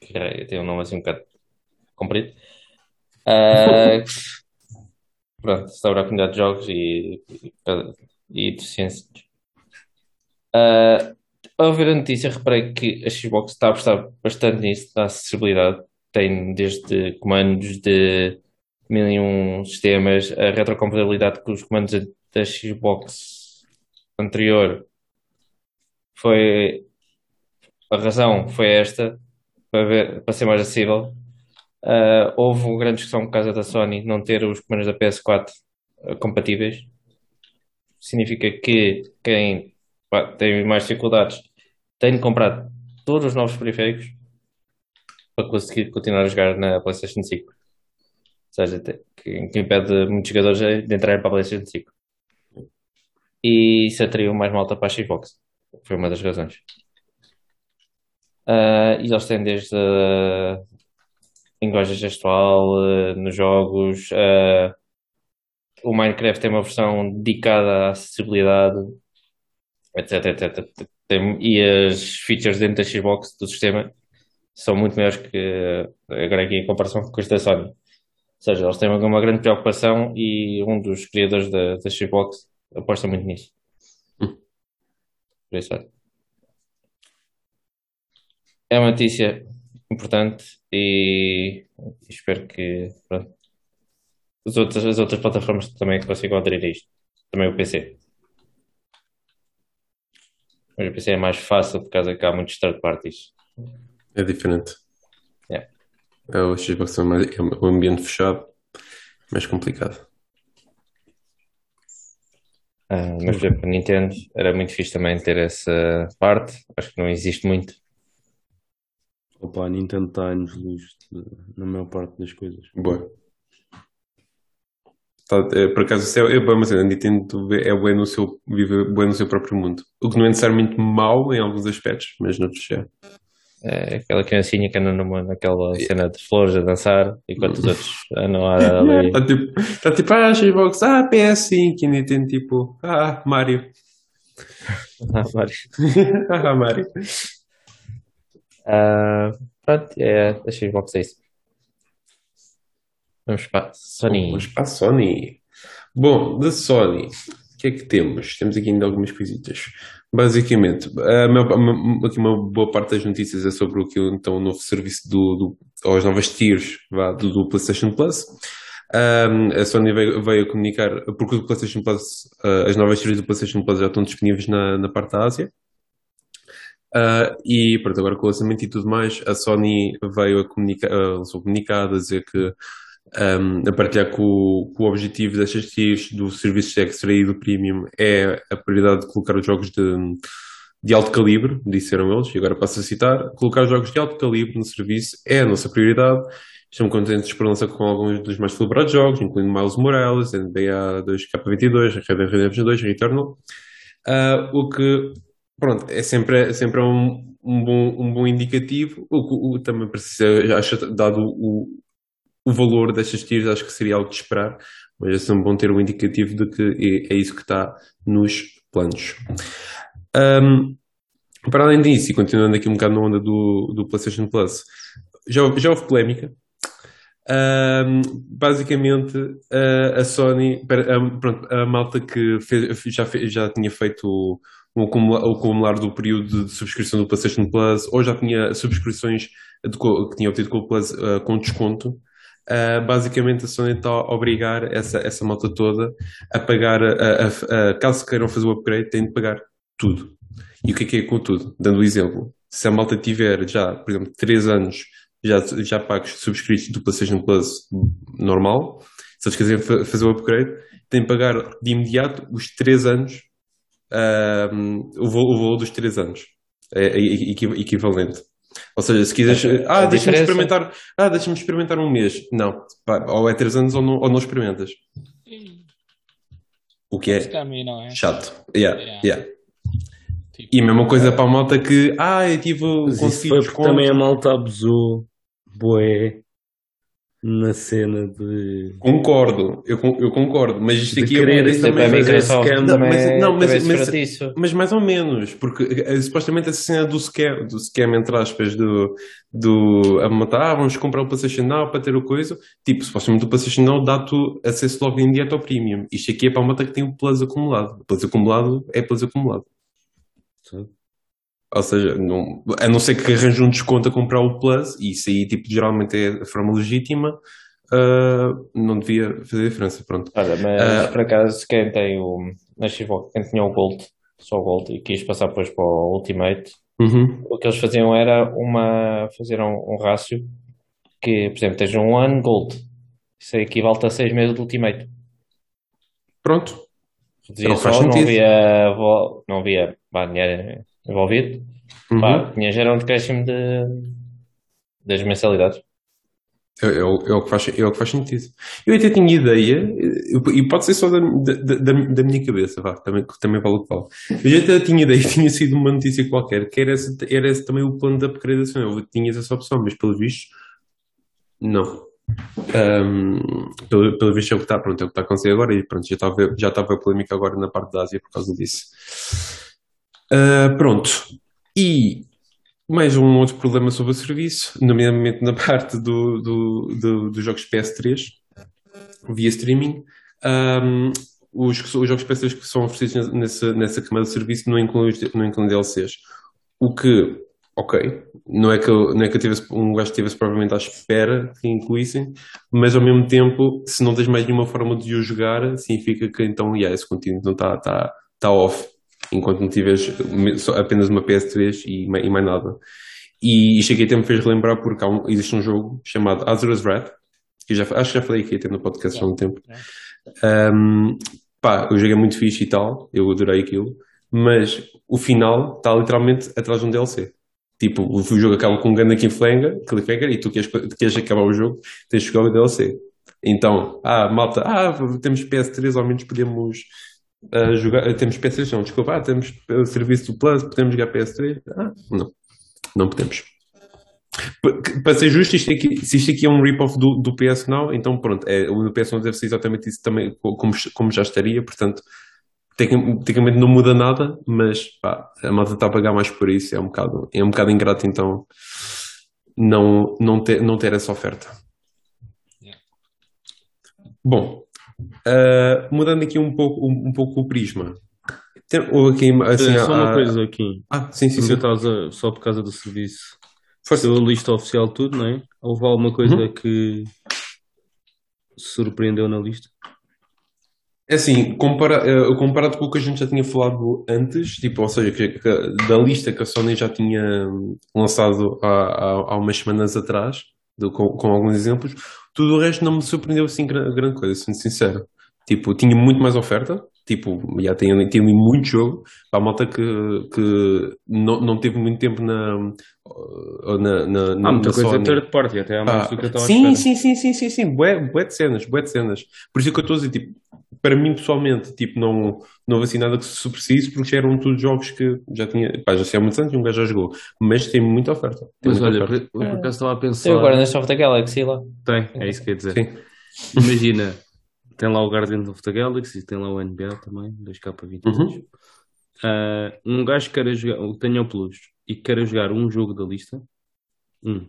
que tem um nome assim um bocado comprido. Uh, pronto, sobre a comunidade de jogos e, e, e deficiências. Uh, ao ver a notícia, reparei que a Xbox está a apostar bastante nisso, na acessibilidade. Tem desde comandos de mil e um sistemas, a retrocompatibilidade com os comandos da Xbox anterior foi a razão foi esta para, ver, para ser mais acessível. Uh, houve uma grande discussão por causa da Sony não ter os comandos da PS4 uh, compatíveis. Significa que quem pá, tenho mais dificuldades. Tenho de comprar todos os novos periféricos para conseguir continuar a jogar na PlayStation 5. Ou seja, que, que impede muitos jogadores de entrar para a PlayStation 5. E isso atraiu mais malta para a Xbox. Foi uma das razões. Ah, e eles têm desde a linguagem gestual eh, nos jogos. ah, o Minecraft tem uma versão dedicada à acessibilidade, etc, etc. Tem- e as features dentro da Xbox do sistema são muito maiores que agora aqui em comparação com as da Sony. Ou seja, eles têm uma, uma grande preocupação e um dos criadores da, da Xbox aposta muito nisso. Por isso, olha. É uma notícia importante e espero que pronto, as outras, as outras plataformas também consigam aderir a isto. Também o PC. Mas o PC é mais fácil por causa que há muitos third parties. É diferente. Yeah. É o Xbox é é um ambiente fechado, mais complicado. Ah, mas, por exemplo, a Nintendo era muito fixe também ter essa parte. Acho que não existe muito. Opa, a Nintendo está anos luz de- na maior parte das coisas. Boa. Tá, é, por acaso, isso é, é bom, mas a Nintendo é bem no seu, vive bem no seu próprio mundo. O que não é necessariamente mau em alguns aspectos, mas noutros é. É aquela criancinha que anda numa, naquela cena de flores a dançar, enquanto os outros andam a- ali. Está tipo, tá tipo, ah, Xbox, ah, PS5, e Nintendo tipo, ah, Mario. Ah, vários. ah, Mario. Ah, pronto, é, a Xbox é isso. Vamos para a Sony. Vamos para a Sony. Bom, da Sony, o que é que temos? Temos aqui ainda algumas coisitas. Basicamente, a maior- aqui uma boa parte das notícias é sobre o que então, o novo serviço do, do as novas tiers vá, do, do PlayStation Plus. Um, a Sony veio, veio comunicar, porque o PlayStation Plus, uh, as novas tiers do PlayStation Plus já estão disponíveis na, na parte da Ásia. Uh, e pronto, agora com o lançamento e tudo mais, a Sony veio a comunicar, uh, lançou um comunicado a dizer que um, a partilhar com, o- com o objetivo destas tiers do serviço extra e do premium é a prioridade de colocar os jogos de, de alto calibre, disseram eles, e agora passo a citar, colocar os jogos de alto calibre no serviço é a nossa prioridade. Estamos contentes por lançar com alguns dos mais celebrados jogos, incluindo Miles Morales, NBA 2K22, Red Dead Redemption 2, Returnal. Ah, o que, pronto, é sempre, é sempre um, um, bom, um bom indicativo. O, o, também precisa, acho, dado o, o valor destas tiers, acho que seria algo de esperar, mas é sempre bom ter um indicativo de que é, é isso que está nos planos. Um, para além disso, e continuando aqui um bocado na onda do, do PlayStation Plus, já, já houve polémica. Um, basicamente, a, a Sony, um, pronto, a malta que fez- já, fe- já tinha feito o, o, acumula- o acumular do período de subscrição do PlayStation Plus, ou já tinha subscrições de que tinha obtido com o Plus uh, com desconto. Uh, basicamente, a Sony está a obrigar essa, essa malta toda a pagar, a, a- a- caso queiram fazer o upgrade, têm de pagar tudo. E o que é que é com tudo? Dando o exemplo, se a malta tiver já, por exemplo, 3 anos já, já pagos subscritos do PlayStation Plus normal, se eles quiserem fa- fazer o upgrade, têm de pagar de imediato os 3 anos, ahm, o, val- o valor dos 3 anos. É, é equi- equivalente. Ou seja, se quiseres, ah, deixa-me experimentar, ah, deixa-me experimentar um mês. Não, pá, ou é 3 anos ou não, ou não experimentas. O que é caminho, é? chato. Yeah, Yeah. yeah. Tipo, E a mesma coisa para a malta que, ah, eu tive Mas isso consegui foi porque desconto. também a malta abusou, boé, na cena de, Concordo, eu, eu concordo, mas isto de aqui é querer uma- isso Sempre a também Microsoft scam. Não, também, mas- não, mas- mas- disso. Mas mais ou menos, porque eh, supostamente essa cena do scam, do scam entre aspas, do, do a matar, ah, vamos comprar o PlayStation Now para ter o coisa, tipo, supostamente o PlayStation Now dá-te acesso logo em direto ao Premium. Isto aqui é para a malta que tem o Plus acumulado. O Plus acumulado é Plus acumulado. Sim. Ou seja, não, a não ser que arranje um desconto a comprar o Plus, e isso aí, tipo, geralmente é a forma legítima, ah, não devia fazer diferença, pronto. Olha, mas Ah. por acaso, quem tem o. Na Xbox, quem tinha o Gold, só o Gold, e quis passar depois para o Ultimate, Uhum. o que eles faziam era uma. fazer um, um rácio que, por exemplo, tens um ano Gold. Isso equivale a 6 meses de Ultimate. Pronto. Reduzia Não só, não havia, não havia pá, dinheiro envolvido, Uhum. pá, tinha já era um decréscimo de, das mensalidades. É, é o, é o que faz, é o que faz sentido. Eu até tinha ideia, e pode ser só da, da, da, da minha cabeça, vá, também, também vale o que vale. Eu até tinha ideia tinha sido uma notícia qualquer, que era esse, era esse também o plano de upgradação. Eu tinha essa opção, mas pelos vistos, não. Ahm, pelo, pelo visto é o que está, pronto, é o que está a acontecer agora e pronto, já estava, já estava a polémica agora na parte da Ásia por causa disso. Ah, pronto. E mais um outro problema sobre o serviço, nomeadamente na parte do, do, do- dos jogos PS3 via streaming. Ahm, os, os jogos PS3 que são oferecidos nessa, nessa camada de serviço não incluem, não incluem DLCs. O que, ok, não é que, eu- não é que eu tivesse, um gajo estivesse provavelmente à espera que incluíssem, mas ao mesmo tempo, se não tens mais nenhuma forma de o jogar, significa que então, yeah, esse conteúdo não está tá, tá off, enquanto não tiveres apenas uma PS3 e, e mais nada. E cheguei até me fez relembrar porque um- existe um jogo chamado Azura's Wrath, que já, acho que já falei aqui até no podcast há um tempo. Um, pá, o jogo é muito fixe e tal, eu adorei aquilo, mas o final está literalmente atrás de um DLC. Tipo, o o jogo acaba com um grande cliffhanger, cliffhanger e tu queres, queres acabar o jogo, tens de jogar o DLC. Então, ah, malta, ah, temos PS3, ao menos podemos ah, jogar, temos PS3, não, desculpa, ah, temos o serviço do Plus, podemos jogar PS3? Ah, não, não podemos. Pa- Para ser justo, isto aqui, se isto aqui é um rip-off do, do PS Now, então pronto, é, o PS Now deve ser exatamente isso também, co- como, como já estaria, portanto, tecni- tecnicamente não muda nada, mas pá, a malta está a pagar mais por isso, é um bocado, é um bocado ingrato então não, não, ter, não ter essa oferta. Yeah. Bom, ah, mudando aqui um pouco, um, um pouco o prisma. Tem, aqui, assim, Eh, Só uma há- coisa aqui. Ah, sim, sim, sim. a- só por causa do serviço. Força. Pela lista oficial de tudo, não é? Houve alguma coisa Uhum. que surpreendeu na lista? É assim, compara, eh, comparado com o que a gente já tinha falado antes, tipo, ou seja, que, que da lista que a Sony já tinha hum, lançado há, há, há umas semanas atrás, do- com, com alguns exemplos, tudo o resto não me surpreendeu assim gra- grande coisa, sendo sincero. Tipo, tinha muito mais oferta, tipo, já tinha, ali muito jogo, para a malta que, que não, não teve muito tempo na, na, na, na, Há muita na coisa Sony. third party, até há mais do que eu estava sim, sim, sim, sim, sim, sim, bué, bué de cenas, bué de cenas. Por isso é que eu estou a dizer, tipo, para mim pessoalmente, tipo, não, não houve assim nada que se precise, porque já eram todos jogos que já tinha, pá, já sei há muitos anos e um gajo já jogou, mas tem muita oferta. Tem Mas muita olha, oferta. por, por acaso estava a pensar. Tem o Guardians of the Galaxy lá. Tem, é isso que eu ia dizer. Sim. Imagina, tem lá o Guardians of the Galaxy, tem lá o NBA também, 2K22. Uhum. Ah, um gajo que queira jogar, tenha o Plus e que queira jogar um jogo da lista, um,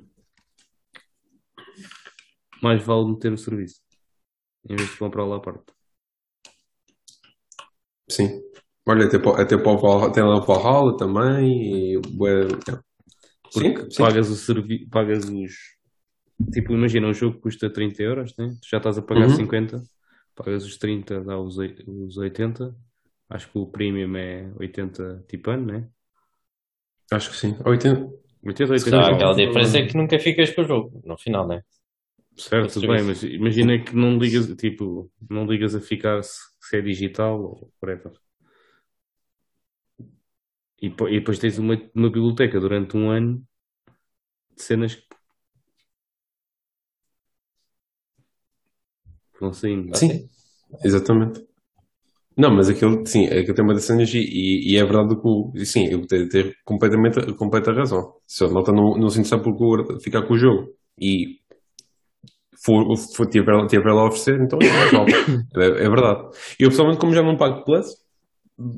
mais vale meter o serviço em vez de comprar lá a parte. Sim. Olha, até para, até para o Valhalla, tem lá o Valhalla também, e bué, é. Sim, Porque sim. pagas o servi pagas os. Tipo, imagina, um jogo que custa 30 euros, né? Tu já estás a pagar Uhum. 50, pagas os 30, dá os, oi- os 80. Acho que o premium é 80 tipo ano, né? Acho que sim. 80, 80, 80 Só pau. aquela diferença é que nunca ficas com o jogo, no final, né? Certo, tudo bem, mas imagina que não ligas, tipo, não ligas a ficar se, se é digital ou whatever. E, e depois tens uma, uma biblioteca durante um ano de cenas que vão saindo. Sim, exatamente. Não, mas aquilo, sim, aquilo tem uma das cenas e, e, é verdade que, sim, eu tenho, tenho completamente, completa razão. Se a malta não, não se interessar por ficar com o jogo e for, for tiver, tiver lá a oferecer, então é, é, é verdade. Eu pessoalmente, como já não pago Plus,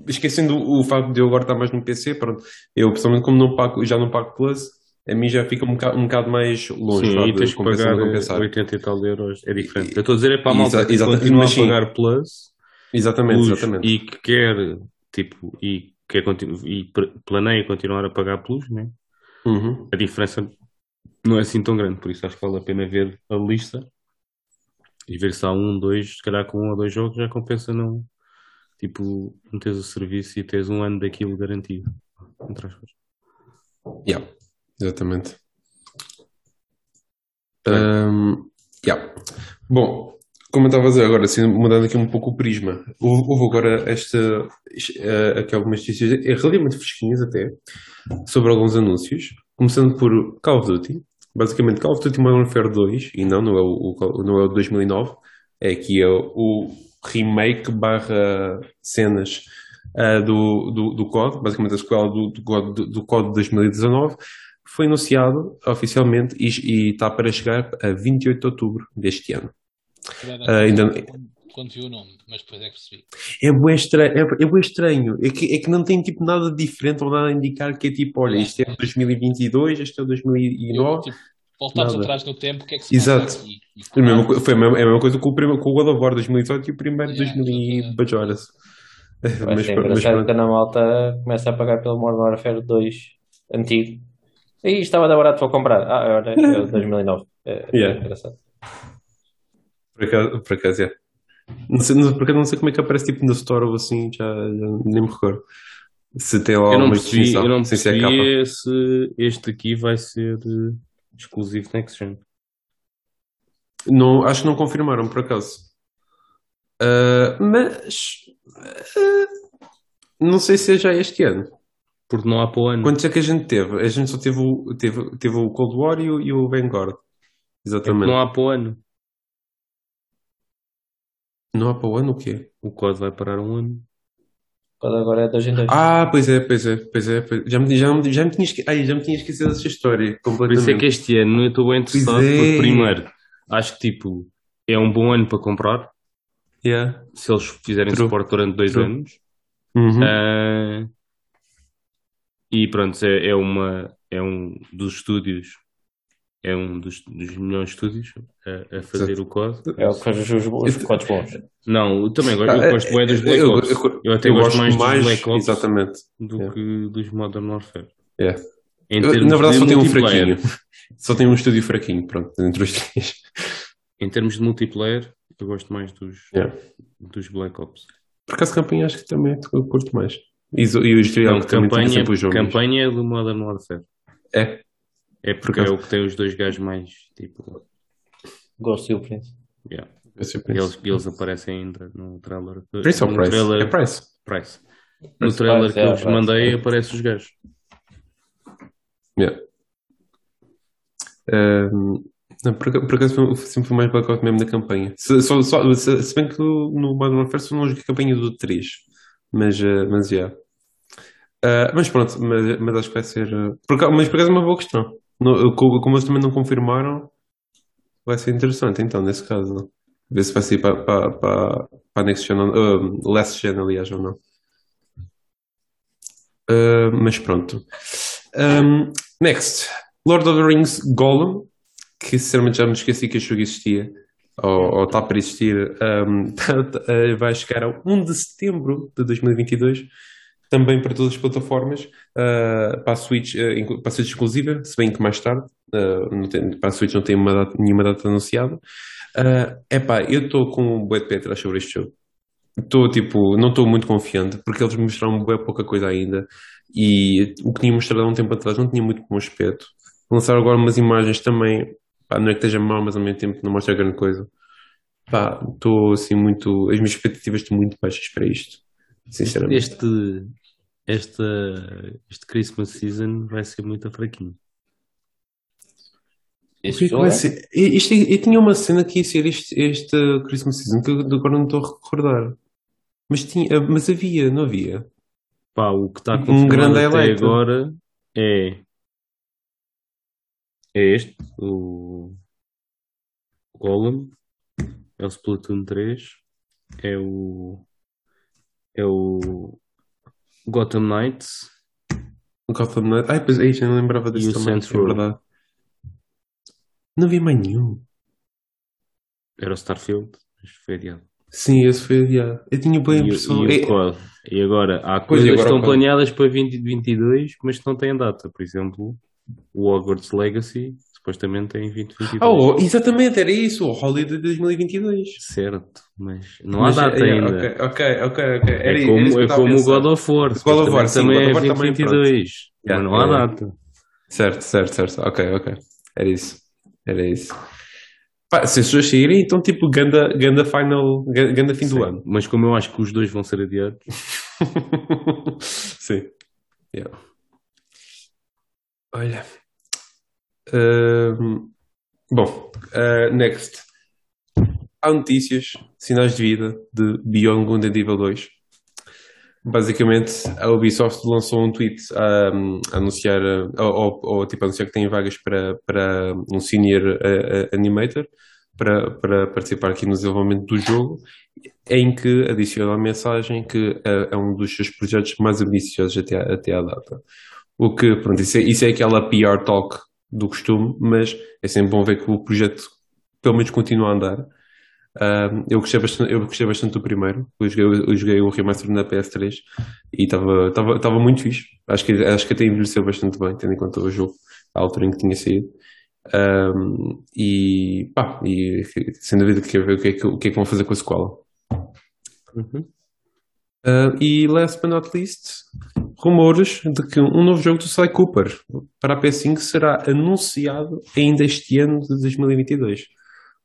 esquecendo o facto de eu agora estar mais no PC, pronto, eu pessoalmente, como não pago, já não pago Plus, a mim já fica um bocado, um bocado mais longe, Sim, vá, e de tens que pagar eh, compensar. 80 e tal euros, é diferente. Eu estou a dizer é para a malta que continua a pagar Plus Exatamente, exatamente. e que quer, tipo, e, quer continu e planeia continuar a pagar Plus, né? Uhum. a diferença não é assim tão grande, por isso acho que vale a pena ver a lista e ver se há um, dois, se calhar com um ou dois jogos já compensa não, tipo, meteres o serviço e teres um ano daquilo garantido. Entre aspas. Yeah, exatamente. Ahm, yeah. Bom, como eu estava a dizer agora, assim, mudando aqui um pouco o prisma, houve, houve agora esta, eh, aqui algumas notícias, é relativamente fresquinhas até, sobre alguns anúncios, começando por Call of Duty, basicamente Call of Duty Modern Warfare 2, e não, não é o, o- não é o de 2009, é aqui é o, remake barra cenas ah, do, do, do COD, basicamente a sequela do, do, COD, do, COD de 2019, foi anunciado oficialmente e, e está para chegar a 28 de outubro deste ano. Ah, ainda- quando, vi o nome, mas depois é que percebi. É bué estranho, é, é estranho. É que, é que não tem tipo nada diferente ou nada a indicar que é tipo, olha, isto é 2022, este é 2009. Tipo, voltámos Nada. atrás no tempo, o que é que se Exato. passa aqui? E co- foi a mesma, é a mesma coisa com o, primeiro, com o God of War 2018 e o primeiro de Yeah, 2000 e exatamente. bajoras. Vai Mas, ser mas engraçado quando a malta começa a pagar pelo Modern Warfare 2 antigo. E estava da barato, vou comprar. Ah, agora é o 2009. É, é Yeah. engraçado. Por acaso, por acaso, é. Não sei, não, por acaso não sei como é que aparece tipo na Store ou assim, já, já nem me recordo. Se tem lá Eu não alguma percebi, distinção, eu não sem ser capa. percebi se este aqui vai ser eh, exclusivo Next Gen. Não, acho que não confirmaram, por acaso. Ah, mas ah, não sei se é já este ano. Porque não há para o ano. Quantos é que a gente teve? A gente só teve o, teve, teve o Cold War e o, e o Vanguard. É porque Exatamente. não há para o ano. Não há para o ano o quê? O COD vai parar um ano. Quando agora é 2 em 2. Ah, pois é, pois é, pois é. pois- Já, me, já, me, já, me tinha esque... Ai, já me tinha esquecido dessa história Por completamente. isso é que este ano eu estou bem interessado, Pois é. porque primeiro, acho que tipo, é um bom ano para comprar, Yeah. se eles fizerem True. suporte durante dois True. anos. Uhum. Ah, e pronto, é, é uma é um dos estúdios, é um dos, dos melhores estúdios a, a fazer Exato. o COD. É o que faz os, os, os codes bons. Não, eu também gosto, Ah, eu gosto bem dos Black eu- Ops. eu- Eu até eu gosto gosto mais, dos Black Ops Exatamente. do Yeah. que dos Modern Warfare. Em Eu, na verdade, de só tem um fraquinho. Só tem um estúdio fraquinho, pronto, entre os três. Em termos de multiplayer, eu gosto mais dos, Yeah. dos Black Ops. Por acaso, campanha acho que também eu curto mais. E, e o Não, que também campanha, jogos. campanha é do Modern Warfare. É. É porque é o que tem os dois gajos mais tipo. Ghost e o Prince. Yeah. E Prince. Eles, eles aparecem ainda no trailer. Prince ou Price? trailer, É Price. Price. No Price, trailer Price, que é, eu vos Price. mandei aparecem os gajos. Yeah. Ahm, não, por, por acaso foi- sempre foi mais blackout mesmo na campanha. Se, só, só- se, se bem que no Modern Warfare só não joguei a campanha do 3. Mas, ah, mas já. Ah, mas pronto, mas, mas acho que vai ser. ah, por, mas por acaso é uma boa questão. Como, eles também não confirmaram, vai ser interessante então, nesse caso. Ver se vai sair para, para, para, para Next Gen, ah, Last Gen, aliás, ou não. Ah, mas pronto. Um, next, Lord of the Rings Gollum, que sinceramente já me esqueci que este jogo existia, ou, ou está para existir, um, tá- tá- eh, vai chegar a 1 de setembro de 2022, também para todas as plataformas, uh, para a Switch, uh, para a Switch exclusiva, se bem que mais tarde, uh, tem- para a Switch não tem data- nenhuma data anunciada. Uh, epá, eu estou com um bué de pé atrás sobre este jogo. Estou tipo, não estou muito confiante, porque eles mostraram bué pouca coisa ainda. E o que tinha mostrado há um tempo atrás não tinha muito bom aspecto. Lançaram agora umas imagens também, pá, não é que esteja mal, mas ao mesmo tempo não mostra grande coisa. Pá, estou assim muito. As minhas expectativas estão muito baixas para isto, sinceramente. Este, esta, este Christmas season vai ser muito fraquinho. Este que é que é? ser? Isto- eu tinha uma cena que ia ser este, este Christmas Season, que eu agora não estou a recordar. Mas, tinha, mas havia, não havia? Pá, o que está Um grande até highlight. agora é é este, o Golem, é o Splatoon 3, é o é o Gotham Knights Gotham Knight. Ai, pois é, já não lembrava E desse o também. É verdade. Não havia mais nenhum. era o Starfield, mas foi adiado. Sim, esse foi adiado. Eu tinha boa E, impressão. e É- o COD. E agora há coisas e que agora estão planeadas para 2022, mas que não têm data. Por exemplo, o Hogwarts Legacy supostamente é em 2022. Oh, exatamente, era isso, o Holiday de 2022. Certo, mas não há Mas, data é, ainda. Ok, ok, ok. ok. Era, É era como, eu é como o. God of War. God of War, sim, também God é of War também, 2022, mas Yeah, não há data. Certo, certo, certo. Ok, ok. Era isso. Era isso. Pá, se as pessoas saírem, então tipo ganda, ganda final, ga- ganda fim do Sim, ano. Mas como eu acho que os dois vão ser adiados, Sim. Yeah. Olha. Bom, ah, next. Há notícias, sinais de vida de Beyond Good and Evil 2. Basicamente, a Ubisoft lançou um tweet a, a anunciar, ou, ou, tipo, a anunciar que tem vagas para, para um senior ah, ah, animator para, para participar aqui no desenvolvimento do jogo, em que adiciona a mensagem que ah, é um dos seus projetos mais ambiciosos até, até à data. O que, pronto, isso é, isso é aquela PR talk do costume, mas é sempre bom ver que o projeto pelo menos continua a andar. Um, eu, gostei bastante, eu gostei bastante do primeiro. Eu joguei, eu joguei o remaster na PS3 e estava muito fixe. Acho que, acho que até envelheceu bastante bem, tendo em conta o jogo, a altura em que tinha saído. Um, e pá, e sem dúvida que quero ver o que, é que, o que é que vão fazer com a sequela. Uhum. Uh, e last but not least, rumores de que um novo jogo do Sly Cooper para a PS5 será anunciado ainda este ano de 2022.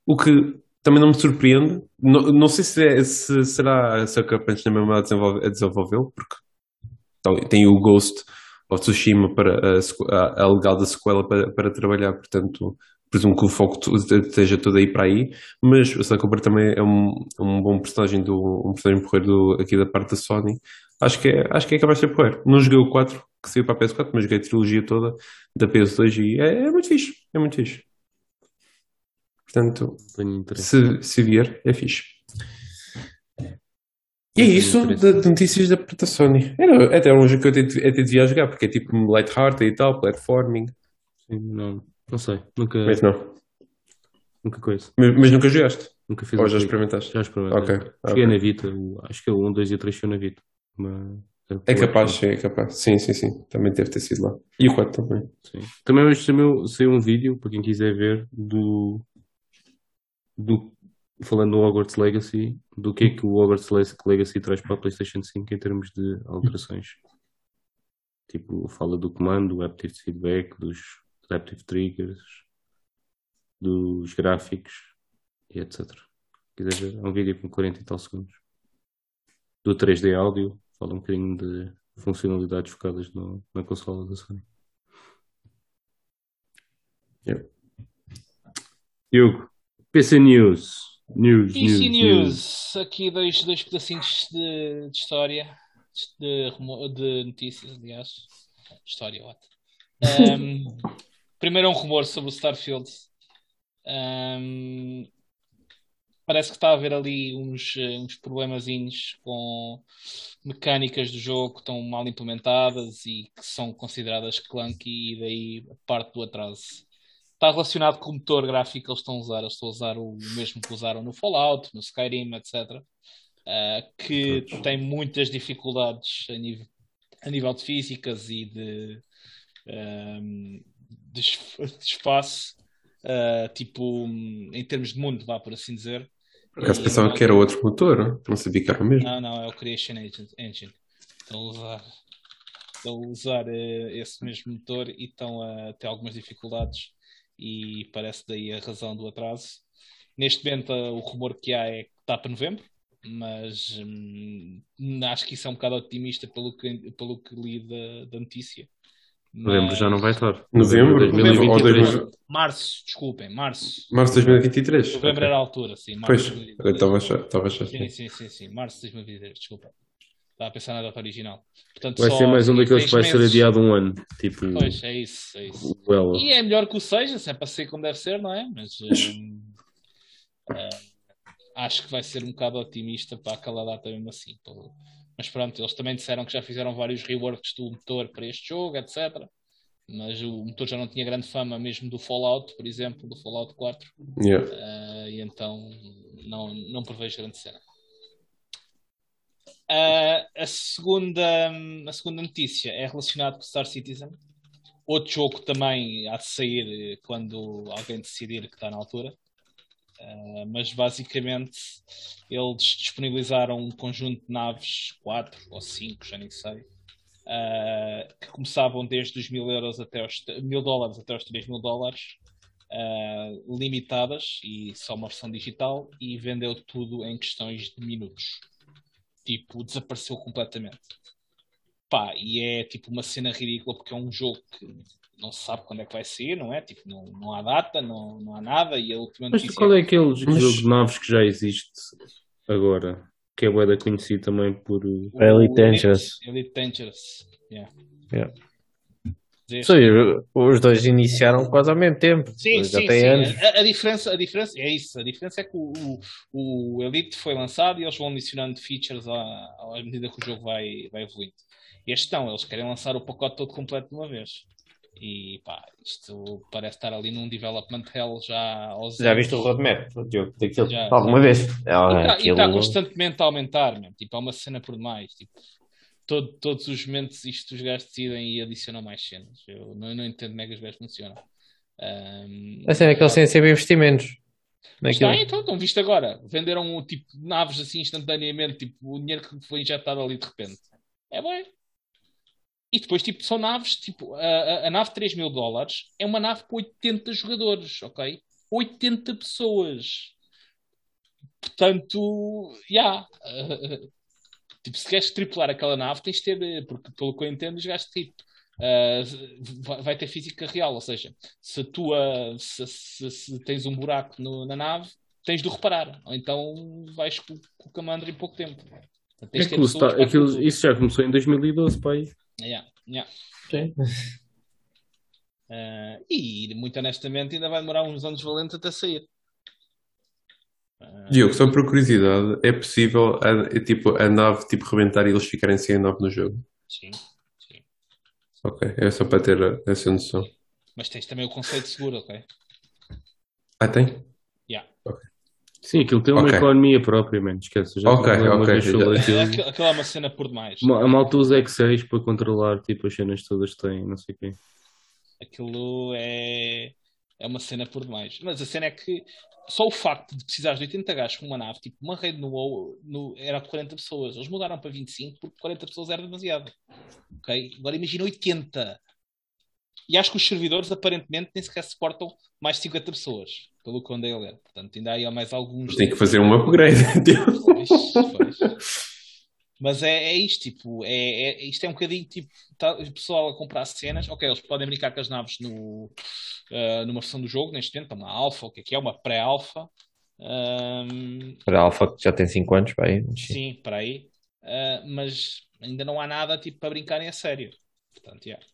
O que também não me surpreende. Não, não sei se, é- se será a Sucker Punch na mesma a desenvolvê-lo, porque tem o Ghost of Tsushima para a, a, a legal da sequela para, para trabalhar, portanto, presumo que o foco esteja todo aí para aí. Mas o Sly Cooper também é um, um bom personagem do um personagem porreiro do, aqui da parte da Sony. Acho que é, acho que é capaz de ser porreiro. Não joguei o 4, que saiu para a PS4, mas joguei a trilogia toda da PS2 e é, é muito fixe. É muito fixe. Portanto, se, se vier, é fixe. E é isso de, de notícias da parte da Sony. Era, até um jogo que eu até, devia jogar, porque é tipo light-hearted e tal, platforming. Sim, não, não sei. Nunca, Mas não. nunca coisa. Mas, mas nunca jogaste? Nunca fiz Ou já experimentaste? Já experimentei. Ok, Cheguei ok. na Vita, o- acho que é o 1, 2 e o 3 foi na Vita. Mas, É capaz, sim, é capaz. Sim, sim, sim. Também deve ter sido lá. E o 4 também. Sim. Também hoje saiu, saiu um vídeo, para quem quiser ver, do, do falando do Hogwarts Legacy, do que é que o Hogwarts Legacy traz para a PlayStation 5 em termos de alterações. Tipo, fala do comando, do Aptive Feedback, dos Adaptive Triggers, dos gráficos e etc. Quiser ver, é um vídeo com 40 e tal segundos. Do 3D áudio, fala um bocadinho de funcionalidades focadas no- na consola da Sony. Yep. Hugo, PC News. News, PC news, News, aqui dois, dois pedacinhos de, de história, de, de notícias, aliás. História, what? Ahm, primeiro é um rumor sobre o Starfield. Ahm, parece que está a haver ali uns, eh, uns problemazinhos com mecânicas do jogo que estão mal implementadas e que são consideradas clunky e daí parte do atraso. Está relacionado com o motor gráfico que eles estão a usar. Eles estão a usar o mesmo que usaram no Fallout, no Skyrim, etc. ah, que Todos. tem muitas dificuldades a nível, a nível de físicas e de, ahm, de, es- de espaço, ah, tipo, em termos de mundo, vá por assim dizer. Por acaso pensava que era outro motor. Não sabia que era o mesmo. não, não, é o Creation Engine. Estão a usar, estão a usar eh, esse mesmo motor e estão a ter algumas dificuldades e parece daí a razão do atraso. Neste momento eh, o rumor que há é que está para novembro, mas hum, acho que isso é um bocado otimista pelo que, pelo que li da, da notícia. Novembro já não vai estar. Novembro? Novembro ou 2023. 2023. Março, desculpem, março. Março de 2023. Novembro Ok. era a altura, sim. Março Pois, de eu 2023. estava a achar- estava a achar Sim, sim, sim, sim. Março de 2023, desculpa. Estava a pensar na data original. Portanto, Vai só ser mais um daqueles que vai seis ser meses. adiado um ano. Tipo, Pois, é isso, é isso. o Ela. E é melhor que o seja, se é para ser como deve ser, não é? Mas hum, eh, acho que vai ser um bocado otimista para aquela data mesmo assim. pelo- Mas pronto, eles também disseram que já fizeram vários reworks do motor para este jogo, etc. Mas o motor já não tinha grande fama mesmo do Fallout, por exemplo, do Fallout 4. Yeah. Uh, e então não, não prevejo grande cena. Uh, a, segunda, a segunda notícia é relacionada com Star Citizen. Outro jogo também há de sair quando alguém decidir que está na altura. Uh, mas basicamente eles disponibilizaram um conjunto de naves, 4 ou 5, já nem sei, uh, que começavam desde os mil euros até os mil dólares até os 3 mil dólares uh, limitadas e só uma versão digital e vendeu tudo em questões de minutos. Tipo, desapareceu completamente. Pá, e é tipo uma cena ridícula porque é um jogo que não se sabe quando é que vai sair, não é? Tipo, não, não há data, não, não há nada e a última Mas qual é aquele Mas... jogo de naves que já existe agora? Que é boeda conhecido também por... Elite Dangerous. Elite Dangerous, yeah. yeah. Sim, os dois iniciaram quase ao mesmo tempo. Sim, sim, sim. Anos. A, a, diferença, a diferença é isso. A diferença é que o, o, o, Elite foi lançado e eles vão adicionando features à, à medida que o jogo vai, vai evoluindo. E este não, eles querem lançar o pacote todo completo de uma vez. E pá, isto parece estar ali num development hell já aos Já viste o roadmap, Diogo, daquilo já, alguma vez? É, e está aquilo... tá constantemente a aumentar, mesmo. tipo, é uma cena por demais. Tipo, todo, todos os momentos isto os gajos decidem e adicionam mais cenas. Eu não, não entendo como é que os gajos funcionam. Um, a cena é que eles têm sempre investimentos. Naquilo. Está, então, estão visto agora. Venderam tipo naves assim instantaneamente, tipo, o dinheiro que foi injetado ali de repente. É bom. E depois, tipo, são naves, tipo, a, a, nave de 3 mil dólares é uma nave com 80 jogadores, ok? 80 pessoas. Portanto, já. Yeah. Tipo, se queres tripular aquela nave, tens de ter, porque pelo que eu entendo, os gajos tipo, uh, vai ter física real, ou seja, se, tua, se, se, se tens um buraco no, na nave, tens de o reparar, ou então vais com, com o Commander em pouco tempo. É que está, aquilo, isso já começou em 2012, pai. Yeah, yeah. Sim. Uh, e muito honestamente ainda vai demorar uns anos valentes até sair. Diogo, só por curiosidade, é possível a, é, tipo, a nave tipo, rebentar e eles ficarem sem a nave no jogo? Sim, sim. Ok, é só para ter essa noção. Mas tens também o conceito seguro, ok? Ah, tem? Sim, aquilo tem uma okay. economia própria, mano. Esquece. Já ok, ok. Aquilo. aquilo é uma cena por demais. A malta usa X6 para controlar tipo, as cenas todas que tem, não sei o quê. Aquilo é é uma cena por demais. Mas a cena é que só o facto de precisares de 80 gajos com uma nave, tipo, uma rede no WoW no, era de 40 pessoas. Eles mudaram para 25 porque 40 pessoas era demasiado. Ok? Agora imagina 80. E acho que os servidores aparentemente nem sequer suportam mais de 50 pessoas, pelo que andei a ler. Portanto, ainda há mais alguns. Tem que fazer um upgrade. Pois, pois. Mas é, é isto, tipo, é, é, isto é um bocadinho tipo, tá, o pessoal a comprar cenas, ok, eles podem brincar com as naves no, uh, numa versão do jogo, neste momento, uma alfa, o que é que é, uma pré-alfa. Um, pré-alfa que já tem 5 anos, para aí. Sim, para aí. Uh, mas ainda não há nada tipo para brincarem a sério. Portanto, yeah.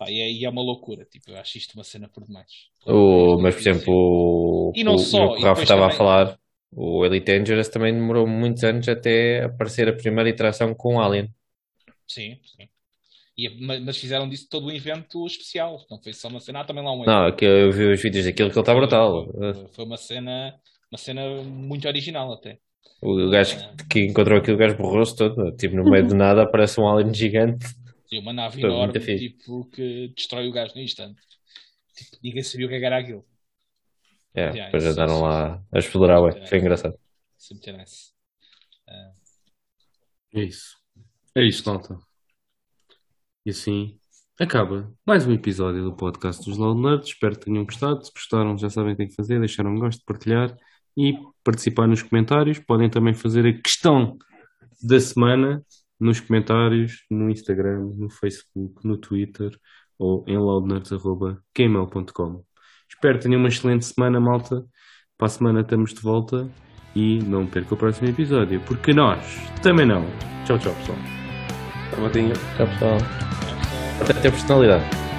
Pá, e, é, e é uma loucura, tipo, eu acho isto uma cena por demais. O, mas, por exemplo, o, e não o, só, o que o Rafa estava também... a falar o Elite Dangerous também demorou muitos anos até aparecer a primeira interação com o Alien. Sim, sim. E, mas fizeram disso todo um evento especial. Não foi só uma cena, também lá um Não, aqui eu vi os vídeos daquilo que ele está brutal. Foi, foi, uma cena, uma cena muito original até. O gajo que, que encontrou aquilo, o gajo borrou-se todo, tipo, no meio de nada aparece um alien gigante. Sim, uma nave todo enorme, tipo, que destrói o gajo no instante. Tipo, ninguém sabia o que era aquilo. É, yeah, depois andaram lá a explorar, ué. Foi engraçado. Nice. Uh... É isso. É isso, malta. E assim acaba mais um episódio do podcast dos Loud Nerds. Espero que tenham gostado. Se gostaram, já sabem o que tem que fazer. Deixar um gosto, partilhar e participar nos comentários. Podem também fazer a questão da semana nos comentários, no Instagram, no Facebook, no Twitter ou em loudnerds.gmail.com. Espero que tenham uma excelente semana, malta. Para a semana estamos de volta e não perca o próximo episódio, porque nós também não. Tchau, tchau, pessoal. Tchau, Tchau, pessoal. Até ter personalidade.